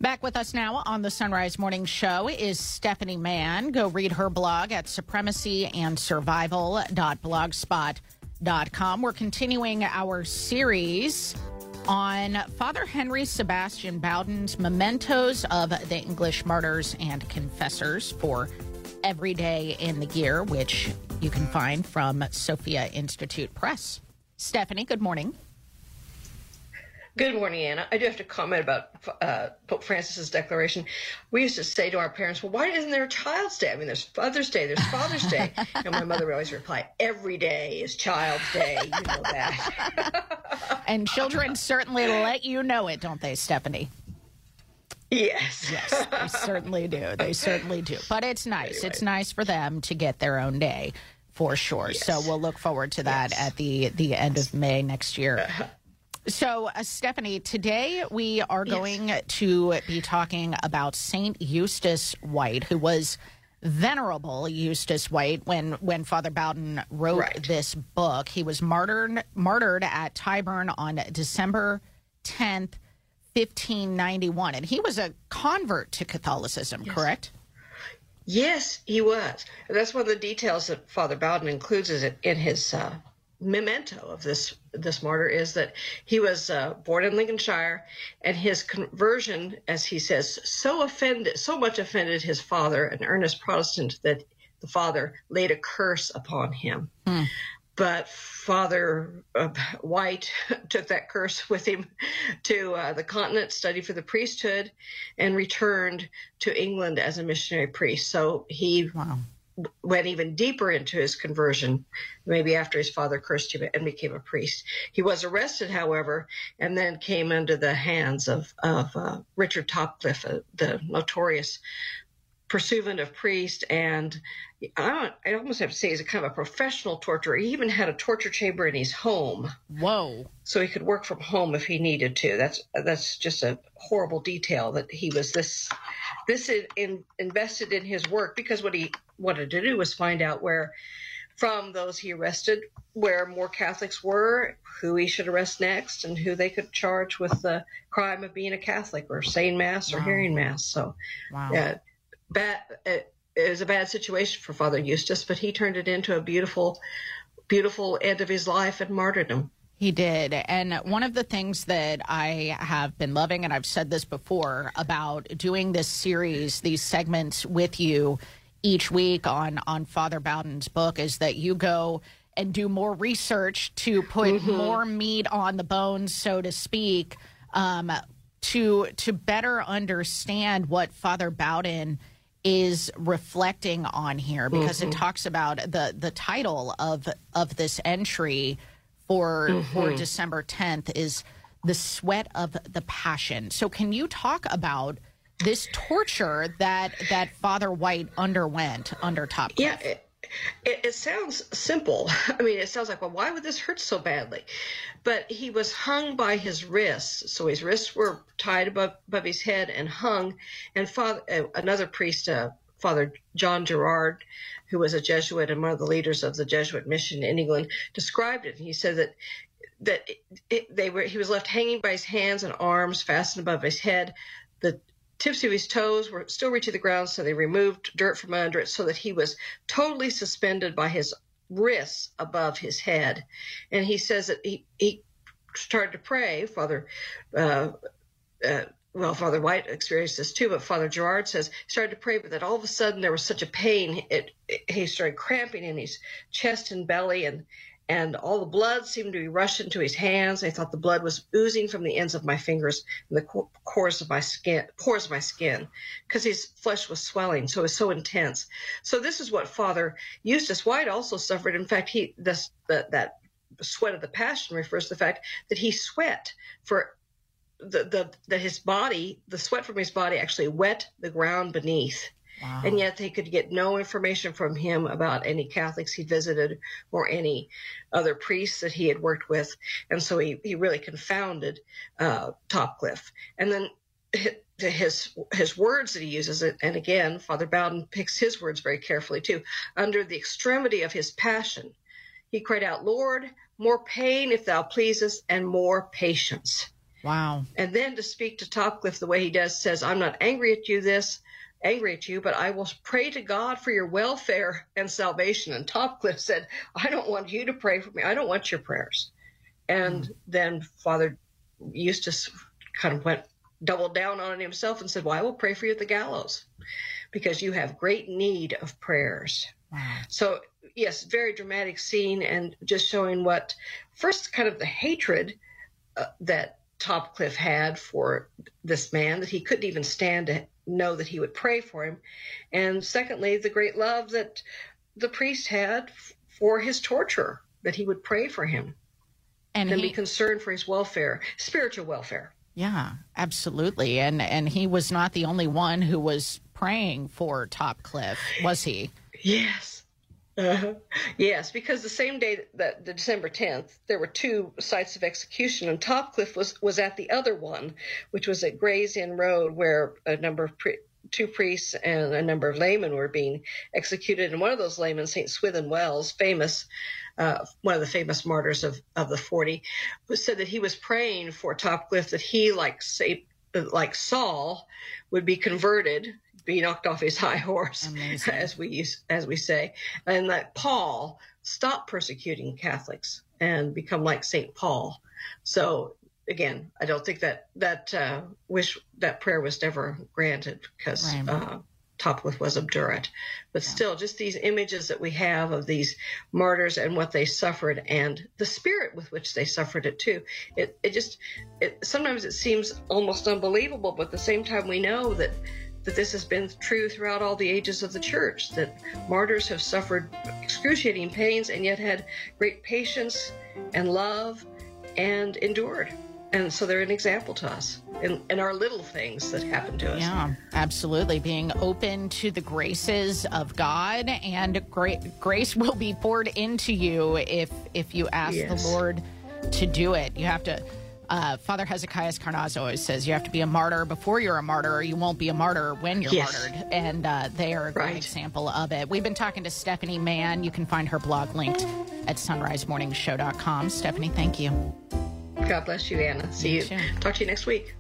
Back with us now on the Son Rise Morning Show is Stephanie Mann. Go read her blog at supremacyandsurvival.blogspot.com. We're continuing our series on Father Henry Sebastian Bowden's Mementos of the English Martyrs and Confessors for Every Day in the Year, which you can find from Sophia Institute Press. Stephanie, good morning. Good morning, Anna. I do have to comment about uh, Pope Francis's declaration. We used to say to our parents, "Well, why isn't there a Child's Day? I mean, there's Father's Day, there's Father's Day," and my mother would always reply, "Every day is Child's Day." You know that. and children certainly let you know it, don't they, Stephanie? Yes. Yes, they certainly do. They certainly do. But it's nice. It's nice for them to get their own day for sure. Yes. So we'll look forward to that at the the end of May next year. So, uh, Stephanie, today we are going to be talking about Saint Eustace White, who was venerable Eustace White when when Father Bowden wrote this book. He was martyred martyred at Tyburn on December tenth, fifteen ninety one, and he was a convert to Catholicism. Correct? Yes, he was. And that's one of the details that Father Bowden includes in his uh, memento of this this martyr is that he was uh, born in Lincolnshire, and his conversion, as he says, so offended, so much offended his father, an earnest Protestant, that the father laid a curse upon him. But Father uh, White took that curse with him to uh, the continent, studied for the priesthood, and returned to England as a missionary priest. So he went even deeper into his conversion, maybe after his father cursed him and became a priest. He was arrested, however, and then came under the hands of, of uh, Richard Topcliffe, uh, the notorious pursuivant of priest and I, don't, I almost have to say he's a kind of a professional torturer. He even had a torture chamber in his home. Whoa! So he could work from home if he needed to. That's that's just a horrible detail that he was this this in, in, invested in his work because what he wanted to do was find out where from those he arrested where more Catholics were, who he should arrest next, and who they could charge with the crime of being a Catholic or saying mass or Wow. hearing mass. So, Wow. yeah, bad. It, it was a bad situation for Father Eustace, but he turned it into a beautiful, beautiful end of his life and martyrdom. He did. And one of the things that I have been loving, and I've said this before about doing this series, these segments with you each week on, on Father Bowden's book, is that you go and do more research to put Mhm. more meat on the bones, so to speak, um, to to better understand what Father Bowden is reflecting on here because Mhm. it talks about the the title of of this entry for for Mhm. December 10th is the sweat of the passion. So can you talk about this torture that that Father White underwent under top Yeah, it, it, it sounds simple. I mean, it sounds like, well, why would this hurt so badly? But he was hung by his wrists, so his wrists were tied above, above his head and hung. And father, uh, another priest, uh, Father John Gerard, who was a Jesuit and one of the leaders of the Jesuit mission in England, described it. He said that that it, they were he was left hanging by his hands and arms fastened above his head. The tips of his toes were still reaching the ground, so they removed dirt from under it so that he was totally suspended by his wrists above his head. And he says that he, he started to pray. Father, uh, uh, well, Father White experienced this too, but Father Gerard says he started to pray, but that all of a sudden there was such a pain, it, it he started cramping in his chest and belly, and and all the blood seemed to be rushing to his hands. I thought the blood was oozing from the ends of my fingers and the pores of my skin, pores of my skin, because his flesh was swelling. So it was so intense. So this is what Father Eustace White also suffered. In fact, he this the, that sweat of the passion refers to the fact that he sweat for the, the that his body, the sweat from his body actually wet the ground beneath. Wow. And yet they could get no information from him about any Catholics he visited or any other priests that he had worked with. And so he, he really confounded uh, Topcliffe. And then his his words that he uses, and again, Father Bowden picks his words very carefully too. Under the extremity of his passion, he cried out, Lord, more pain if thou pleasest, and more patience. Wow. And then to speak to Topcliffe the way he does says, I'm not angry at you this, angry at you, but I will pray to God for your welfare and salvation. And Topcliffe said, I don't want you to pray for me. I don't want your prayers. And mm. then Father Eustace kind of went doubled down on it himself and said, Well, I will pray for you at the gallows because you have great need of prayers. Wow. So, yes, very dramatic scene and just showing what first kind of the hatred uh, that Topcliffe had for this man that he couldn't even stand to know that he would pray for him. And secondly, the great love that the priest had for his torturer, that he would pray for him and, and he, be concerned for his welfare, spiritual welfare. Yeah, absolutely. And and he was not the only one who was praying for Topcliffe, was he? Yes. Uh-huh. Yes, because the same day that the December 10th, there were two sites of execution, and Topcliffe was was at the other one, which was at Gray's Inn Road, where a number of two priests and a number of laymen were being executed. And one of those laymen, Saint Swithin Wells, famous, uh, one of the famous martyrs of of the 40, said that he was praying for Topcliffe that he, like say, like Saul, would be converted be knocked off his high horse, Amazing. as we use, as we say, and that Paul stop persecuting Catholics and become like Saint Paul. So again, I don't think that that uh, wish that prayer was never granted because right. uh, Topcliffe was obdurate. But yeah. still, just these images that we have of these martyrs and what they suffered and the spirit with which they suffered it too. It it just it sometimes it seems almost unbelievable, but at the same time we know that that this has been true throughout all the ages of the church, that martyrs have suffered excruciating pains and yet had great patience and love and endured. And so they're an example to us in, in our little things that happen to us. Yeah, absolutely. Being open to the graces of God, and gra- grace will be poured into you if if you ask yes. the Lord to do it. You have to uh, Father Hezekiah Carnazzo always says you have to be a martyr before you're a martyr, or you won't be a martyr when you're yes. martyred. And uh, they are a great right. example of it. We've been talking to Stephanie Mann. You can find her blog linked at sonrisemorningshow.com. Stephanie, thank you. God bless you, Anna. See you. you. Talk to you next week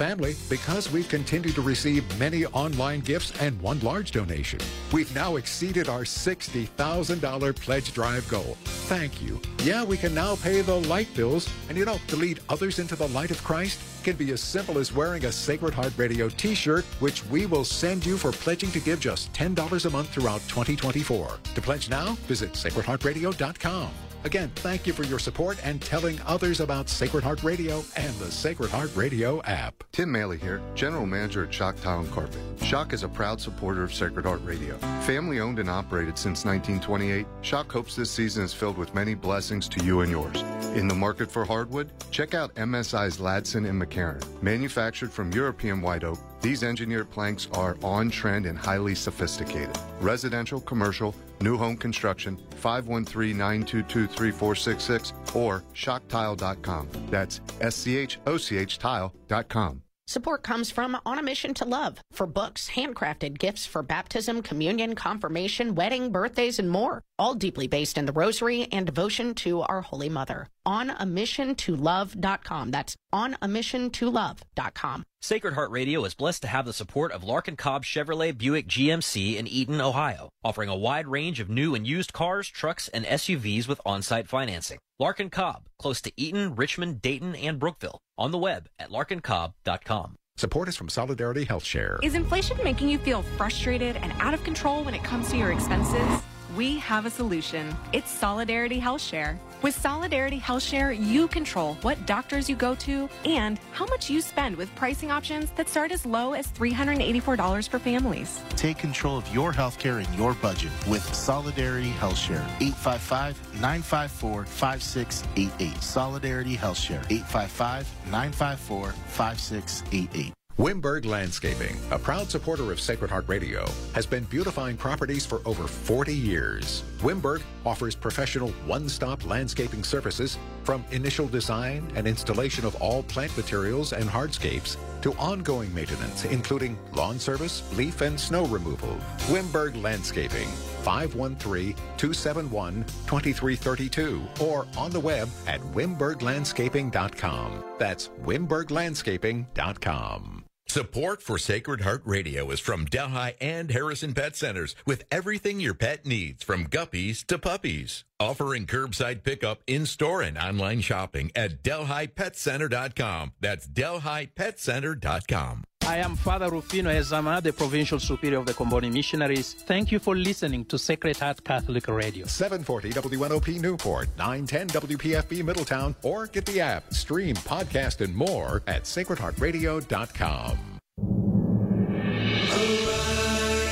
family because we've continued to receive many online gifts and one large donation. We've now exceeded our $60,000 pledge drive goal. Thank you. Yeah, we can now pay the light bills, and you know, to lead others into the light of Christ can be as simple as wearing a Sacred Heart Radio t shirt, which we will send you for pledging to give just $10 a month throughout 2024. To pledge now, visit sacredheartradio.com. Again, thank you for your support and telling others about Sacred Heart Radio and the Sacred Heart Radio app. Tim Maley here, General Manager at Schoch Tile and Carpet. Schoch is a proud supporter of Sacred Heart Radio. Family owned and operated since 1928, Schoch hopes this season is filled with many blessings to you and yours. In the market for hardwood, check out MSI's Ladson and McCarran. Manufactured from European white oak, these engineered planks are on trend and highly sophisticated. Residential, commercial, new home construction, 513-922-3466 or schochtile.com. That's S-C-H-O-C-H tile.com. Support comes from On a Mission to Love for books, handcrafted gifts for baptism, communion, confirmation, wedding, birthdays, and more. All deeply based in the rosary and devotion to our Holy Mother. On a mission to love.com. That's on a mission to love.com. Sacred Heart Radio is blessed to have the support of Larkin Cobb Chevrolet Buick GMC in Eaton, Ohio, offering a wide range of new and used cars, trucks, and SUVs with on-site financing. Larkin Cobb, close to Eaton, Richmond, Dayton, and Brookville. On the web at larkincobb.com. Support is from Solidarity Health Share. Is inflation making you feel frustrated and out of control when it comes to your expenses? We have a solution. It's Solidarity Health Share. With Solidarity Health Share, you control what doctors you go to and how much you spend with pricing options that start as low as $384 for families. Take control of your healthcare and your budget with Solidarity Health Share. 855-954-5688. Solidarity Health Share. 855-954-5688. Wimberg Landscaping, a proud supporter of Sacred Heart Radio, has been beautifying properties for over 40 years. Wimberg offers professional one-stop landscaping services from initial design and installation of all plant materials and hardscapes to ongoing maintenance, including lawn service, leaf and snow removal. Wimberg Landscaping, 513-271-2332 or on the web at wimberglandscaping.com. That's wimberglandscaping.com. Support for Sacred Heart Radio is from Delhi and Harrison Pet Centers with everything your pet needs from guppies to puppies. Offering curbside pickup in store and online shopping at DelhiPetCenter.com. That's DelhiPetCenter.com. I am Father Rufino Ezama, the Provincial Superior of the Comboni Missionaries. Thank you for listening to Sacred Heart Catholic Radio. 740 WNOP Newport, 910 WPFB Middletown, or get the app, stream, podcast, and more at sacredheartradio.com.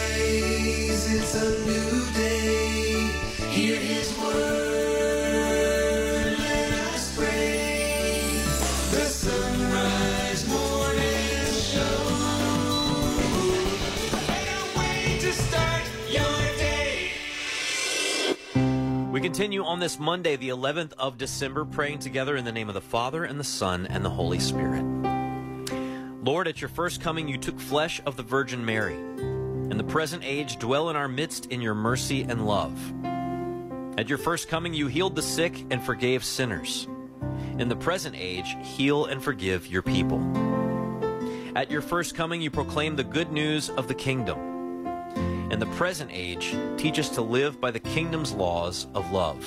Arise, We continue on this Monday, the 11th of December, praying together in the name of the Father, and the Son, and the Holy Spirit. Lord, at your first coming, you took flesh of the Virgin Mary. In the present age, dwell in our midst in your mercy and love. At your first coming, you healed the sick and forgave sinners. In the present age, heal and forgive your people. At your first coming, you proclaim the good news of the kingdom. In the present age, teach us to live by the kingdom's laws of love.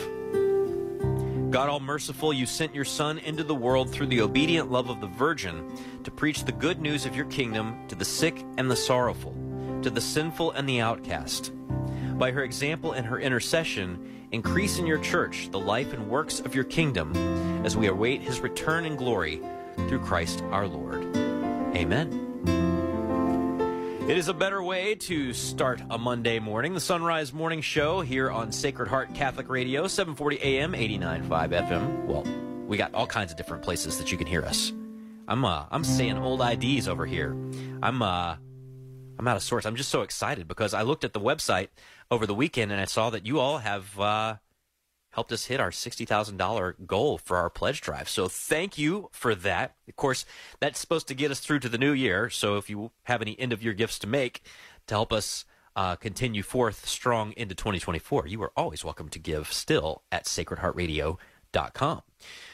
God all merciful, you sent your Son into the world through the obedient love of the Virgin to preach the good news of your kingdom to the sick and the sorrowful, to the sinful and the outcast. By her example and her intercession, increase in your church the life and works of your kingdom as we await his return in glory through Christ our Lord. Amen. It is a better way to start a Monday morning. The Son Rise Morning Show here on Sacred Heart Catholic Radio, 740 AM, 89.5 FM. Well, we got all kinds of different places that you can hear us. I'm uh, I'm saying old IDs over here. I'm uh, I'm out of sorts. I'm just so excited because I looked at the website over the weekend and I saw that you all have uh, helped us hit our $60,000 goal for our pledge drive. So thank you for that. Of course, that's supposed to get us through to the new year. So if you have any end of year gifts to make to help us uh, continue forth strong into 2024, you are always welcome to give still at sacredheartradio.com.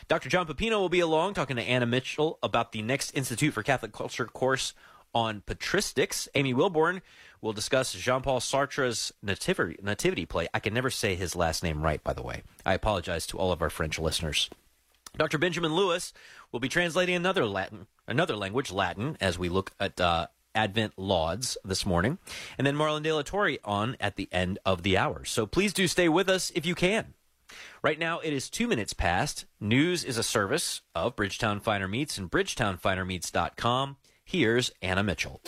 Dr. John Pepino will be along talking to Anna Mitchell about the next Institute for Catholic Culture course on patristics. Amy Welborn will discuss Jean Paul Sartre's nativity, nativity play. I can never say his last name right, by the way. I apologize to all of our French listeners. Dr. Benjamin Lewis will be translating another Latin, another language, Latin, as we look at uh, Advent lauds this morning. And then Marlon De La Torre on at the end of the hour. So please do stay with us if you can. Right now, it is two minutes past. News is a service of Bridgetown Finer Meats and BridgetownFinerMeats.com. Here's Anna Mitchell.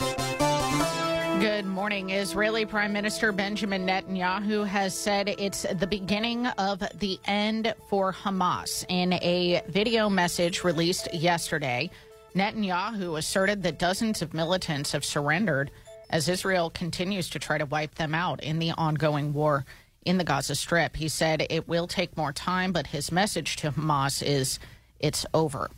Good morning. Israeli Prime Minister Benjamin Netanyahu has said it's the beginning of the end for Hamas. In a video message released yesterday, Netanyahu asserted that dozens of militants have surrendered as Israel continues to try to wipe them out in the ongoing war in the Gaza Strip. He said it will take more time, but his message to Hamas is it's over.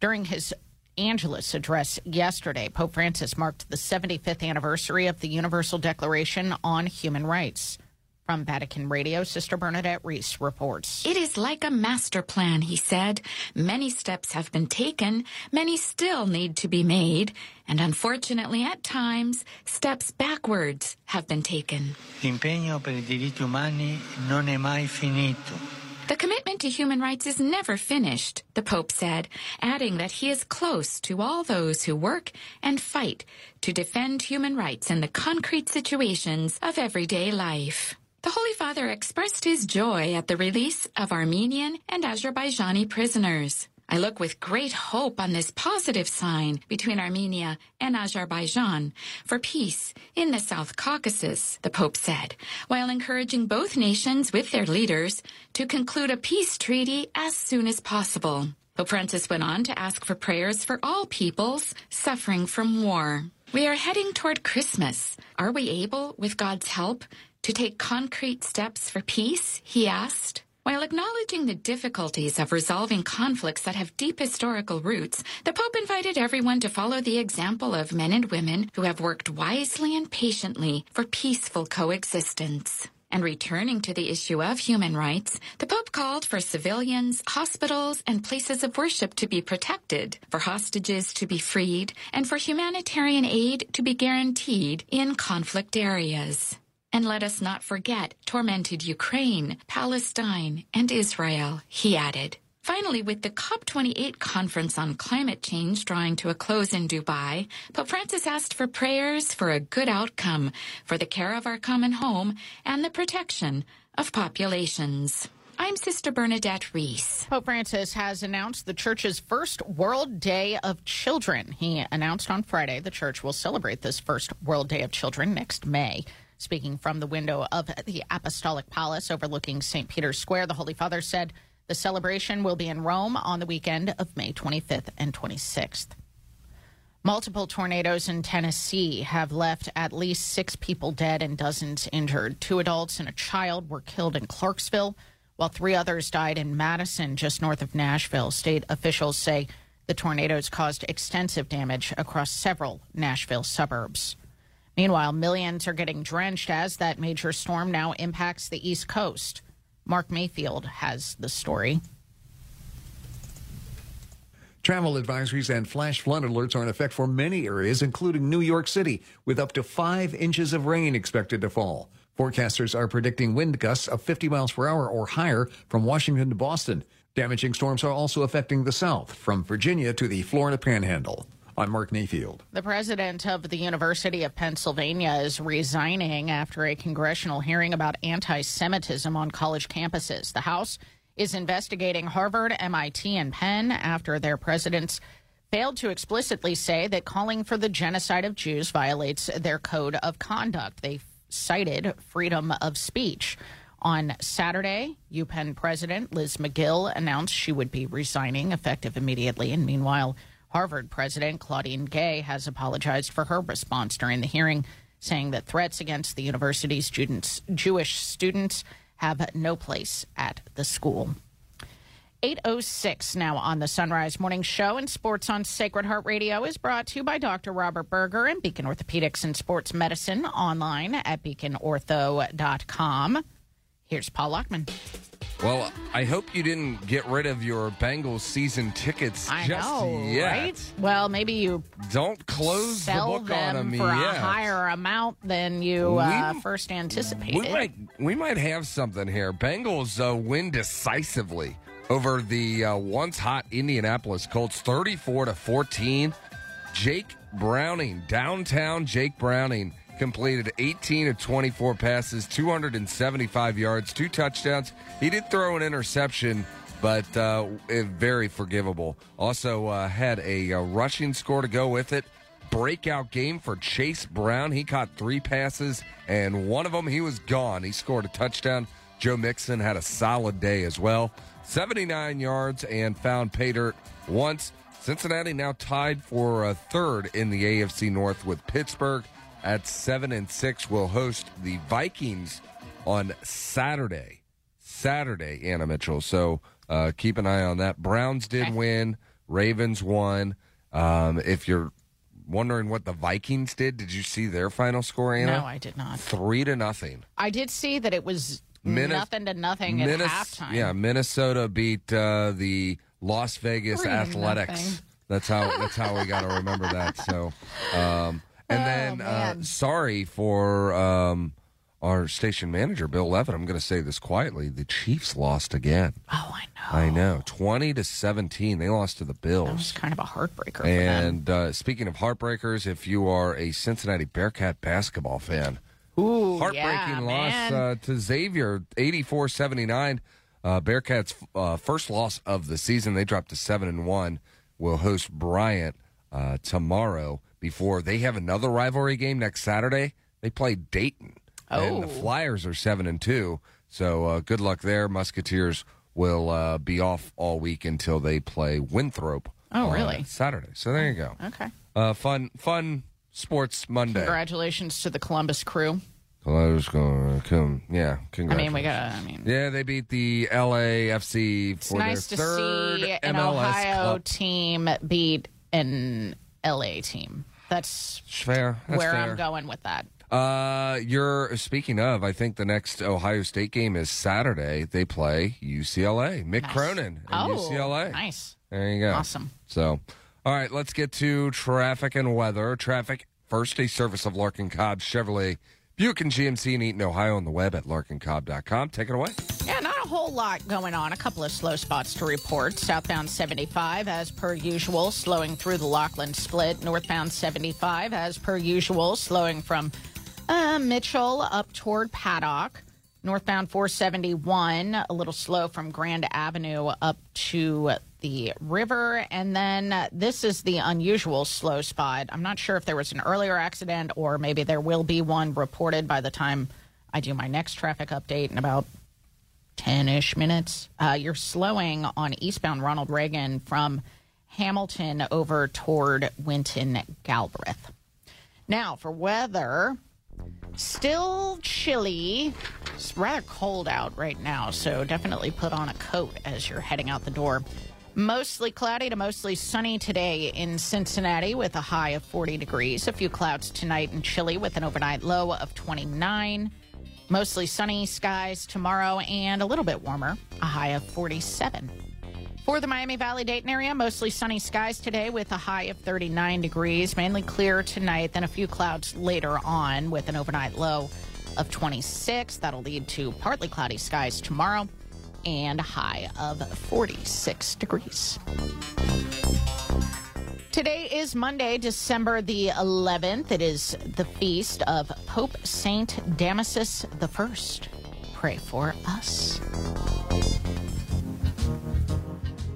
During his Angelus address yesterday, Pope Francis marked the 75th anniversary of the Universal Declaration on Human Rights. From Vatican Radio, Sister Bernadette Reis reports. It is like a master plan, he said. Many steps have been taken, many still need to be made, and unfortunately, at times, steps backwards have been taken. L'impegno per i diritti umani non è mai finito. The commitment to human rights is never finished, the Pope said, adding that he is close to all those who work and fight to defend human rights in the concrete situations of everyday life. The Holy Father expressed his joy at the release of Armenian and Azerbaijani prisoners. I look with great hope on this positive sign between Armenia and Azerbaijan for peace in the South Caucasus, the Pope said, while encouraging both nations with their leaders to conclude a peace treaty as soon as possible. Pope Francis went on to ask for prayers for all peoples suffering from war. We are heading toward Christmas. Are we able, with God's help, to take concrete steps for peace? He asked. While acknowledging the difficulties of resolving conflicts that have deep historical roots, the Pope invited everyone to follow the example of men and women who have worked wisely and patiently for peaceful coexistence. And returning to the issue of human rights, the Pope called for civilians, hospitals, and places of worship to be protected, for hostages to be freed, and for humanitarian aid to be guaranteed in conflict areas. And let us not forget tormented Ukraine, Palestine, and Israel, he added. Finally, with the COP28 conference on climate change drawing to a close in Dubai, Pope Francis asked for prayers for a good outcome for the care of our common home and the protection of populations. I'm Sister Bernadette Reis. Pope Francis has announced the church's first World Day of Children. He announced on Friday the church will celebrate this first World Day of Children next May. Speaking from the window of the Apostolic Palace overlooking St. Peter's Square, the Holy Father said the celebration will be in Rome on the weekend of May 25th and 26th. Multiple tornadoes in Tennessee have left at least six people dead and dozens injured. Two adults and a child were killed in Clarksville, while three others died in Madison, just north of Nashville. State officials say the tornadoes caused extensive damage across several Nashville suburbs. Meanwhile, millions are getting drenched as that major storm now impacts the East Coast. Mark Mayfield has the story. Travel advisories and flash flood alerts are in effect for many areas, including New York City, with up to five inches of rain expected to fall. Forecasters are predicting wind gusts of 50 miles per hour or higher from Washington to Boston. Damaging storms are also affecting the South, from Virginia to the Florida Panhandle. I'm Mark Mayfield. The president of the University of Pennsylvania is resigning after a congressional hearing about anti Semitism on college campuses. The House is investigating Harvard, MIT, and Penn after their presidents failed to explicitly say that calling for the genocide of Jews violates their code of conduct. They cited freedom of speech. On Saturday, UPenn President Liz Magill announced she would be resigning effective immediately. And meanwhile, Harvard President Claudine Gay has apologized for her response during the hearing, saying that threats against the university's students, Jewish students have no place at the school. 806 now on the Son Rise Morning Show and Sports on Sacred Heart Radio is brought to you by Dr. Robert Berger and Beacon Orthopedics and Sports Medicine online at beaconortho.com. Here's Paul Lockman. Well, I hope you didn't get rid of your Bengals season tickets I just know, yet. right? Well, maybe you Don't close the book on them for yet. a higher amount than you uh, first anticipated. We might we might have something here. Bengals uh, win decisively over the uh, once hot Indianapolis Colts, thirty-four to fourteen. Jake Browning, downtown Jake Browning, completed 18 of 24 passes, 275 yards, two touchdowns. He did throw an interception, but uh, eh, very forgivable. Also uh, had a, uh rushing score to go with it. Breakout game for Chase Brown. He caught three passes, and one of them he was gone. He scored a touchdown. Joe Mixon had a solid day as well. 79 yards and found pay dirt once. Cincinnati now tied for a third in the AFC North with Pittsburgh at seven and six. Will host the Vikings on Saturday. Saturday, Anna Mitchell. So uh, keep an eye on that. Browns did win. Ravens won. Um, if you're wondering what the Vikings did. Did you see their final score, Anna? No, I did not. Three to nothing. I did see that it was nothing to nothing at halftime. Yeah, Minnesota beat uh, the Las Vegas Three Athletics. That's how that's how we got to remember that. So, um, and Oh, then uh, sorry for um, our station manager Bill Levitt. I'm going to say this quietly: the Chiefs lost again. Oh, I know. I know, twenty to seventeen. They lost to the Bills. That was kind of a heartbreaker for them. And uh, speaking of heartbreakers, if you are a Cincinnati Bearcat basketball fan, Ooh, heartbreaking yeah, loss uh, to Xavier, 84-79. Uh, Bearcats' uh, first loss of the season. They dropped to seven and one. Will host Bryant uh, tomorrow. Before they have another rivalry game next Saturday, they play Dayton, Oh. and the Oh. Flyers are seven and two. So uh, good luck there. Musketeers will uh, be off all week until they play Winthrop. Oh, really? Saturday. So there you go. Okay. Uh, fun, fun sports Monday. Congratulations to the Columbus crew. Columbus going to come. Yeah, I mean, we got. I mean, Yeah, they beat the LAFC it's for nice their to third see an MLS Ohio Cup. team beat an LA team. That's Fair. That's where fair. I'm going with that. Uh, you're speaking of. I think the next Ohio State game is Saturday. They play UCLA. Mick Cronin Oh, UCLA. nice. There you go. Awesome. So, all right, let's get to traffic and weather. Traffic first, a service of Larkin Cobb Chevrolet, Buick and GMC in Eaton, Ohio, on the web at larkincobb.com. Take it away. Whole lot going on. A couple of slow spots to report. Southbound 75, as per usual, slowing through the Lockland split. Northbound 75, as per usual, slowing from uh, Mitchell up toward Paddock. Northbound 471, a little slow from Grand Avenue up to the river. And then uh, this is the unusual slow spot. I'm not sure if there was an earlier accident or maybe there will be one reported by the time I do my next traffic update in about 10 ish minutes. Uh, you're slowing on eastbound Ronald Reagan from Hamilton over toward Winton Galbraith. Now, for weather, still chilly. It's rather cold out right now, so definitely put on a coat as you're heading out the door. Mostly cloudy to mostly sunny today in Cincinnati with a high of 40 degrees. A few clouds tonight and chilly with an overnight low of 29. Mostly sunny skies tomorrow and a little bit warmer, a high of 47. For the Miami Valley Dayton area, mostly sunny skies today with a high of 39 degrees, mainly clear tonight, then a few clouds later on with an overnight low of 26. That'll lead to partly cloudy skies tomorrow and a high of 46 degrees. Today is Monday, December the 11th. It is the feast of Pope Saint Damasus I. Pray for us.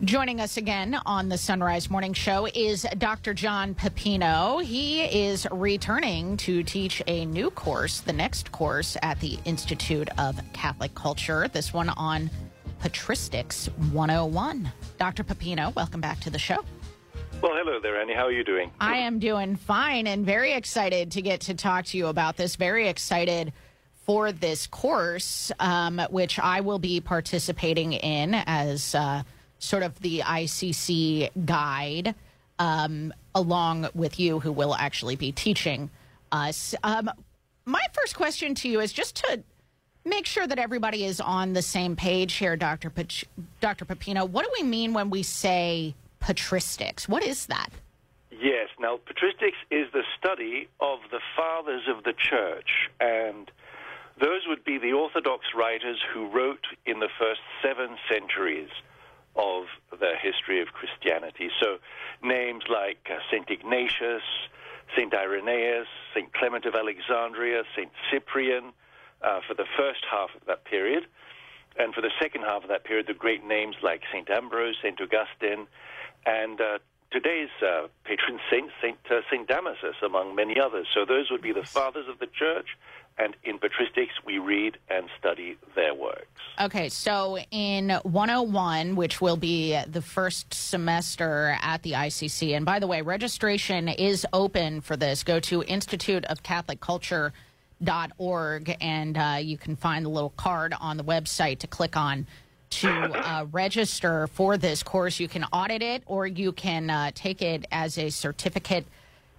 Joining us again on the Son Rise Morning Show is Dr. John Pepino. He is returning to teach a new course, the next course at the Institute of Catholic Culture, this one on Patristics 101. Dr. Pepino, welcome back to the show. Well, hello there, Annie. How are you doing? I am doing fine and very excited to get to talk to you about this. Very excited for this course, um, which I will be participating in as uh, sort of the ICC guide, um, along with you, who will actually be teaching us. Um, my first question to you is just to make sure that everybody is on the same page here, Dr. Pach- Dr. Pepino. What do we mean when we say patristics? What is that? Yes. Now, patristics is the study of the fathers of the church, and those would be the Orthodox writers who wrote in the first seven centuries of the history of Christianity. So, names like uh, Saint Ignatius, Saint Irenaeus, Saint Clement of Alexandria, Saint Cyprian, uh, for the first half of that period. And for the second half of that period, the great names like St. Ambrose, St. Augustine, and uh, today's uh, patron saint, St. Uh, St. Damasus, among many others. So those would be the fathers of the church, and in patristics, we read and study their works. Okay, so in 101, which will be the first semester at the ICC, and by the way, registration is open for this. Go to Institute of Catholic Culture org and uh, you can find the little card on the website to click on to uh, register for this course you can audit it or you can uh, take it as a certificate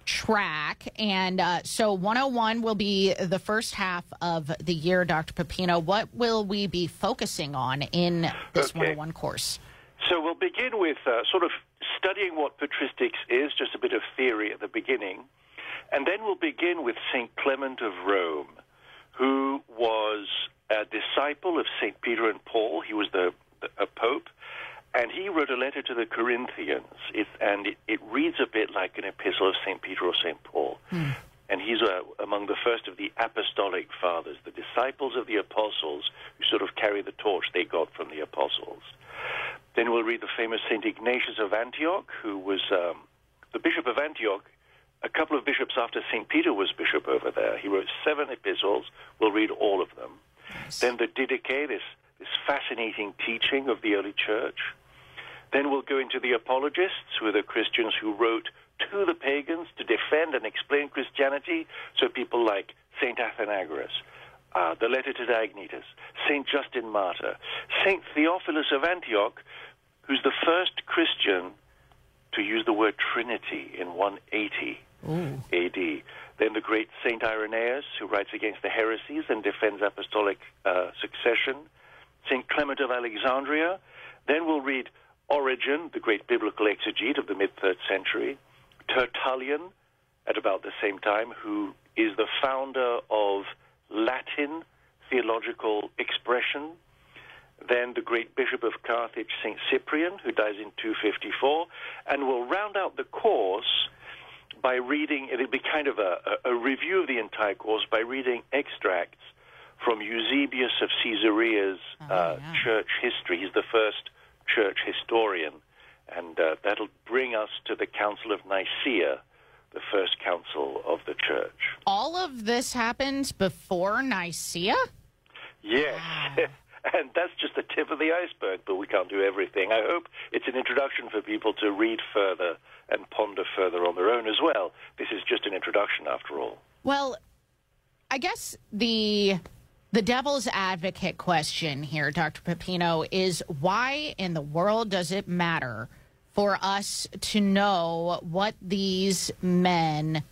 track. And uh, so 101 will be the first half of the year, Dr. Pepino. What will we be focusing on in this Okay. 101 course? So we'll begin with uh, sort of studying what patristics is, just a bit of theory at the beginning. And then we'll begin with St. Clement of Rome, who was a disciple of St. Peter and Paul. He was the, a pope. And he wrote a letter to the Corinthians, it, and it, it reads a bit like an epistle of St. Peter or St. Paul. And he's uh, among the first of the apostolic fathers, the disciples of the apostles who sort of carry the torch they got from the apostles. Then we'll read the famous St. Ignatius of Antioch, who was um, the bishop of Antioch a couple of bishops after St. Peter was bishop over there. He wrote seven epistles. We'll read all of them. Then the Didache, this, this fascinating teaching of the early church. Then we'll go into the apologists, who are the Christians who wrote to the pagans to defend and explain Christianity. So people like St. Athenagoras, uh, the letter to Diognetus, St. Justin Martyr, St. Theophilus of Antioch, who's the first Christian to use the word Trinity in 180 AD. Then the great Saint Irenaeus, who writes against the heresies and defends apostolic uh, succession. Saint Clement of Alexandria. Then we'll read Origen, the great biblical exegete of the mid third century. Tertullian, at about the same time, who is the founder of Latin theological expression. Then the great bishop of Carthage, St. Cyprian, who dies in 254. And we'll round out the course by reading, it'll be kind of a, a, review of the entire course by reading extracts from Eusebius of Caesarea's uh, church history. He's the first church historian. And uh, that'll bring us to the Council of Nicaea, the first council of the church. All of this happens before Nicaea? Yes. and that's just the tip of the iceberg, but we can't do everything. I hope it's an introduction for people to read further and ponder further on their own as well. This is just an introduction, after all. Well, I guess the the devil's advocate question here, Dr. Pepino, is why in the world does it matter for us to know what these men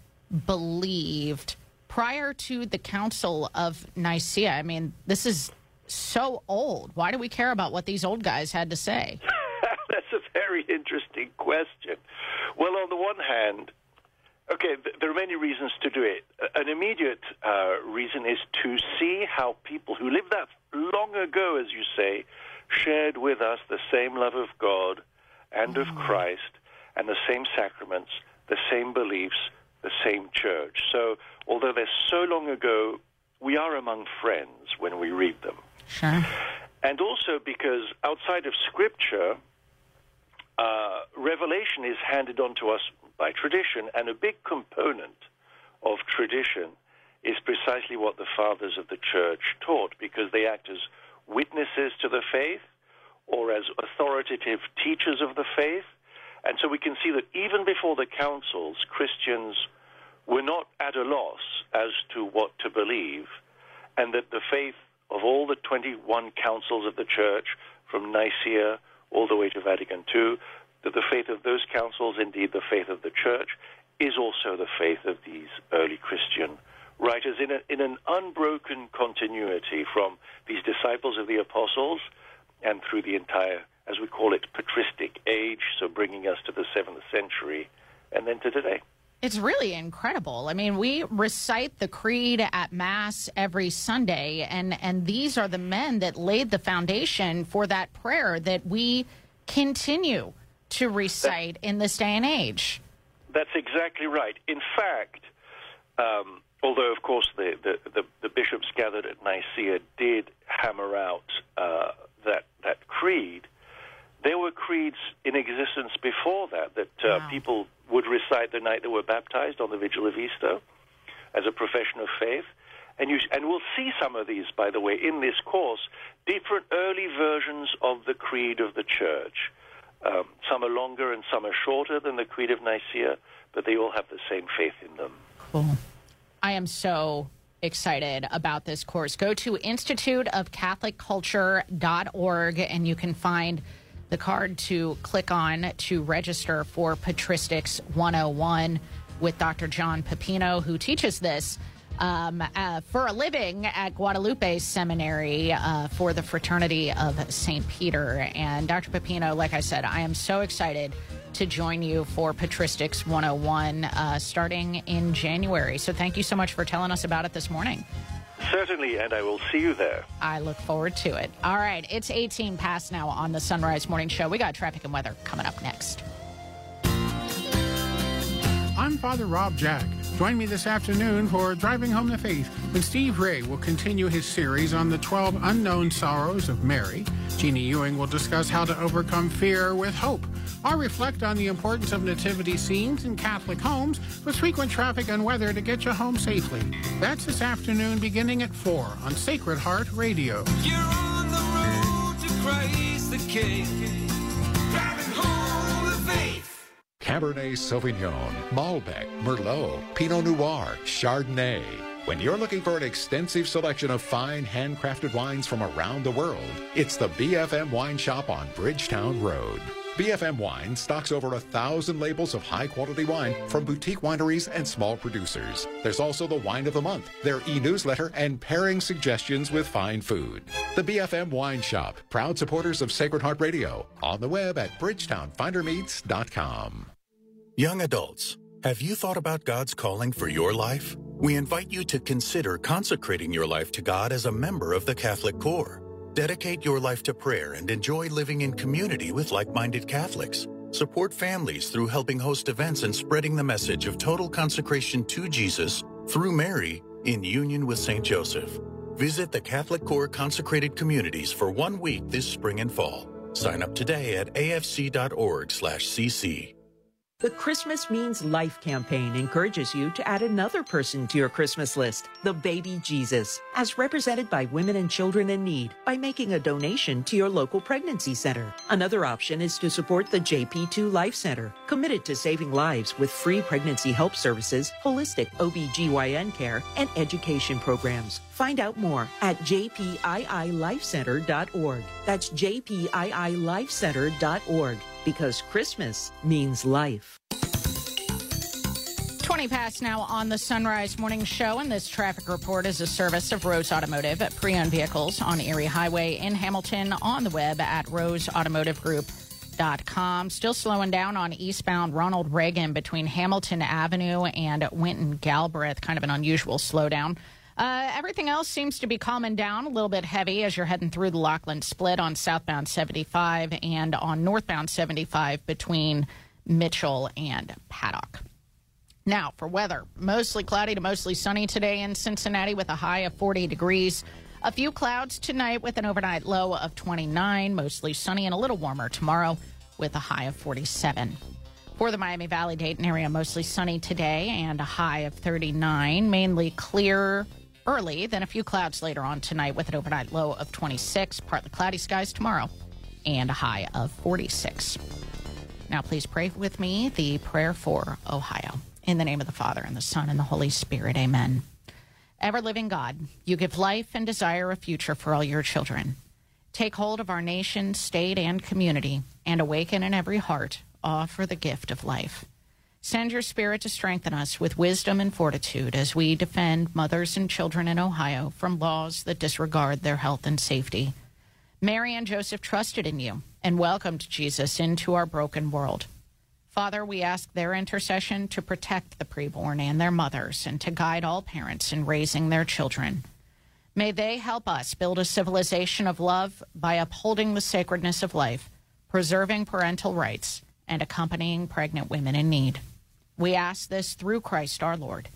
believed prior to the Council of Nicaea? I mean, this is so old. Why do we care about what these old guys had to say? That's a very interesting question. Well, on the one hand, okay, th- there are many reasons to do it. An immediate uh, reason is to see how people who lived that long ago, as you say, shared with us the same love of God and of Christ and the same sacraments, the same beliefs, the same church. So, although they're so long ago, we are among friends when we read them. Sure. And also because outside of Scripture, uh, revelation is handed on to us by tradition, and a big component of tradition is precisely what the fathers of the church taught, because they act as witnesses to the faith or as authoritative teachers of the faith. And so we can see that even before the councils, Christians were not at a loss as to what to believe, and that the faith of all the 21 councils of the church, from Nicaea all the way to Vatican II, that the faith of those councils, indeed the faith of the church, is also the faith of these early Christian writers in, a, in an unbroken continuity from these disciples of the apostles and through the entire, as we call it, patristic age, so bringing us to the seventh century and then to today. It's really incredible. I mean, we recite the creed at mass every Sunday and and these are the men that laid the foundation for that prayer that we continue to recite in this day and age. That's exactly right. In fact, um, although of course the, the, the, the bishops gathered at Nicaea did hammer out uh, that that creed, there were creeds in existence before that that uh, people would recite the night they were baptized on the vigil of Easter as a profession of faith. And, you, and we'll see some of these, by the way, in this course, different early versions of the creed of the church. Um, some are longer and some are shorter than the Creed of Nicaea, but they all have the same faith in them. Cool. I am so excited about this course. Go to instituteofcatholicculture.org and you can find the card to click on to register for Patristics 101. with Dr. John Pepino, who teaches this um, uh, for a living at Guadalupe Seminary uh, for the Fraternity of St. Peter. And Dr. Pepino, like I said, I am so excited to join you for Patristics 101 uh, starting in January. So thank you so much for telling us about it this morning. Certainly, and I will see you there. I look forward to it. All right, it's 18 past now on the Son Rise Morning Show. We got traffic and weather coming up next. I'm Father Rob Jack. Join me this afternoon for Driving Home the Faith when Steve Ray will continue his series on the 12 unknown sorrows of Mary. Jeannie Ewing will discuss how to overcome fear with hope. I'll reflect on the importance of nativity scenes in Catholic homes with frequent traffic and weather to get you home safely. That's this afternoon beginning at 4 on Sacred Heart Radio. You're on the road to Christ the King. Driving home the faith. Cabernet Sauvignon, Malbec, Merlot, Pinot Noir, Chardonnay. When you're looking for an extensive selection of fine handcrafted wines from around the world, it's the BFM Wine Shop on Bridgetown Road. BFM Wine stocks over a thousand labels of high quality wine from boutique wineries and small producers. There's also the Wine of the Month, their e newsletter, and pairing suggestions with fine food. The BFM Wine Shop, proud supporters of Sacred Heart Radio, on the web at bridgetownfinermeats.com. Young adults, have you thought about God's calling for your life? We invite you to consider consecrating your life to God as a member of the Catholic Corps. Dedicate your life to prayer and enjoy living in community with like minded Catholics. Support families through helping host events and spreading the message of total consecration to Jesus through Mary in union with St. Joseph. Visit the Catholic Corps consecrated communities for one week this spring and fall. Sign up today at afc.org/cc. The Christmas Means Life campaign encourages you to add another person to your Christmas list, the baby Jesus, as represented by women and children in need by making a donation to your local pregnancy center. Another option is to support the JP2 Life Center, committed to saving lives with free pregnancy help services, holistic OBGYN care, and education programs. Find out more at jpiilifecenter.org. That's jpiilifecenter.org because Christmas means life. 20 past now on the Son Rise Morning Show, and this traffic report is a service of Rose Automotive at pre-owned vehicles on Erie Highway in Hamilton on the web at roseautomotivegroup.com. Still slowing down on eastbound Ronald Reagan between Hamilton Avenue and Winton Galbraith. Kind of an unusual slowdown. Uh, everything else seems to be calming down a little bit heavy as you're heading through the Lockland split on southbound 75 and on northbound 75 between Mitchell and Paddock. Now, for weather, mostly cloudy to mostly sunny today in Cincinnati with a high of 40 degrees. A few clouds tonight with an overnight low of 29, mostly sunny and a little warmer tomorrow with a high of 47. For the Miami Valley Dayton area, mostly sunny today and a high of 39, mainly clear early, then a few clouds later on tonight with an overnight low of 26, partly cloudy skies tomorrow and a high of 46. Now, please pray with me the prayer for Ohio. In the name of the Father, and the Son, and the Holy Spirit, amen. Ever living God, you give life and desire a future for all your children. Take hold of our nation, state, and community, and awaken in every heart for the gift of life. Send your spirit to strengthen us with wisdom and fortitude as we defend mothers and children in Ohio from laws that disregard their health and safety. Mary and Joseph trusted in you and welcomed Jesus into our broken world. Father, we ask their intercession to protect the preborn and their mothers and to guide all parents in raising their children. May they help us build a civilization of love by upholding the sacredness of life, preserving parental rights, and accompanying pregnant women in need. We ask this through Christ our Lord.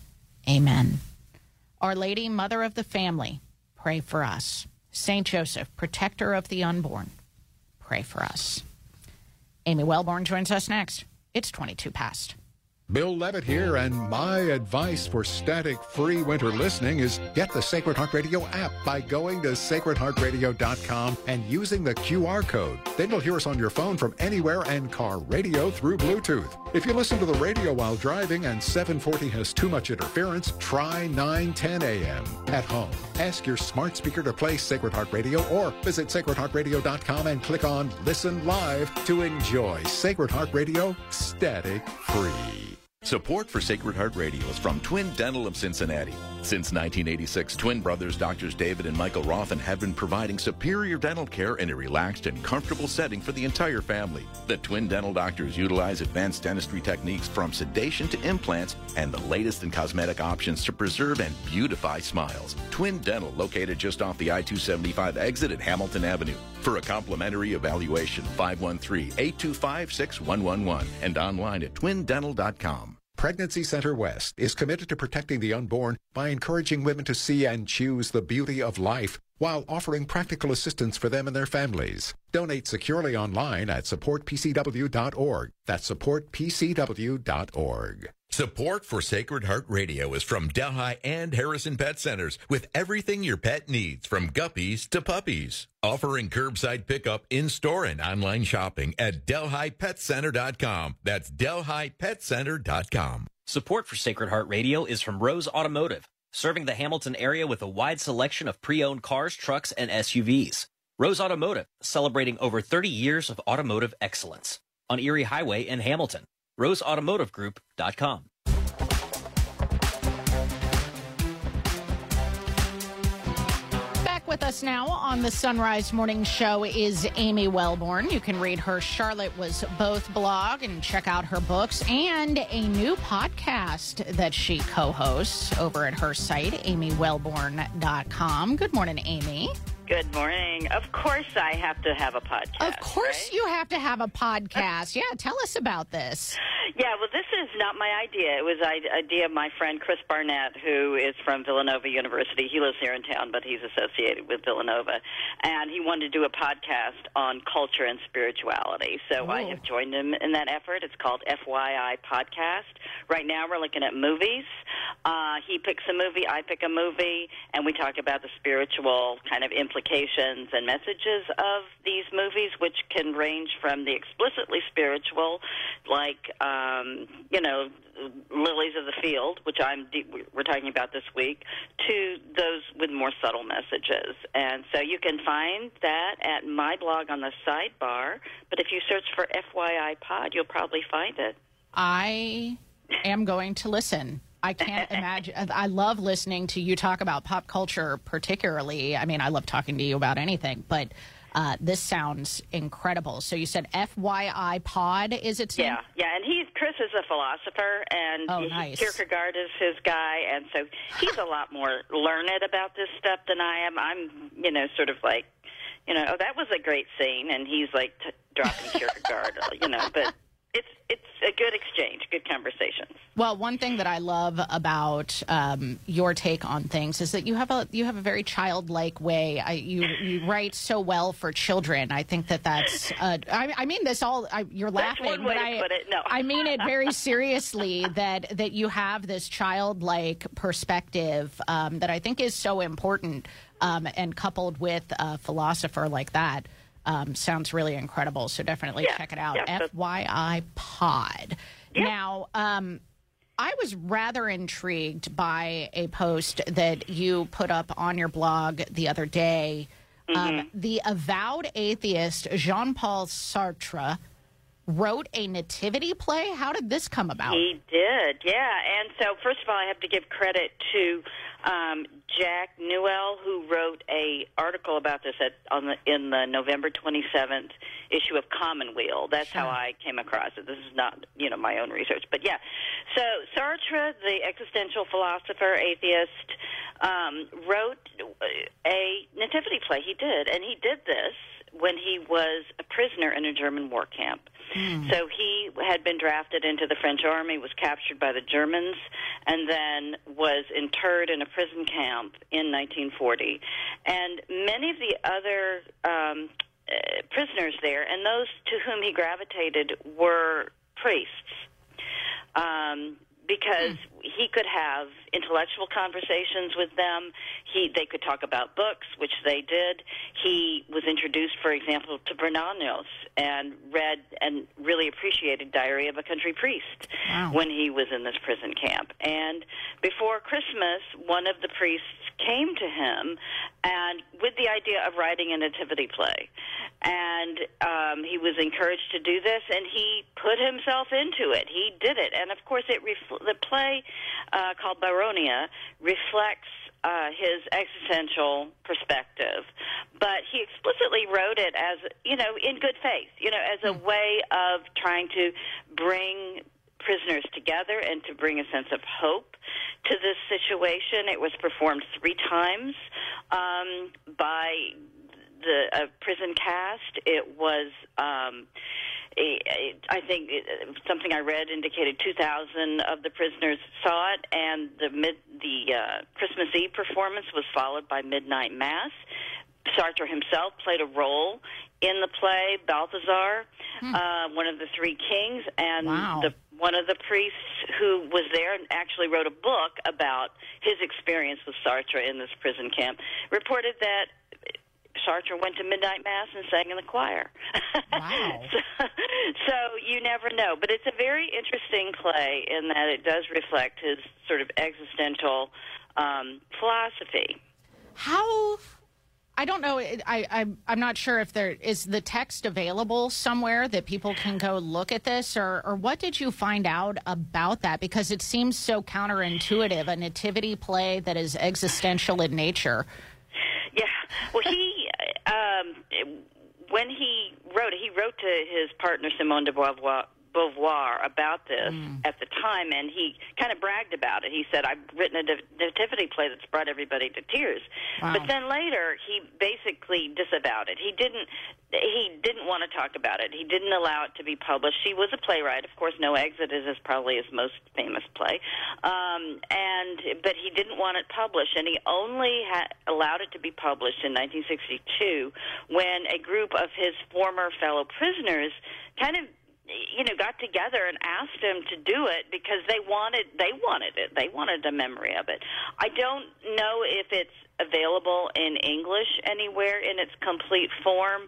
Amen. Our Lady, Mother of the Family, pray for us. Saint Joseph, protector of the unborn, pray for us. Amy Welborn joins us next. It's 22 past. Bill Levitt here, and my advice for static free winter listening is get the Sacred Heart Radio app by going to sacredheartradio.com and using the QR code. Then you'll hear us on your phone from anywhere and car radio through Bluetooth. If you listen to the radio while driving and 740 has too much interference, try 910 AM at home. Ask your smart speaker to play Sacred Heart Radio or visit sacredheartradio.com and click on Listen Live to enjoy Sacred Heart Radio static free. Support for Sacred Heart Radio is from Twin Dental of Cincinnati. Since 1986, twin brothers Doctors David and Michael Rothen have been providing superior dental care in a relaxed and comfortable setting for the entire family. The twin dental doctors utilize advanced dentistry techniques from sedation to implants and the latest in cosmetic options to preserve and beautify smiles. Twin Dental, located just off the I 275 exit at Hamilton Avenue. For a complimentary evaluation, 513 825 6111 and online at twindental.com. Pregnancy Center West is committed to protecting the unborn by encouraging women to see and choose the beauty of life while offering practical assistance for them and their families. Donate securely online at supportpcw.org. That's supportpcw.org. Support for Sacred Heart Radio is from Delhi and Harrison Pet Centers with everything your pet needs from guppies to puppies. Offering curbside pickup in store and online shopping at DelhiPetCenter.com. That's DelhiPetCenter.com. Support for Sacred Heart Radio is from Rose Automotive, serving the Hamilton area with a wide selection of pre owned cars, trucks, and SUVs. Rose Automotive, celebrating over 30 years of automotive excellence on Erie Highway in Hamilton. RoseAutomotiveGroup.com. with us now on the Son Rise Morning Show is Amy Welborn. You can read her Charlotte Was Both blog and check out her books and a new podcast that she co hosts over at her site, amywelborn.com. Good morning, Amy. Good morning. Of course, I have to have a podcast. Of course, you have to have a podcast. Yeah, tell us about this. Yeah, well, this is not my idea. It was idea of my friend Chris Barnett, who is from Villanova University. He lives here in town, but he's associated with Villanova. And he wanted to do a podcast on culture and spirituality. So I Oh. have joined him in that effort. It's called FYI Podcast. Right now, we're looking at movies. Uh, he picks a movie, I pick a movie, and we talk about the spiritual kind of implications and messages of these movies, which can range from the explicitly spiritual, like um, you know, lilies of the field, which I'm de- we're talking about this week, to those with more subtle messages. And so you can find that at my blog on the sidebar. But if you search for FYI Pod, you'll probably find it. I am going to listen. I can't imagine. I love listening to you talk about pop culture, particularly. I mean, I love talking to you about anything, but uh, this sounds incredible. So you said FYI Pod, is it? Yeah, yeah, and he's Chris is a philosopher, and Oh, he- nice. Kierkegaard is his guy, and so he's a lot more learned about this stuff than I am. I'm, you know, sort of like, you know, oh, that was a great scene, and he's like t- dropping Kierkegaard, you know, but it's it's a good exchange, good conversations. Well, one thing that I love about um, your take on things is that you have a you have a very childlike way. I, you you write so well for children. I think that that's. Uh, I, I mean this all. I, you're That's laughing, one way but I put it. No. I mean it very seriously. that that you have this childlike perspective um, that I think is so important, um, and coupled with a philosopher like that. Um, sounds really incredible. So definitely Yeah, check it out. yeah, FYI Pod. Now, um, I was rather intrigued by a post that you put up on your blog the other day. Um, the avowed atheist Jean Paul Sartre wrote a nativity play. How did this come about? He did, yeah. And so, first of all, I have to give credit to um, Jack Newell, who wrote a article about this at on the in the November twenty seventh issue of Commonweal. That's how I came across it. This is not you know my own research, but yeah. So Sartre, the existential philosopher, atheist, um, wrote a nativity play. He did, and he did this when he was a prisoner in a German war camp. So he had been drafted into the French army, was captured by the Germans, and then was interred in a prison camp in 1940. And many of the other um, uh, prisoners there, and those to whom he gravitated, were priests. Um, because he could have intellectual conversations with them. He they could talk about books, which they did. He was introduced, for example, to Bernanos and read and really appreciated Diary of a Country Priest Wow. when he was in this prison camp. And before Christmas, one of the priests came to him and with the idea of writing a nativity play. And um, he was encouraged to do this, and he put himself into it. He did it, and of course, it refl- the play uh, called Bariona reflects uh, his existential perspective, but he explicitly wrote it as you know in good faith, you know, as a way of trying to bring prisoners together and to bring a sense of hope to this situation. It was performed three times um, by the uh, prison cast. It was. Um, a- a- I think it, something I read indicated 2,000 of the prisoners saw it, and the mid the uh, Christmas Eve performance was followed by midnight mass. Sartre himself played a role in the play Balthazar, uh, one of the three kings, and Wow. the one of the priests who was there and actually wrote a book about his experience with Sartre in this prison camp reported that Sartre went to midnight mass and sang in the choir. Wow. so, so you never know, but it's a very interesting play in that it does reflect his sort of existential um, philosophy. How? I don't know. I, I I'm not sure if there is the text available somewhere that people can go look at this, or or what did you find out about that? Because it seems so counterintuitive. A nativity play that is existential in nature. Yeah. Well, he um, when he wrote it, he wrote to his partner Simone de Beauvoir. Beauvoir about this at the time, and he kind of bragged about it. He said, "I've written a nativity play that's brought everybody to tears." Wow. But then later, he basically disavowed it. He didn't. He didn't want to talk about it. He didn't allow it to be published. He was a playwright, of course. No Exit is probably his most famous play, um, and but he didn't want it published, and he only ha- allowed it to be published in 1962 when a group of his former fellow prisoners kind of you know got together and asked him to do it because they wanted they wanted it. They wanted a memory of it. I don't know if it's available in english anywhere in its complete form.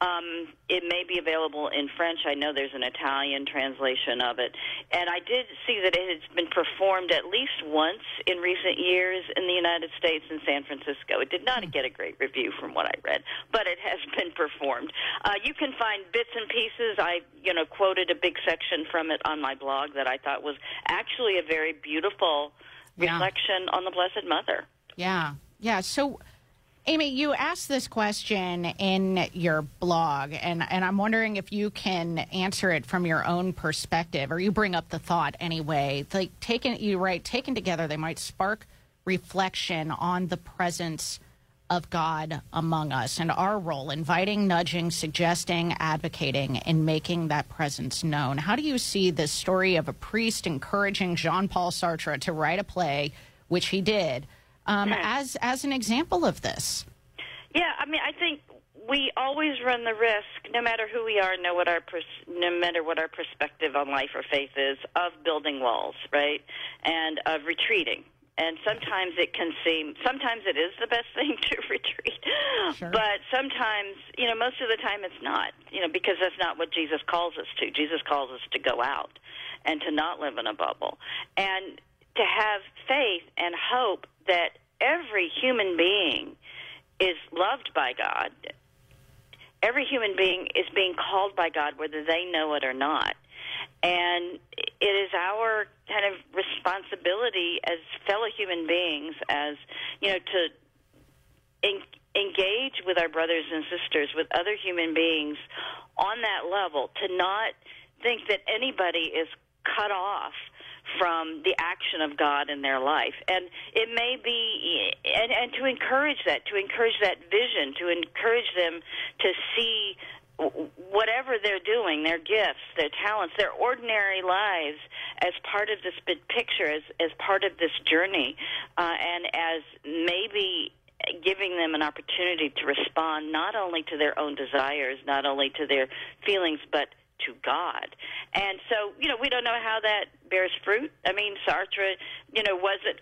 Um it may be available in french. I know there's an italian translation of it. And i did see that it has been performed at least once in recent years in the united states in san francisco. It did not get a great review from what i read but it has been performed. Uh, you can find bits and pieces. I you know quoted a big section from it on my blog that i thought was actually a very beautiful Yeah. reflection on the blessed mother. Yeah, yeah. So, Amy, you asked this question in your blog, and, and I'm wondering if you can answer it from your own perspective, or you bring up the thought anyway. Like taken, you write, taken together, they might spark reflection on the presence of God among us and our role, inviting, nudging, suggesting, advocating, and making that presence known. How do you see this story of a priest encouraging Jean Paul Sartre to write a play, which he did, um, as as an example of this? Yeah, I mean, I think we always run the risk, no matter who we are, know what our pers- no matter what our perspective on life or faith is, of building walls, right, and of retreating. And sometimes it can seem, sometimes it is the best thing to retreat, but sometimes, you know, most of the time it's not, you know, because that's not what Jesus calls us to. Jesus calls us to go out and to not live in a bubble, and to have faith and hope that every human being is loved by God. Every human being is being called by God, whether they know it or not. And it is our kind of responsibility as fellow human beings, as, you know, to en- engage with our brothers and sisters, with other human beings on that level, to not think that anybody is cut off from the action of God in their life. And it may be, and, and to encourage that, to encourage that vision, to encourage them to see whatever they're doing, their gifts, their talents, their ordinary lives as part of this big picture, as, as part of this journey, uh, and as maybe giving them an opportunity to respond not only to their own desires, not only to their feelings, but to God. And so, you know, we don't know how that bears fruit. I mean, Sartre, you know, wasn't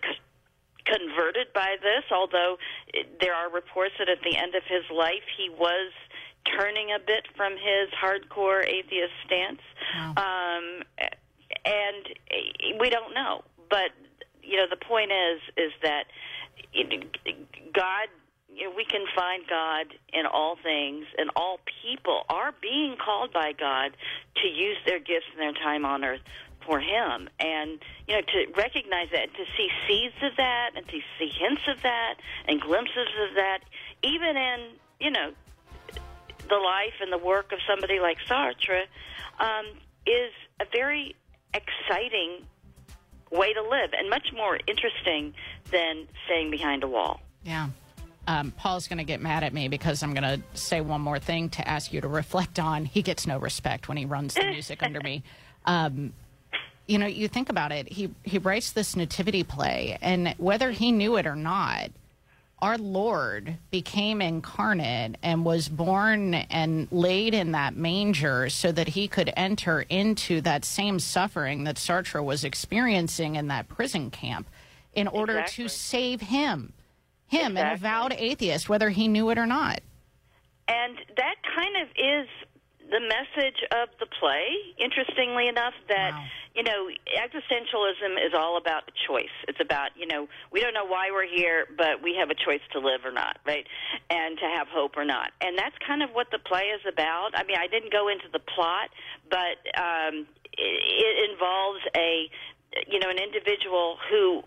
converted by this, although there are reports that at the end of his life he was turning a bit from his hardcore atheist stance. Um, and eh, we don't know. But, you know, the point is, is that God you know, we can find God in all things, and all people are being called by God to use their gifts and their time on earth for Him. And, you know, to recognize that, to see seeds of that, and to see hints of that, and glimpses of that, even in, you know, the life and the work of somebody like Sartre, um, is a very exciting way to live, and much more interesting than staying behind a wall. Yeah. Um, Paul's going to get mad at me because I'm going to say one more thing to ask you to reflect on. He gets no respect when he runs the music under me. Um, you know, you think about it. He he writes this nativity play, and whether he knew it or not, our Lord became incarnate and was born and laid in that manger so that he could enter into that same suffering that Sartre was experiencing in that prison camp in order Exactly. to save him, him, an avowed atheist, whether he knew it or not. And that kind of is the message of the play, interestingly enough, that, you know, existentialism is all about choice. It's about, you know, we don't know why we're here, but we have a choice to live or not, right? And to have hope or not. And that's kind of what the play is about. I mean, I didn't go into the plot, but um, it, it involves a, you know, an individual who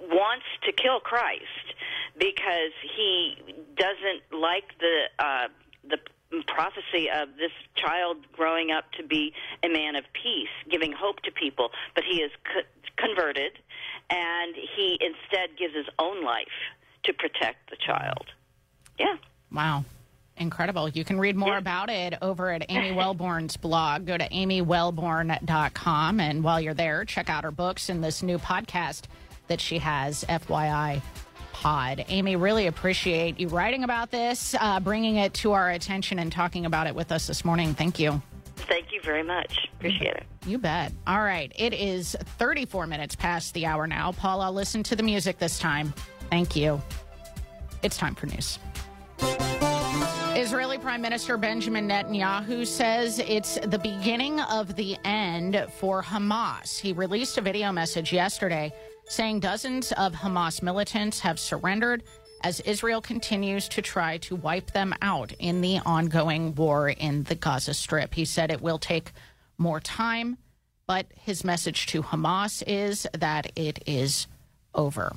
wants to kill Christ because he doesn't like the uh, the prophecy of this child growing up to be a man of peace, giving hope to people. But he is co- converted, and he instead gives his own life to protect the child. Yeah. Wow. Incredible. You can read more about it over at Amy Welborn's blog. Go to amywelborn.com. And while you're there, check out her books and this new podcast that she has, FYI Pod. Amy, really appreciate you writing about this, uh, bringing it to our attention, and talking about it with us this morning. Thank you. Thank you very much. Appreciate it. You bet. All right. It is 34 minutes past the hour now. Paula, listen to the music this time. Thank you. It's time for news. Israeli Prime Minister Benjamin Netanyahu says it's the beginning of the end for Hamas. He released a video message yesterday saying dozens of Hamas militants have surrendered as Israel continues to try to wipe them out in the ongoing war in the Gaza Strip. He said it will take more time, but his message to Hamas is that it is over.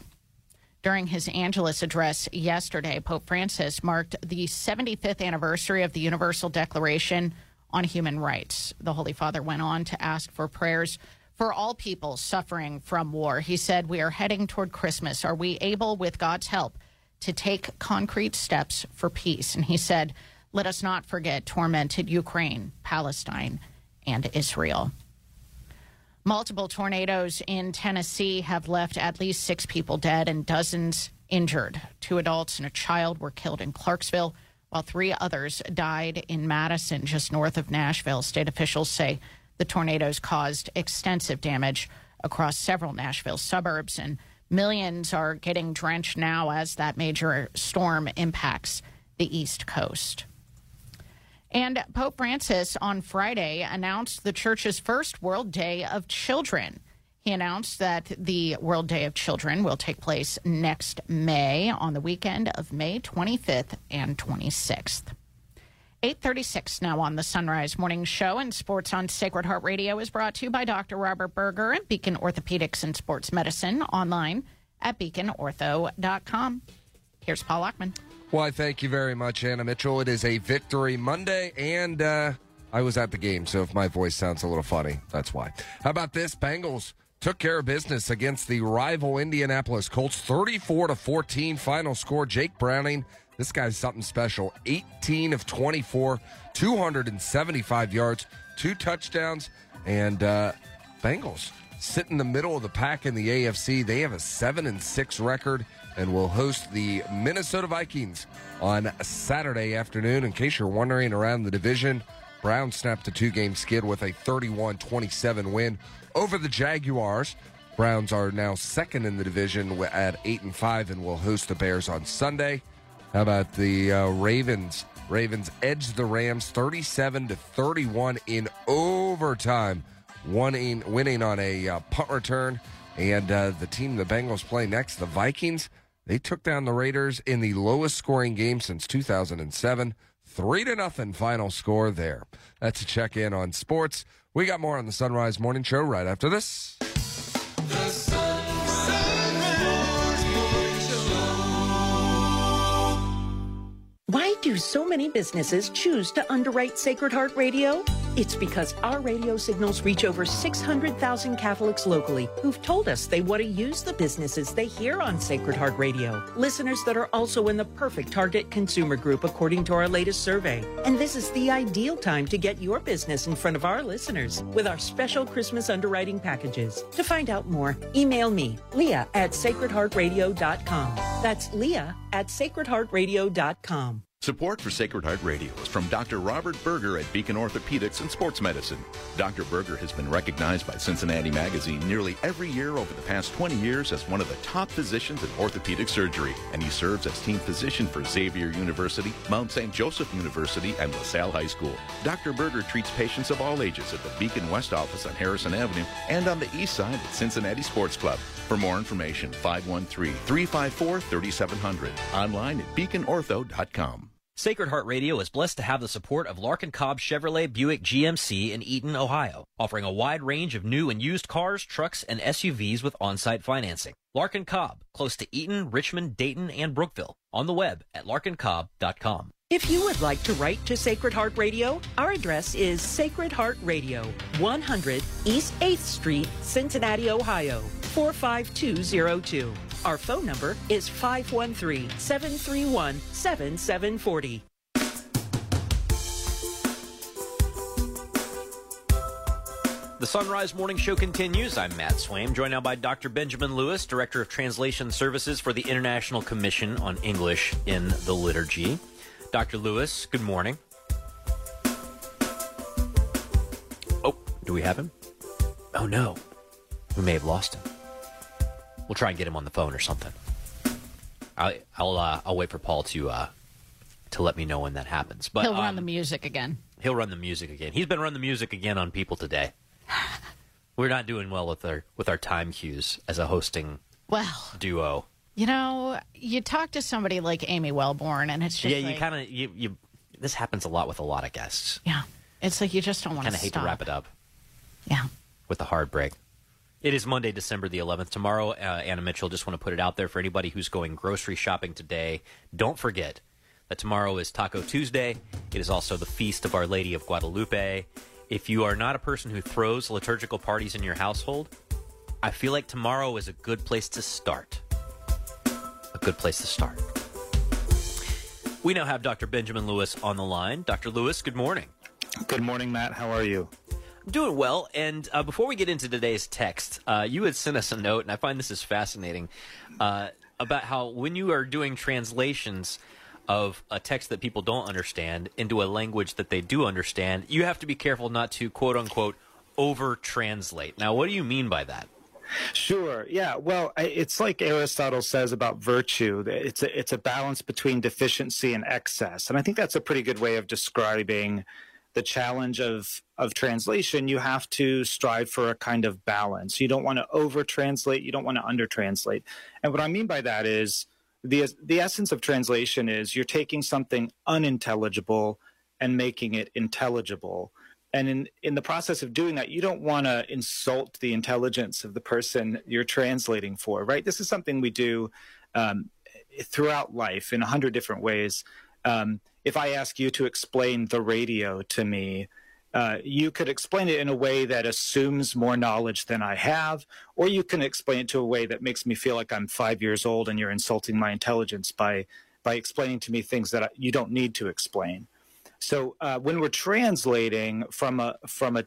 During his Angelus address yesterday, Pope Francis marked the 75th anniversary of the Universal Declaration on Human Rights. The Holy Father went on to ask for prayers for all people suffering from war. He said, We are heading toward Christmas. Are we able, with God's help, to take concrete steps for peace? And he said, Let us not forget tormented Ukraine, Palestine, and Israel. Multiple tornadoes in Tennessee have left at least six people dead and dozens injured. Two adults and a child were killed in Clarksville, while three others died in Madison, just north of Nashville. State officials say the tornadoes caused extensive damage across several Nashville suburbs, and millions are getting drenched now as that major storm impacts the East Coast. And Pope Francis on Friday announced the church's first World Day of Children. He announced that the World Day of Children will take place next May on the weekend of May 25th and 26th. 836 now on the Son Rise Morning Show and Sports on Sacred Heart Radio is brought to you by Dr. Robert Berger and Beacon Orthopedics and Sports Medicine online at beaconortho.com. Here's Paul Lockman. Why, thank you very much, Anna Mitchell. It is a victory Monday, and uh, I was at the game, so if my voice sounds a little funny, that's why. How about this? Bengals took care of business against the rival Indianapolis Colts, 34 to 14. Final score: Jake Browning. This guy's something special. 18 of 24, 275 yards, two touchdowns, and uh, Bengals sit in the middle of the pack in the AFC. They have a seven and six record and will host the Minnesota Vikings on Saturday afternoon. In case you're wondering around the division, Browns snapped a two game skid with a 31 27 win over the Jaguars. Browns are now second in the division at 8 and 5 and will host the Bears on Sunday. How about the uh, Ravens? Ravens edged the Rams 37 to 31 in overtime, winning, winning on a uh, punt return. And uh, the team the Bengals play next, the Vikings, they took down the Raiders in the lowest scoring game since 2007. Three to nothing final score there. That's a check in on sports. We got more on the Son Rise Morning Show right after this. Why do so many businesses choose to underwrite Sacred Heart Radio? It's because our radio signals reach over 600,000 Catholics locally who've told us they want to use the businesses they hear on Sacred Heart Radio. Listeners that are also in the perfect target consumer group, according to our latest survey. And this is the ideal time to get your business in front of our listeners with our special Christmas underwriting packages. To find out more, email me, leah at sacredheartradio.com. That's leah at sacredheartradio.com. Support for Sacred Heart Radio is from Dr. Robert Berger at Beacon Orthopedics and Sports Medicine. Dr. Berger has been recognized by Cincinnati Magazine nearly every year over the past 20 years as one of the top physicians in orthopedic surgery, and he serves as team physician for Xavier University, Mount St. Joseph University, and LaSalle High School. Dr. Berger treats patients of all ages at the Beacon West office on Harrison Avenue and on the east side at Cincinnati Sports Club. For more information, 513 354 3700. Online at beaconortho.com. Sacred Heart Radio is blessed to have the support of Larkin Cobb Chevrolet Buick GMC in Eaton, Ohio, offering a wide range of new and used cars, trucks, and SUVs with on-site financing. Larkin Cobb, close to Eaton, Richmond, Dayton, and Brookville. On the web at larkincobb.com. If you would like to write to Sacred Heart Radio, our address is Sacred Heart Radio, 100 East 8th Street, Cincinnati, Ohio, 45202. Our phone number is 513 731 7740. The Son Rise Morning Show continues. I'm Matt Swaim, joined now by Dr. Benjamin Lewis, Director of Translation Services for the International Commission on English in the Liturgy. Dr. Lewis, good morning. Oh, do we have him? Oh no, we may have lost him. We'll try and get him on the phone or something. I'll I'll, uh, I'll wait for Paul to uh, to let me know when that happens. But He'll run um, the music again. He'll run the music again. He's been running the music again on people today. We're not doing well with our with our time cues as a hosting Well, duo. you know, you talk to somebody like Amy Welborn, and it's just yeah, you kind of you, you. This happens a lot with a lot of guests. yeah, it's like you just don't want to. Kind of hate to wrap it up. Yeah. With a hard break. It is Monday, December the 11th. Tomorrow, uh, Anna Mitchell, just want to put it out there for anybody who's going grocery shopping today. Don't forget that tomorrow is Taco Tuesday. It is also the feast of Our Lady of Guadalupe. If you are not a person who throws liturgical parties in your household, I feel like tomorrow is a good place to start. A good place to start. We now have Dr. Benjamin Lewis on the line. Dr. Lewis, good morning. Good morning, Matt. How are you? Doing well. And uh, before we get into today's text, uh, you had sent us a note, and I find this is fascinating uh, about how when you are doing translations of a text that people don't understand into a language that they do understand, you have to be careful not to quote unquote over translate. Now, what do you mean by that? Sure. Yeah. Well, it's like Aristotle says about virtue. It's a it's a balance between deficiency and excess, and I think that's a pretty good way of describing the challenge of of translation. You have to strive for a kind of balance. You don't want to over translate. You don't want to under translate. And what I mean by that is the the essence of translation is you're taking something unintelligible and making it intelligible. And in, in the process of doing that, you don't want to insult the intelligence of the person you're translating for, right? This is something we do um, throughout life in a hundred different ways. Um, if I ask you to explain the radio to me, uh, you could explain it in a way that assumes more knowledge than I have, or you can explain it to a way that makes me feel like I'm five years old and you're insulting my intelligence by by explaining to me things that I, you don't need to explain. So uh, when we're translating from a from a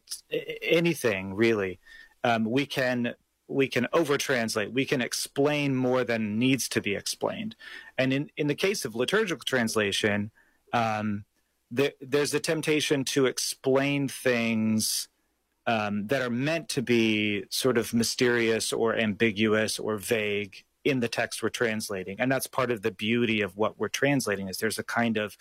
anything really, um, we can we can over translate. We can explain more than needs to be explained. And in in the case of liturgical translation, um, there, there's a temptation to explain things um, that are meant to be sort of mysterious or ambiguous or vague in the text we're translating, and that's part of the beauty of what we're translating. Is there's a kind of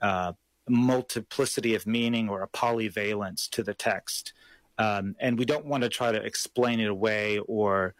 uh, multiplicity of meaning or a polyvalence to the text, um, and we don't want to try to explain it away or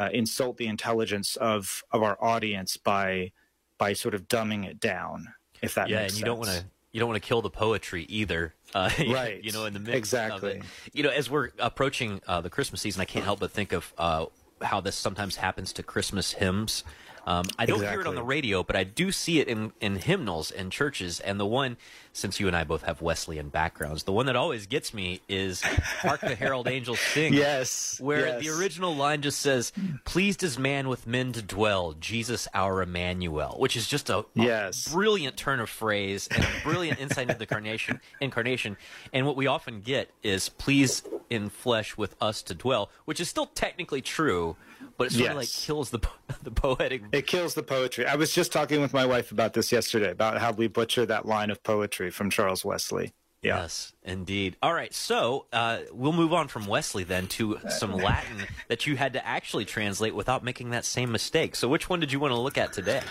uh, insult the intelligence of of our audience by by sort of dumbing it down. If that yeah, makes and you sense. don't want to you don't want to kill the poetry either. Uh, Right. You know, in the mix Exactly. of it. You know, as we're approaching uh, the Christmas season, I can't help but think of uh, how this sometimes happens to Christmas hymns. Um, I don't hear it on the radio, but I do see it in, in hymnals and churches. And the one, since you and I both have Wesleyan backgrounds, the one that always gets me is "Hark the Herald Angels Sing." Yes, where yes. the original line just says, "Pleased is man with men to dwell, Jesus our Emmanuel," which is just a, a Yes. brilliant turn of phrase and a brilliant insight into the carnation, incarnation. And what we often get is "please in flesh with us to dwell," which is still technically true, but it sort of like kills the the poetic. It kills the poetry. I was just talking with my wife about this yesterday, about how we butcher that line of poetry from Charles Wesley. Yeah. Yes, indeed. All right, so uh, we'll move on from Wesley then to some Latin that you had to actually translate without making that same mistake. So, which one did you want to look at today?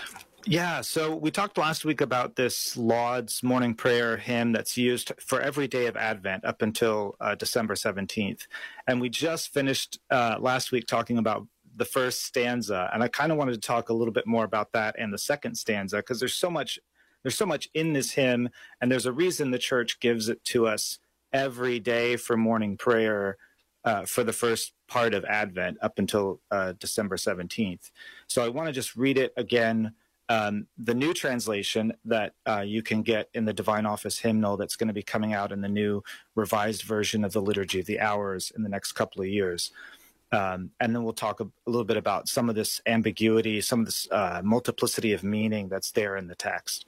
Yeah, so we talked last week about this Lauds morning prayer hymn that's used for every day of Advent up until uh, December 17th. And we just finished uh, last week talking about the first stanza. And I kind of wanted to talk a little bit more about that and the second stanza because there's so much there's so much in this hymn and there's a reason the church gives it to us every day for morning prayer uh, for the first part of Advent up until uh, December 17th. So I want to just read it again. Um, the new translation that uh, you can get in the Divine Office hymnal that's going to be coming out in the new revised version of the Liturgy of the Hours in the next couple of years. Um, and then we'll talk a, a little bit about some of this ambiguity, some of this uh, multiplicity of meaning that's there in the text.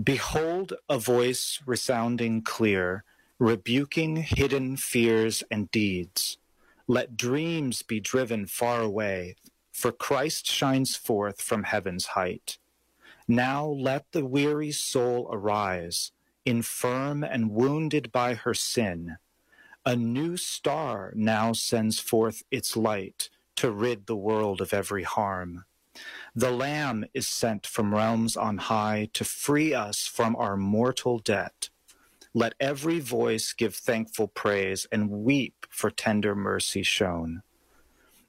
Behold a voice resounding clear, rebuking hidden fears and deeds. Let dreams be driven far away, for Christ shines forth from heaven's height. Now let the weary soul arise, infirm and wounded by her sin. A new star now sends forth its light to rid the world of every harm. The Lamb is sent from realms on high to free us from our mortal debt. Let every voice give thankful praise and weep for tender mercy shown.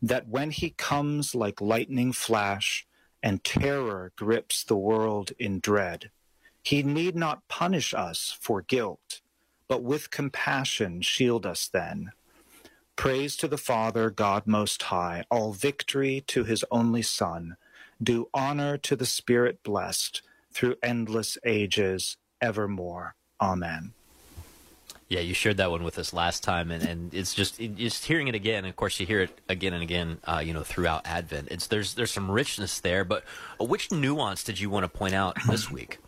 That when he comes like lightning flash and terror grips the world in dread, he need not punish us for guilt, but with compassion shield us then. Praise to the Father, God Most High, all victory to his only Son. Do honor to the Spirit blessed through endless ages evermore. Amen. Yeah, you shared that one with us last time, and, and it's just it, just hearing it again. Of course, you hear it again and again, uh, you know, throughout Advent. It's there's there's some richness there, but which nuance did you want to point out this week?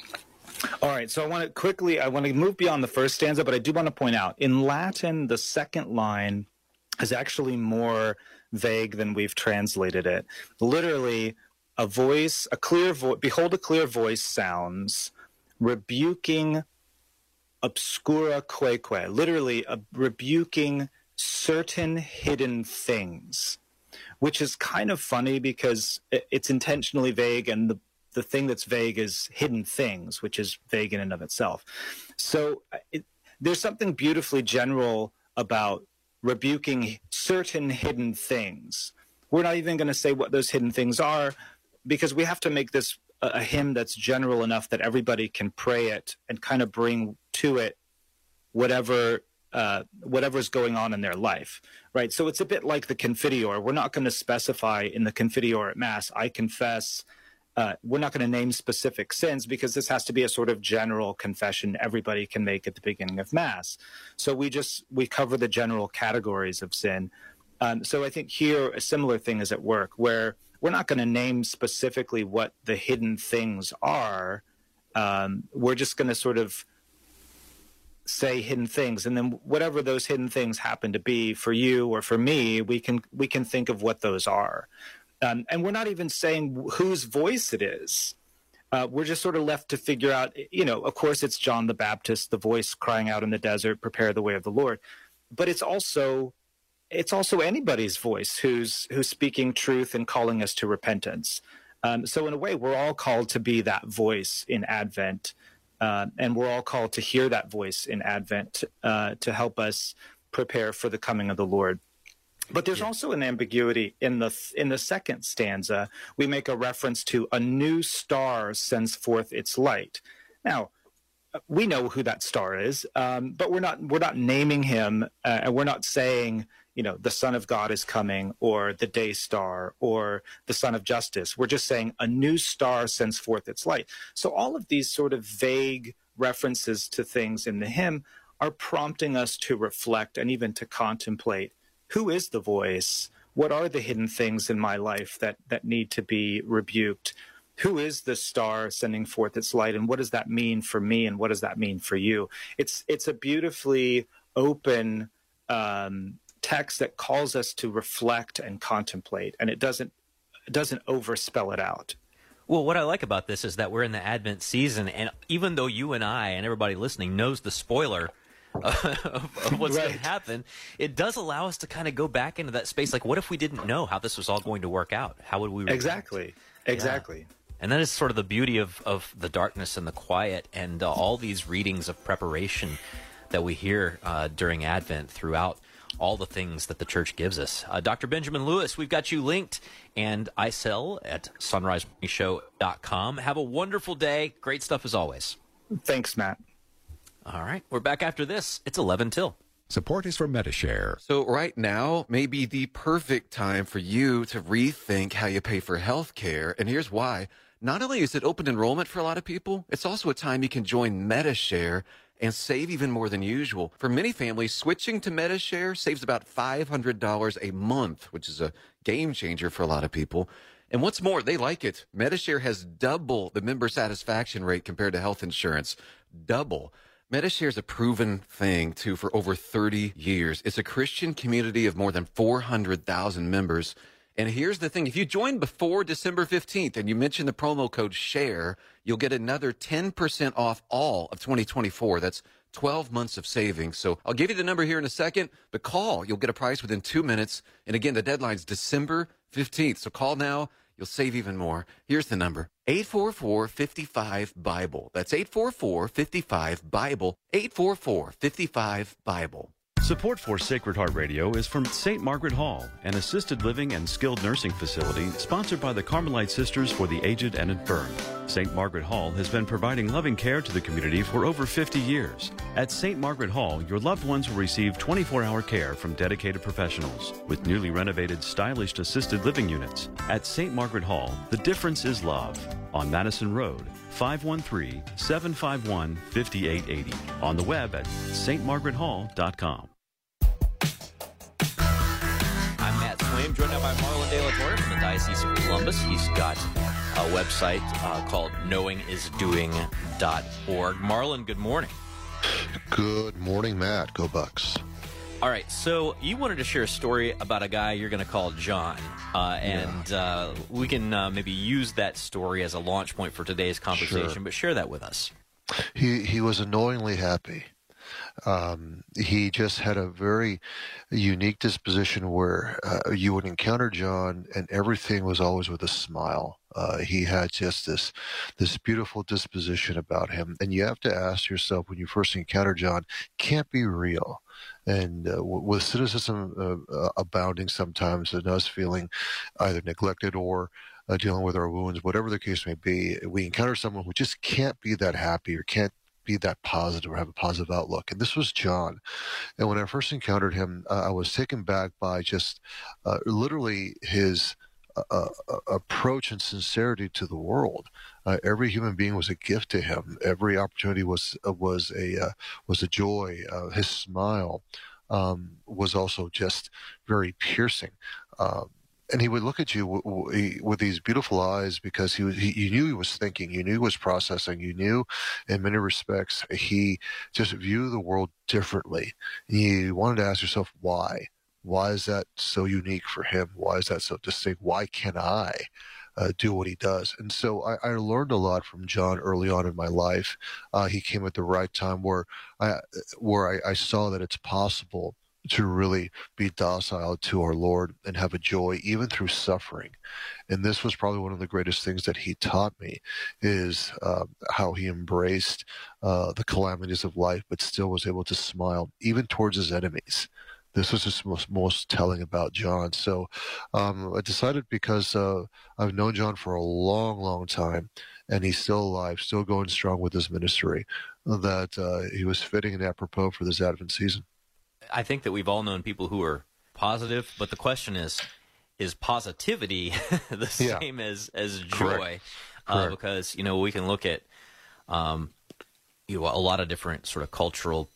All right, so I want to quickly, I want to move beyond the first stanza, but I do want to point out in Latin, the second line is actually more vague than we've translated it. Literally, a voice, a clear voice, behold, a clear voice sounds, rebuking obscura quaeque, literally uh, rebuking certain hidden things, which is kind of funny because it's intentionally vague, and the the thing that's vague is hidden things, which is vague in and of itself. So uh, it, there's something beautifully general about rebuking certain hidden things. We're not even going to say what those hidden things are because we have to make this a, a hymn that's general enough that everybody can pray it and kind of bring to it whatever uh, whatever's going on in their life, right? So it's a bit like the Confiteor. We're not going to specify in the Confiteor at Mass, I confess. Uh, we're not going to name specific sins because this has to be a sort of general confession everybody can make at the beginning of Mass. So we just we cover the general categories of sin. Um, so I think here a similar thing is at work where we're not going to name specifically what the hidden things are. Um, we're just going to sort of say hidden things and then whatever those hidden things happen to be for you or for me we can we can think of what those are um, and we're not even saying whose voice it is uh, we're just sort of left to figure out, you know, of course, it's John the Baptist, the voice crying out in the desert, prepare the way of the Lord. But it's also it's also anybody's voice who's who's speaking truth and calling us to repentance. Um, so in a way, we're all called to be that voice in Advent, uh, and we're all called to hear that voice in Advent uh, to help us prepare for the coming of the Lord. But there's also an ambiguity in the in the second stanza. We make a reference to a new star sends forth its light. Now, we know who that star is, um, but we're not we're not naming him, uh, and we're not saying you know the Son of God is coming, or the day star, or the Sun of Justice. We're just saying a new star sends forth its light. So all of these sort of vague references to things in the hymn are prompting us to reflect and even to contemplate who is the voice what are the hidden things in my life that that need to be rebuked who is the star sending forth its light and what does that mean for me and what does that mean for you it's it's a beautifully open um, text that calls us to reflect and contemplate and it doesn't it doesn't overspell it out Well, what I like about this is that we're in the Advent season, and even though you and I and everybody listening knows the spoiler of, of what's going to happen, it does allow us to kind of go back into that space. Like, what if we didn't know how this was all going to work out? How would we react? exactly exactly And that is sort of the beauty of, of the darkness and the quiet and uh, all these readings of preparation that we hear uh, during Advent throughout all the things that the church gives us. Uh, Dr. Benjamin Lewis, we've got you linked, and I sell at sonrisemorningshow.com. Have a wonderful day. Great stuff as always. Thanks, Matt. All right. We're back after this. It's 11 till. Support is from Medi-Share. So right now may be the perfect time for you to rethink how you pay for health care. And here's why. Not only is it open enrollment for a lot of people, it's also a time you can join Medi-Share and save even more than usual. For many families, switching to Medi-Share saves about $500 a month, which is a game changer for a lot of people. And what's more, they like it. Medi-Share has double the member satisfaction rate compared to health insurance. Double. Medi-Share is a proven thing too for over 30 years. It's a Christian community of more than 400,000 members. And here's the thing. If you join before December 15th and you mention the promo code SHARE, you'll get another 10% off all of 2024. That's 12 months of savings. So I'll give you the number here in a second, but call. You'll get a price within two minutes. And again, the deadline's December 15th. So call now. You'll save even more. Here's the number 844 55 Bible. That's 844 55 Bible. 844 55 Bible. Support for Sacred Heart Radio is from St. Margaret Hall, an assisted living and skilled nursing facility sponsored by the Carmelite Sisters for the Aged and Infirm. St. Margaret Hall has been providing loving care to the community for over 50 years. At St. Margaret Hall, your loved ones will receive 24 hour care from dedicated professionals with newly renovated, stylish assisted living units. At St. Margaret Hall, the difference is love. On Madison Road, 513 751 5880. On the web at stmargarethall.com. I'm Matt Swaim, joined now by Marlon De La Torre from the Diocese of Columbus. He's got a website uh, called knowingisdoing.org. Marlon, good morning. Good morning, Matt. Go Bucks. All right, so you wanted to share a story about a guy you're going to call John, uh, and uh, we can uh, maybe use that story as a launch point for today's conversation. Sure. But share that with us. He he was annoyingly happy. Um, he just had a very unique disposition where uh, you would encounter John, and everything was always with a smile. Uh, he had just this this beautiful disposition about him, and you have to ask yourself when you first encounter John, can't be real. And uh, with cynicism uh, uh, abounding sometimes, and us feeling either neglected or uh, dealing with our wounds, whatever the case may be, we encounter someone who just can't be that happy or can't be that positive or have a positive outlook. And this was John. And when I first encountered him, uh, I was taken back by just uh, literally his uh, uh, approach and sincerity to the world. Uh, every human being was a gift to him. Every opportunity was uh, was a uh, was a joy. Uh, his smile um, was also just very piercing. Um, and he would look at you w- w- with these beautiful eyes because he, was, he you knew he was thinking, you knew he was processing, you knew in many respects he just viewed the world differently. You wanted to ask yourself why. Why is that so unique for him? Why is that so distinct? Why can I? uh, do what he does. And so I, I learned a lot from John early on in my life. Uh, he came at the right time where I where I, I saw that it's possible to really be docile to our Lord and have a joy even through suffering. And this was probably one of the greatest things that he taught me is uh, how he embraced uh, the calamities of life, but still was able to smile even towards his enemies. This was just most, most telling about John. So um, I decided because uh, I've known John for a long, long time, and he's still alive, still going strong with his ministry, that uh, he was fitting and apropos for this Advent season. I think that we've all known people who are positive, but the question is, is positivity the Yeah. same as as joy? Correct. Uh, Correct. because you know we can look at um, you know a lot of different sort of cultural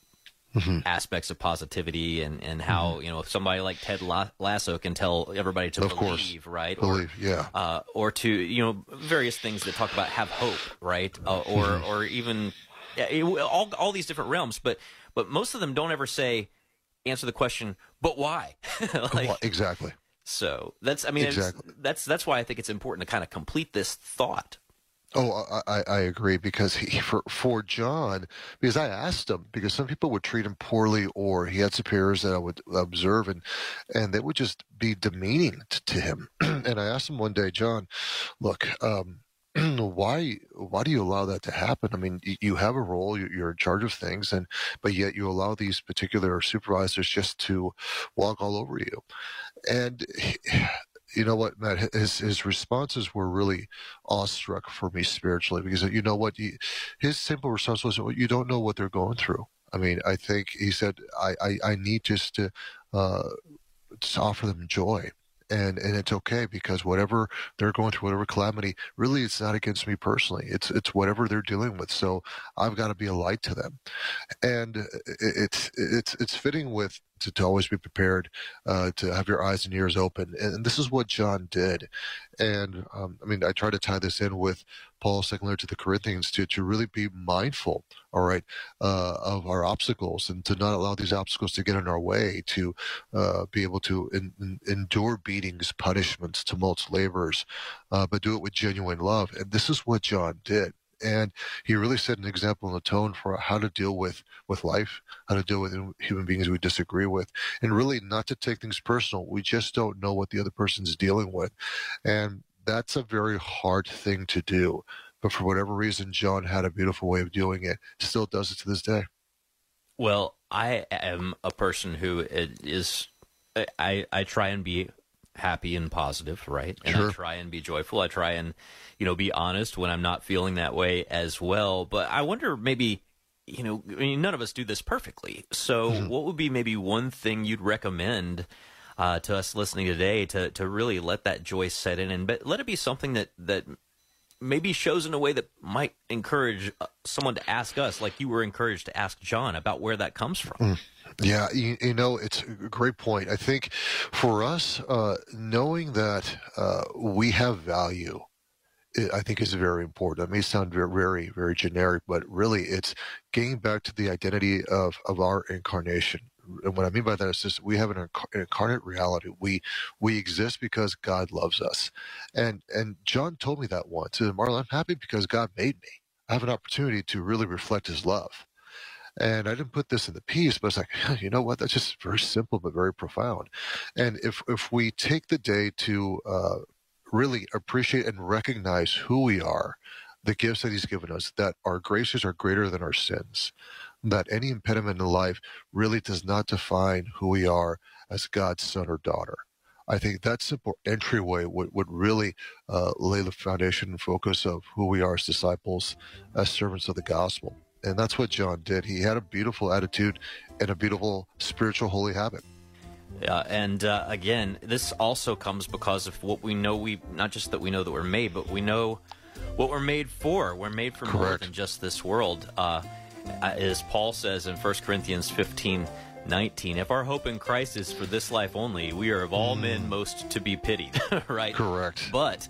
Mm-hmm. aspects of positivity and and how you know if somebody like Ted Lasso can tell everybody to Of course. believe, right? Believe, yeah. uh, or to you know various things that talk about have hope, right? Uh, or Mhm. or even yeah, it- all all these different realms, but but most of them don't ever say answer the question, but why? like, Well, exactly. so that's I mean Exactly. that's that's why I think it's important to kind of complete this thought. Oh, I, I I agree because he for for John because I asked him because some people would treat him poorly or he had superiors that I would observe and and they would just be demeaning to, to him and I asked him one day John look um why why do you allow that to happen I mean you, have a role you- you're in charge of things and but yet you allow these particular supervisors just to walk all over you and you know what, Matt? His his responses were really awestruck for me spiritually because you know what, he, his simple response was, well, "You don't know what they're going through." I mean, I think he said, "I I, I need just to uh, to offer them joy." And and it's okay because whatever they're going through, whatever calamity, really it's not against me personally. It's it's whatever they're dealing with. So I've got to be a light to them, and uh, it's it's it's fitting with to, to always be prepared, uh, to have your eyes and ears open, and, and this is what John did. And um, I mean, I try to tie this in with Paul's second letter to the Corinthians to to really be mindful, all right, uh, of our obstacles and to not allow these obstacles to get in our way, to uh, be able to en- en- endure beatings, punishments, tumults, labors, uh, but do it with genuine love. And this is what John did and he really set an example and a tone for how to deal with with life how to deal with human beings we disagree with and really not to take things personal. We just don't know what the other person's dealing with and that's a very hard thing to do but for whatever reason john had a beautiful way of doing it still does it to this day. Well, I am a person who is I I try and be happy and positive, right? And I try and be joyful. I try and you know be honest when I'm not feeling that way as well. But I wonder maybe you know I mean, none of us do this perfectly. So what would be maybe one thing you'd recommend? Uh, to us listening today, to to really let that joy set in, and but let it be something that that maybe shows in a way that might encourage uh, someone to ask us, like you were encouraged to ask John about where that comes from. Mm. Yeah, you, you know, it's a great point. I think for us, uh, knowing that uh, we have value, i- think is very important. It may sound very, very, very generic, but really, it's getting back to the identity of of our incarnation. And what I mean by that is just we have an incar- incarnate reality. We we exist because God loves us, and and John told me that once. And Marlon, I'm happy because God made me. I have an opportunity to really reflect His love. And I didn't put this in the piece, but it's like, you know what? That's just very simple but very profound. And if if we take the day to uh, really appreciate and recognize who we are, the gifts that He's given us, that our graces are greater than our sins, that any impediment in life really does not define who we are as God's son or daughter. I think that simple entryway would, would really uh, lay the foundation and focus of who we are as disciples, as servants of the gospel. And that's what John did. He had a beautiful attitude and a beautiful spiritual holy habit. Yeah, and uh, again, this also comes because of what we know. We not just that we know that we're made, but we know what we're made for. We're made for more than just this world. Uh, Uh, as Paul says in 1 Corinthians 15, 19, if our hope in Christ is for this life only, we are of all men mm. most to be pitied, right? Correct. But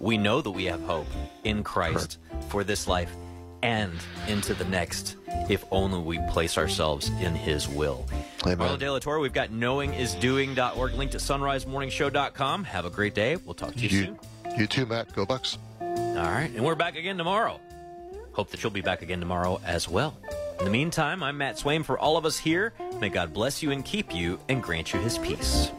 we know that we have hope in Christ for this life and into the next, if only we place ourselves in his will. Amen. Marlon De La Torre, we've got knowingisdoing.org, linked at sonrisemorningshow.com. Have a great day. We'll talk to you, You, soon. You too, Matt. Go Bucks. All right, and we're back again tomorrow. Hope that you'll be back again tomorrow as well. In the meantime, I'm Matt Swaim for all of us here. May God bless you and keep you and grant you his peace.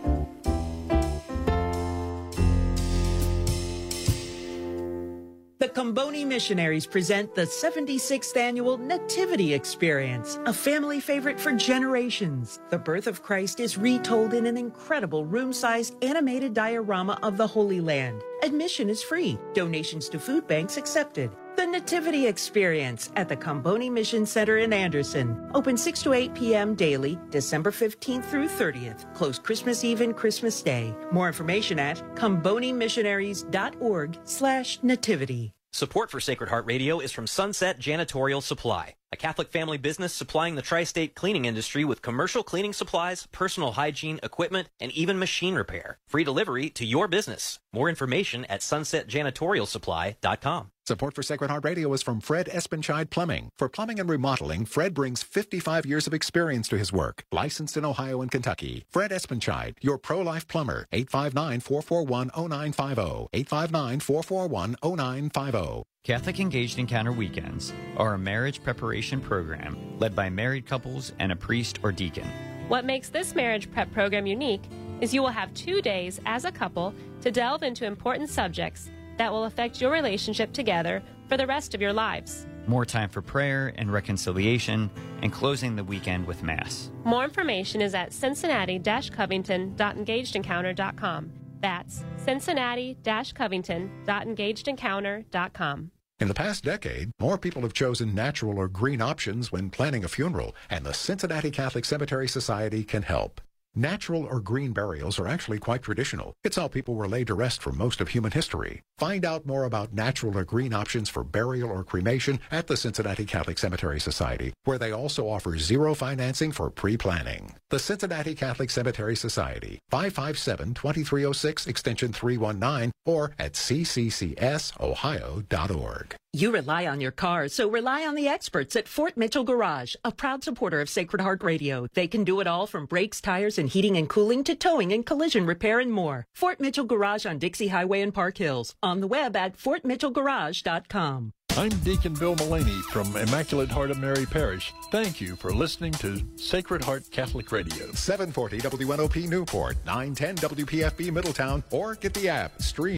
The Comboni Missionaries present the 76th annual Nativity Experience, a family favorite for generations. The birth of Christ is retold in an incredible room sized animated diorama of the Holy Land. Admission is free, donations to food banks accepted. The Nativity Experience at the Comboni Mission Center in Anderson. Open 6 to 8 p.m. daily, December 15th through 30th. Closed Christmas Eve and Christmas Day. More information at combonimissionaries.org slash nativity. Support for Sacred Heart Radio is from Sunset Janitorial Supply, a Catholic family business supplying the tri state cleaning industry with commercial cleaning supplies, personal hygiene, equipment, and even machine repair. Free delivery to your business. More information at sunsetjanitorialsupply.com. Support for Sacred Heart Radio is from Fred Espenscheid Plumbing. For plumbing and remodeling, Fred brings 55 years of experience to his work. Licensed in Ohio and Kentucky. Fred Espenscheid, your pro-life plumber. 859-441-0950. 859-441-0950. Catholic Engaged Encounter Weekends are a marriage preparation program led by married couples and a priest or deacon. What makes this marriage prep program unique is you will have two days as a couple to delve into important subjects that will affect your relationship together for the rest of your lives. More time for prayer and reconciliation, and closing the weekend with Mass. More information is at cincinnati-covington.engagedencounter.com. That's cincinnati-covington.engagedencounter.com. In the past decade, more people have chosen natural or green options when planning a funeral, and the Cincinnati Catholic Cemetery Society can help. Natural or green burials are actually quite traditional. It's how people were laid to rest for most of human history. Find out more about natural or green options for burial or cremation at the Cincinnati Catholic Cemetery Society, where they also offer zero financing for pre-planning. The Cincinnati Catholic Cemetery Society, 557-2306, extension 319, or at cccsohio.org. You rely on your car, so rely on the experts at Fort Mitchell Garage, a proud supporter of Sacred Heart Radio. They can do it all from brakes, tires, and heating and cooling to towing and collision repair and more. Fort Mitchell Garage on Dixie Highway in Park Hills. On the web at fortmitchellgarage.com. I'm Deacon Bill Mullaney from Immaculate Heart of Mary Parish. Thank you for listening to Sacred Heart Catholic Radio. 740 WNOP Newport, 910 WPFB Middletown, or get the app. Stream